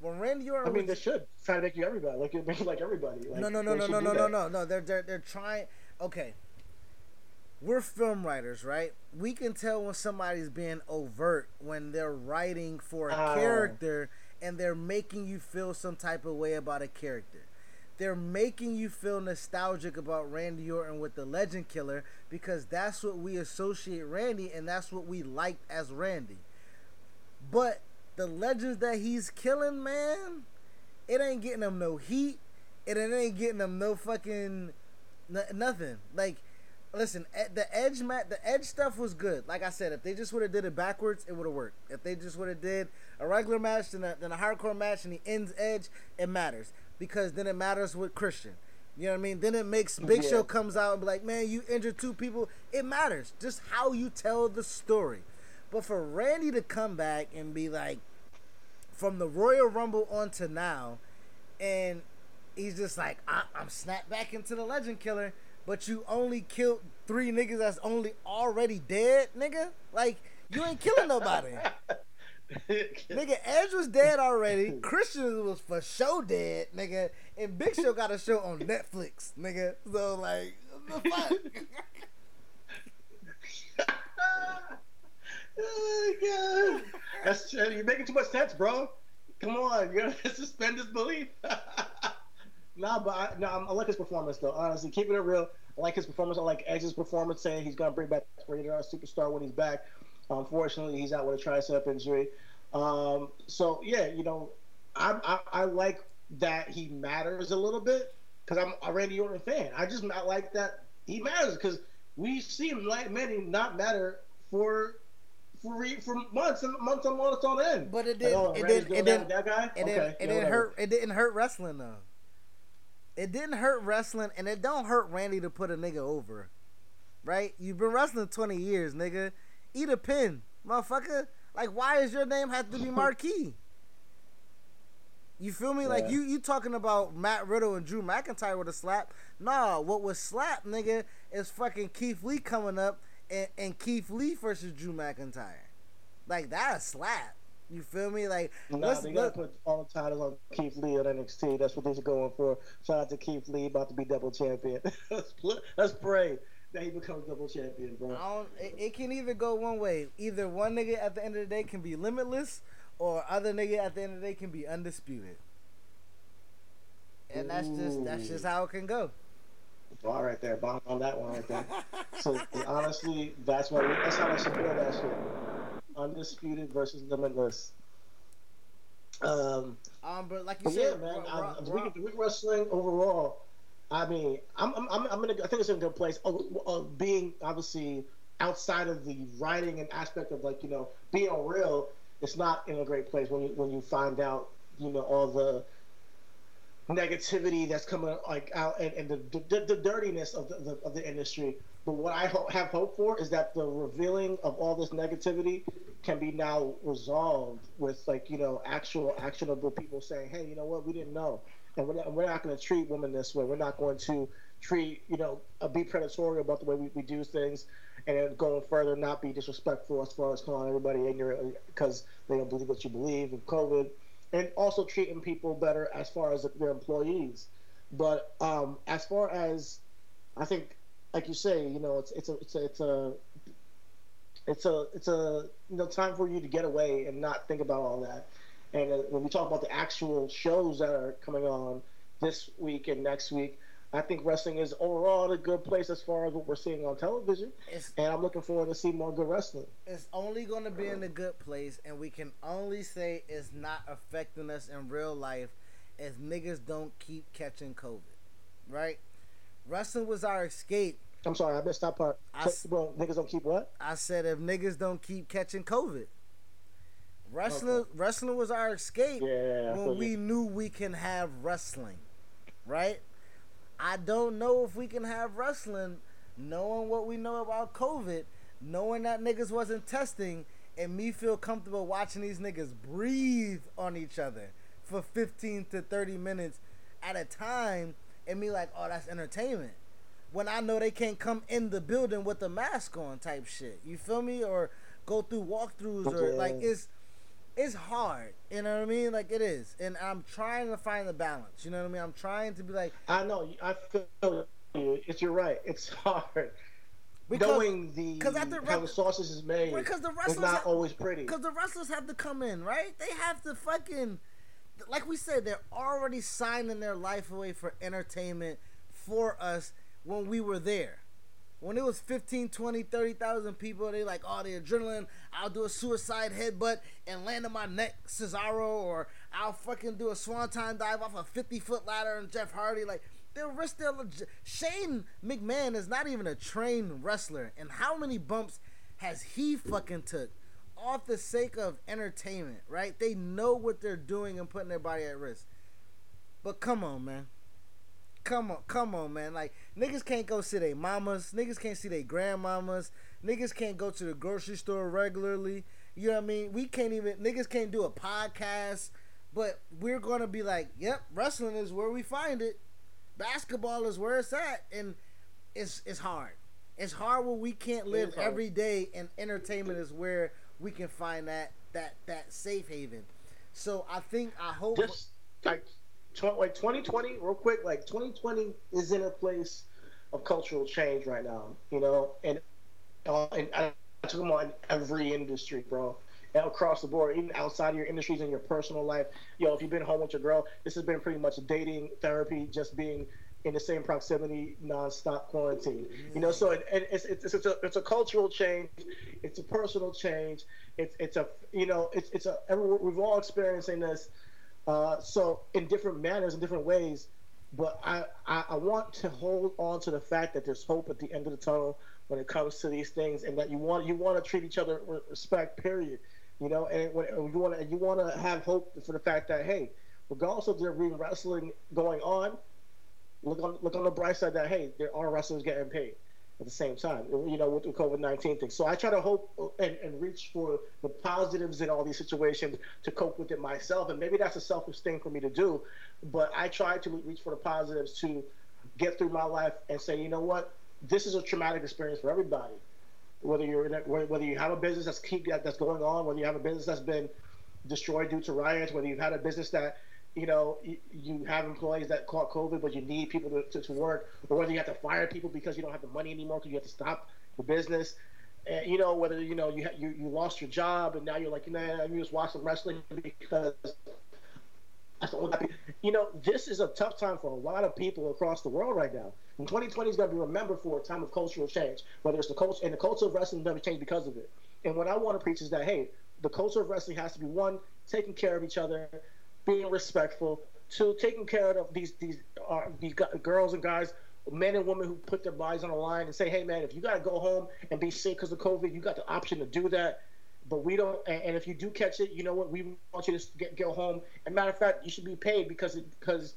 When Randy Orton, I mean, was, they should try to make you everybody like you make like everybody. Like, no, no, no, no, no, no, no, no, no. They're they're they're trying. Okay, we're film writers, right? We can tell when somebody's being overt when they're writing for a uh, character and they're making you feel some type of way about a character they're making you feel nostalgic about Randy Orton with the Legend Killer because that's what we associate Randy and that's what we liked as Randy. But the legends that he's killing, man, it ain't getting them no heat. It ain't getting them no fucking n- nothing. Like, listen, the edge mat, the edge stuff was good. Like I said, if they just would have did it backwards, it would have worked. If they just would have did a regular match, then a, then a hardcore match, and he ends edge, it matters because then it matters with Christian. You know what I mean? Then it makes Big yeah. Show comes out and be like, man, you injured two people. It matters just how you tell the story. But for Randy to come back and be like, from the Royal Rumble on to now, and he's just like, I- am snapped back into the Legend Killer, but you only killed three niggas that's only already dead, nigga. Like you ain't killing nobody. (laughs) (laughs) nigga, Edge was dead already. Christian was for sure dead, nigga. And Big Show got a show on Netflix, nigga. So like, the fuck. (laughs) (laughs) oh god, that's you're making too much sense, bro. Come on, you gotta suspend disbelief. nah, but I, no, I like his performance though. Honestly, keeping it real. I like his performance. I like Edge's performance, saying he's gonna bring back Rated R Superstar when he's back. Unfortunately, he's out with a tricep injury. Um, so yeah, you know, I, I, I like that he matters a little bit because I'm a Randy Orton fan. I just not like that he matters because we see him like many not matter for for for months and months and months on end. But it didn't. Like, oh, it, didn't it didn't. That guy. It okay, didn't. It didn't hurt. It didn't hurt wrestling though. It didn't hurt wrestling, and it don't hurt Randy to put a nigga over, right? You've been wrestling twenty years, nigga. Eat a pin, motherfucker. Like, why is your name have to be marquee? You feel me? Yeah. Like you you talking about Matt Riddle and Drew McIntyre with a slap? Nah, what was slap, nigga, is fucking Keith Lee coming up and, and Keith Lee versus Drew McIntyre. Like that a slap. You feel me? Like nah, let's, they gotta put all the titles on Keith Lee at NXT. That's what they're going for. Shout out to Keith Lee, about to be double champion. (laughs) let's, let's pray that he becomes double champion, bro. It, it, can either go one way. Either one nigga at the end of the day can be limitless, or other nigga at the end of the day can be undisputed. And that's just that's just how it can go. Bar right there, bomb on that one right there. so honestly, that's what that's how I should feel that shit. Undisputed versus limitless. Um, um, but like you said, yeah, man, I, week, week wrestling overall I mean, I'm I'm I'm, in a, I think it's in a good place. Uh, uh, being obviously outside of the writing and aspect of like you know being real, it's not in a great place when you when you find out you know all the negativity that's coming like out and, and the, the, the dirtiness of the, the, of the industry. But what I ho- have hope for is that the revealing of all this negativity can be now resolved with like you know actual actionable people saying, hey, you know what, we didn't know and we're not, we're not going to treat women this way. We're not going to treat, you know, uh, be predatory about the way we, we do things, and then going further, not be disrespectful as far as calling everybody ignorant because they don't believe what you believe in COVID, and also treating people better as far as their employees. But um, as far as I think, like you say, you know, it's it's a it's a it's a it's a it's a you know time for you to get away and not think about all that. And uh, when we talk about the actual shows that are coming on this week and next week, I think wrestling is overall a good place as far as what we're seeing on television. It's, and I'm looking forward to see more good wrestling. it's only going to be in a good place, and we can only say it's not affecting us in real life if niggas don't keep catching COVID, right? Wrestling was our escape. I'm sorry, I missed that part. I So, well, niggas don't keep what? I said if niggas don't keep catching COVID. Wrestling, wrestling was our escape Yeah, when we knew we can have wrestling, right? I don't know if we can have wrestling, knowing what we know about COVID, knowing that niggas wasn't testing, and me feel comfortable watching these niggas breathe on each other for 15 to 30 minutes at a time, and me like, oh, that's entertainment. When I know they can't come in the building with a mask on, type shit. You feel me? Or go through walkthroughs, or like it's it's hard. You know what I mean? Like it is, and I'm trying to find the balance. You know what I mean? I'm trying to be like I know. I feel you. It's you're right. It's hard. Because- Knowing the 'cause at the how the sausage is made because the is wrestlers not have- always pretty. Because the wrestlers have to come in, right? They have to fucking, like we said, they're already signing their life away for entertainment for us when we were there. When it was 15, 20, 30,000 people, they like, oh, the adrenaline, I'll do a suicide headbutt and land on my neck, Cesaro, or I'll fucking do a swanton dive off a 50 foot ladder and Jeff Hardy. Like, they'll risk their. leg- Shane McMahon is not even a trained wrestler. And how many bumps has he fucking took? off the sake of entertainment, right? They know what they're doing and putting their body at risk. But come on, man. Come on, come on, man. Like niggas can't go see their mamas, niggas can't see their grandmamas, niggas can't go to the grocery store regularly. You know what I mean? We can't even niggas can't do a podcast, but we're gonna be like, yep, wrestling is where we find it. Basketball is where it's at, and it's it's hard. It's hard when we can't live every day, and entertainment is where we can find that that that safe haven. So I think I hope Just like like 2020, real quick. Like 2020 is in a place of cultural change right now. You know, and uh, and I took them on every industry, bro. And across the board, even outside of your industries and your personal life. Yo, if you've been home with your girl, this has been pretty much dating therapy, just being in the same proximity, nonstop quarantine. You know, so it, it, it's, it's it's a it's a cultural change, it's a personal change. It's it's a you know it's it's a we've all experiencing this. Uh, so in different manners, in different ways, but I, I I want to hold on to the fact that there's hope at the end of the tunnel when it comes to these things, and that you want you want to treat each other with respect. Period. You know, and when you want to you want to have hope for the fact that hey, regardless of there being wrestling going on, look on look on the bright side that hey, there are wrestlers getting paid at the same time. You know, with the COVID nineteen thing. So I try to hope and, and reach for the positives in all these situations to cope with it myself. And maybe that's a selfish thing for me to do, but I try to reach for the positives to get through my life and say, you know what, this is a traumatic experience for everybody. Whether you're in a, whether you have a business that's keep that's going on, whether you have a business that's been destroyed due to riots, whether you've had a business that you know you, have employees that caught COVID, but you need people to, to, to work, or whether you have to fire people because you don't have the money anymore because you have to stop the business. And, you know whether you know you, ha- you you lost your job and now you're like, nah, you just watch some wrestling because that's the only you know, this is a tough time for a lot of people across the world right now. And 2020 is going to be remembered for a time of cultural change, whether it's the culture and the culture of wrestling never changed because of it. And what I want to preach is that hey, the culture of wrestling has to be one, taking care of each other, being respectful, to taking care of these these uh, these girls and guys, men and women who put their bodies on the line and say, hey man, if you got to go home and be sick because of COVID, you got the option to do that but we don't. And, if you do catch it, you know what? We want you to get go home. And matter of fact, you should be paid because it, because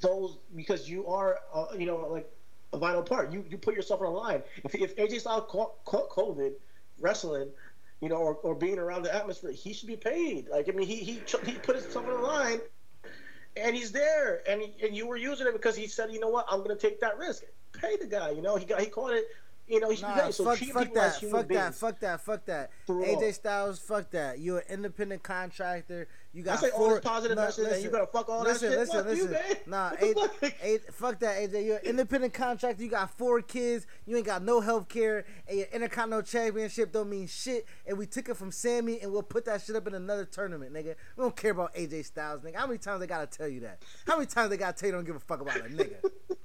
those because you are uh, you know like a vital part. You you put yourself on the line. If if AJ Styles caught, caught COVID wrestling, you know, or, or being around the atmosphere, he should be paid. Like I mean, he he he put himself on the line. And he's there, and he, and you were using it because he said, you know what, I'm going to take that risk. Pay the guy, you know. He got he caught it You know, he Nah, be. So fuck, fuck that, fuck beings. that, fuck that, fuck that. Through AJ all. Styles, fuck that. You're an independent contractor. You got I say all four. this positive no, message and you gotta fuck all that shit? Listen, Fuck you, listen, man. Nah, A- fuck? A- fuck that, AJ. You're an independent contractor. You got four kids. You ain't got no health care. And your Intercontinental Championship don't mean shit. And we took it from Sami and we'll put that shit up in another tournament, nigga. We don't care about AJ Styles, nigga. How many times they gotta tell you that? How many times they gotta tell you don't give a fuck about a nigga? (laughs)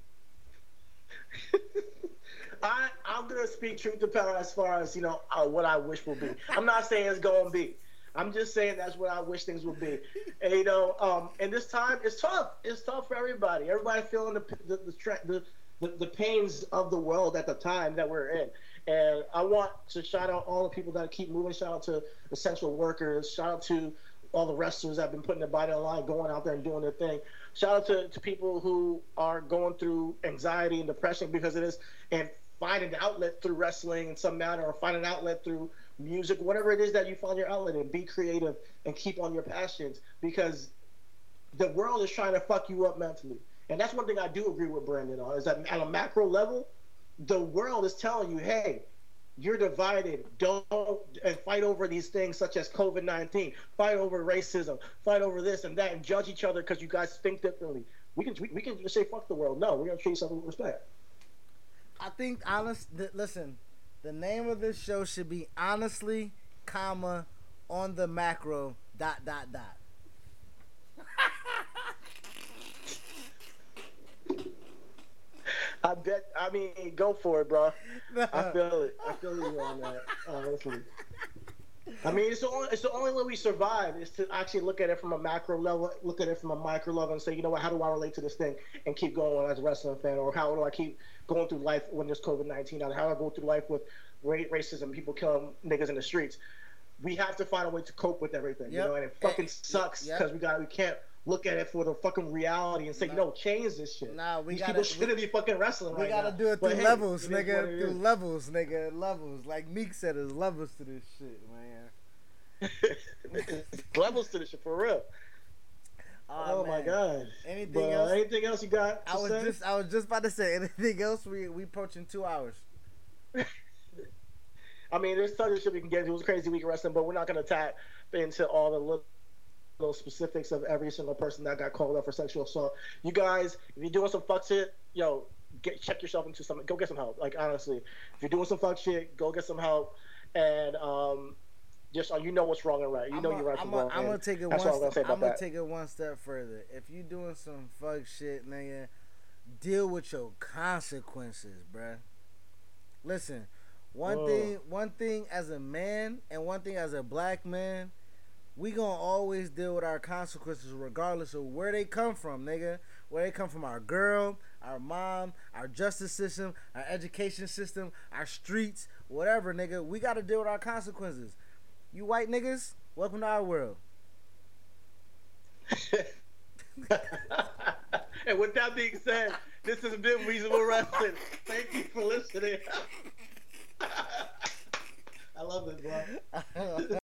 I, I'm gonna speak truth to power as far as you know uh, what I wish will be. I'm not saying it's gonna be. I'm just saying that's what I wish things would be. And you know, um, and this time it's tough. It's tough for everybody. Everybody feeling the the the, the the the pains of the world at the time that we're in. And I want to shout out all the people that keep moving. Shout out to essential workers. Shout out to all the wrestlers that have been putting their body on line, going out there and doing their thing. Shout out to, to people who are going through anxiety and depression because of this and find an outlet through wrestling in some manner or find an outlet through music, whatever it is that you find your outlet in. Be creative and keep on your passions because the world is trying to fuck you up mentally. And that's one thing I do agree with Brandon on is that at a macro level, the world is telling you, hey, you're divided. Don't and fight over these things such as COVID 19. Fight over racism. Fight over this and that and judge each other because you guys think differently. We can, we, can just say fuck the world. No, we're going to treat each other with respect. I think honest. Th- listen, the name of this show should be honestly, comma, on the macro dot dot dot. I bet. I mean, go for it, bro. (laughs) I feel it. I feel you on that. Honestly. I mean, it's the only it's the only way we survive is to actually look at it from a macro level, look at it from a micro level, and say, you know what, how do I relate to this thing, and keep going as a wrestling fan, or how do I keep going through life when there's COVID nineteen, or how do I go through life with ra- racism, people killing niggas in the streets. We have to find a way to cope with everything, you know, and it fucking sucks yep. because we got we can't look at it for the fucking reality and say, you know, change this shit. Nah, we These gotta- people shouldn't be fucking wrestling We right gotta now. do it But through hey, levels, what nigga. Through is. levels, nigga. Levels. Like Meek said, there's levels to this shit, man. (laughs) levels to this shit for real. Aw, Oh, my god. Anything But, uh, else? anything else you got? I was say? just, I was just about to say anything else. We we approaching two hours. (laughs) I mean, there's tons of shit we can get into. It was a crazy week of wrestling, but we're not gonna tap into all the little, little specifics of every single person that got called up for sexual assault. You guys, if you're doing some fuck shit, yo, get check yourself into some. Go get some help. Like honestly, if you're doing some fuck shit, go get some help, and um, just uh, you know what's wrong and right. You know I'm you're right I'm from wrong. I'm gonna take it one. What I'm gonna Step, I'm gonna take it one step further. If you doing some fuck shit, nigga, deal with your consequences, bruh. Listen, one Whoa. thing, one thing as a man, and one thing as a black man, we gonna always deal with our consequences regardless of where they come from, nigga. Where they come from, our girl, our mom, our justice system, our education system, our streets, whatever, nigga. We gotta deal with our consequences. You white niggas, welcome to our world. (laughs) and with that being said, this has been Reasonable Wrestling. Thank you for listening. (laughs) I love it, bro. (laughs)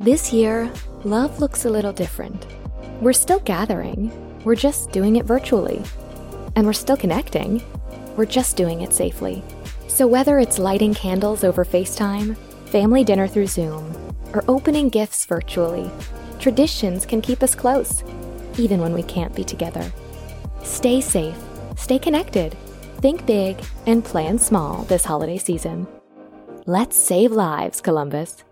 This year, love looks a little different. We're still gathering, we're just doing it virtually. And we're still connecting, we're just doing it safely. So whether it's lighting candles over FaceTime, family dinner through Zoom, or opening gifts virtually, traditions can keep us close, even when we can't be together. Stay safe, stay connected, think big, and plan small this holiday season. Let's save lives, Columbus.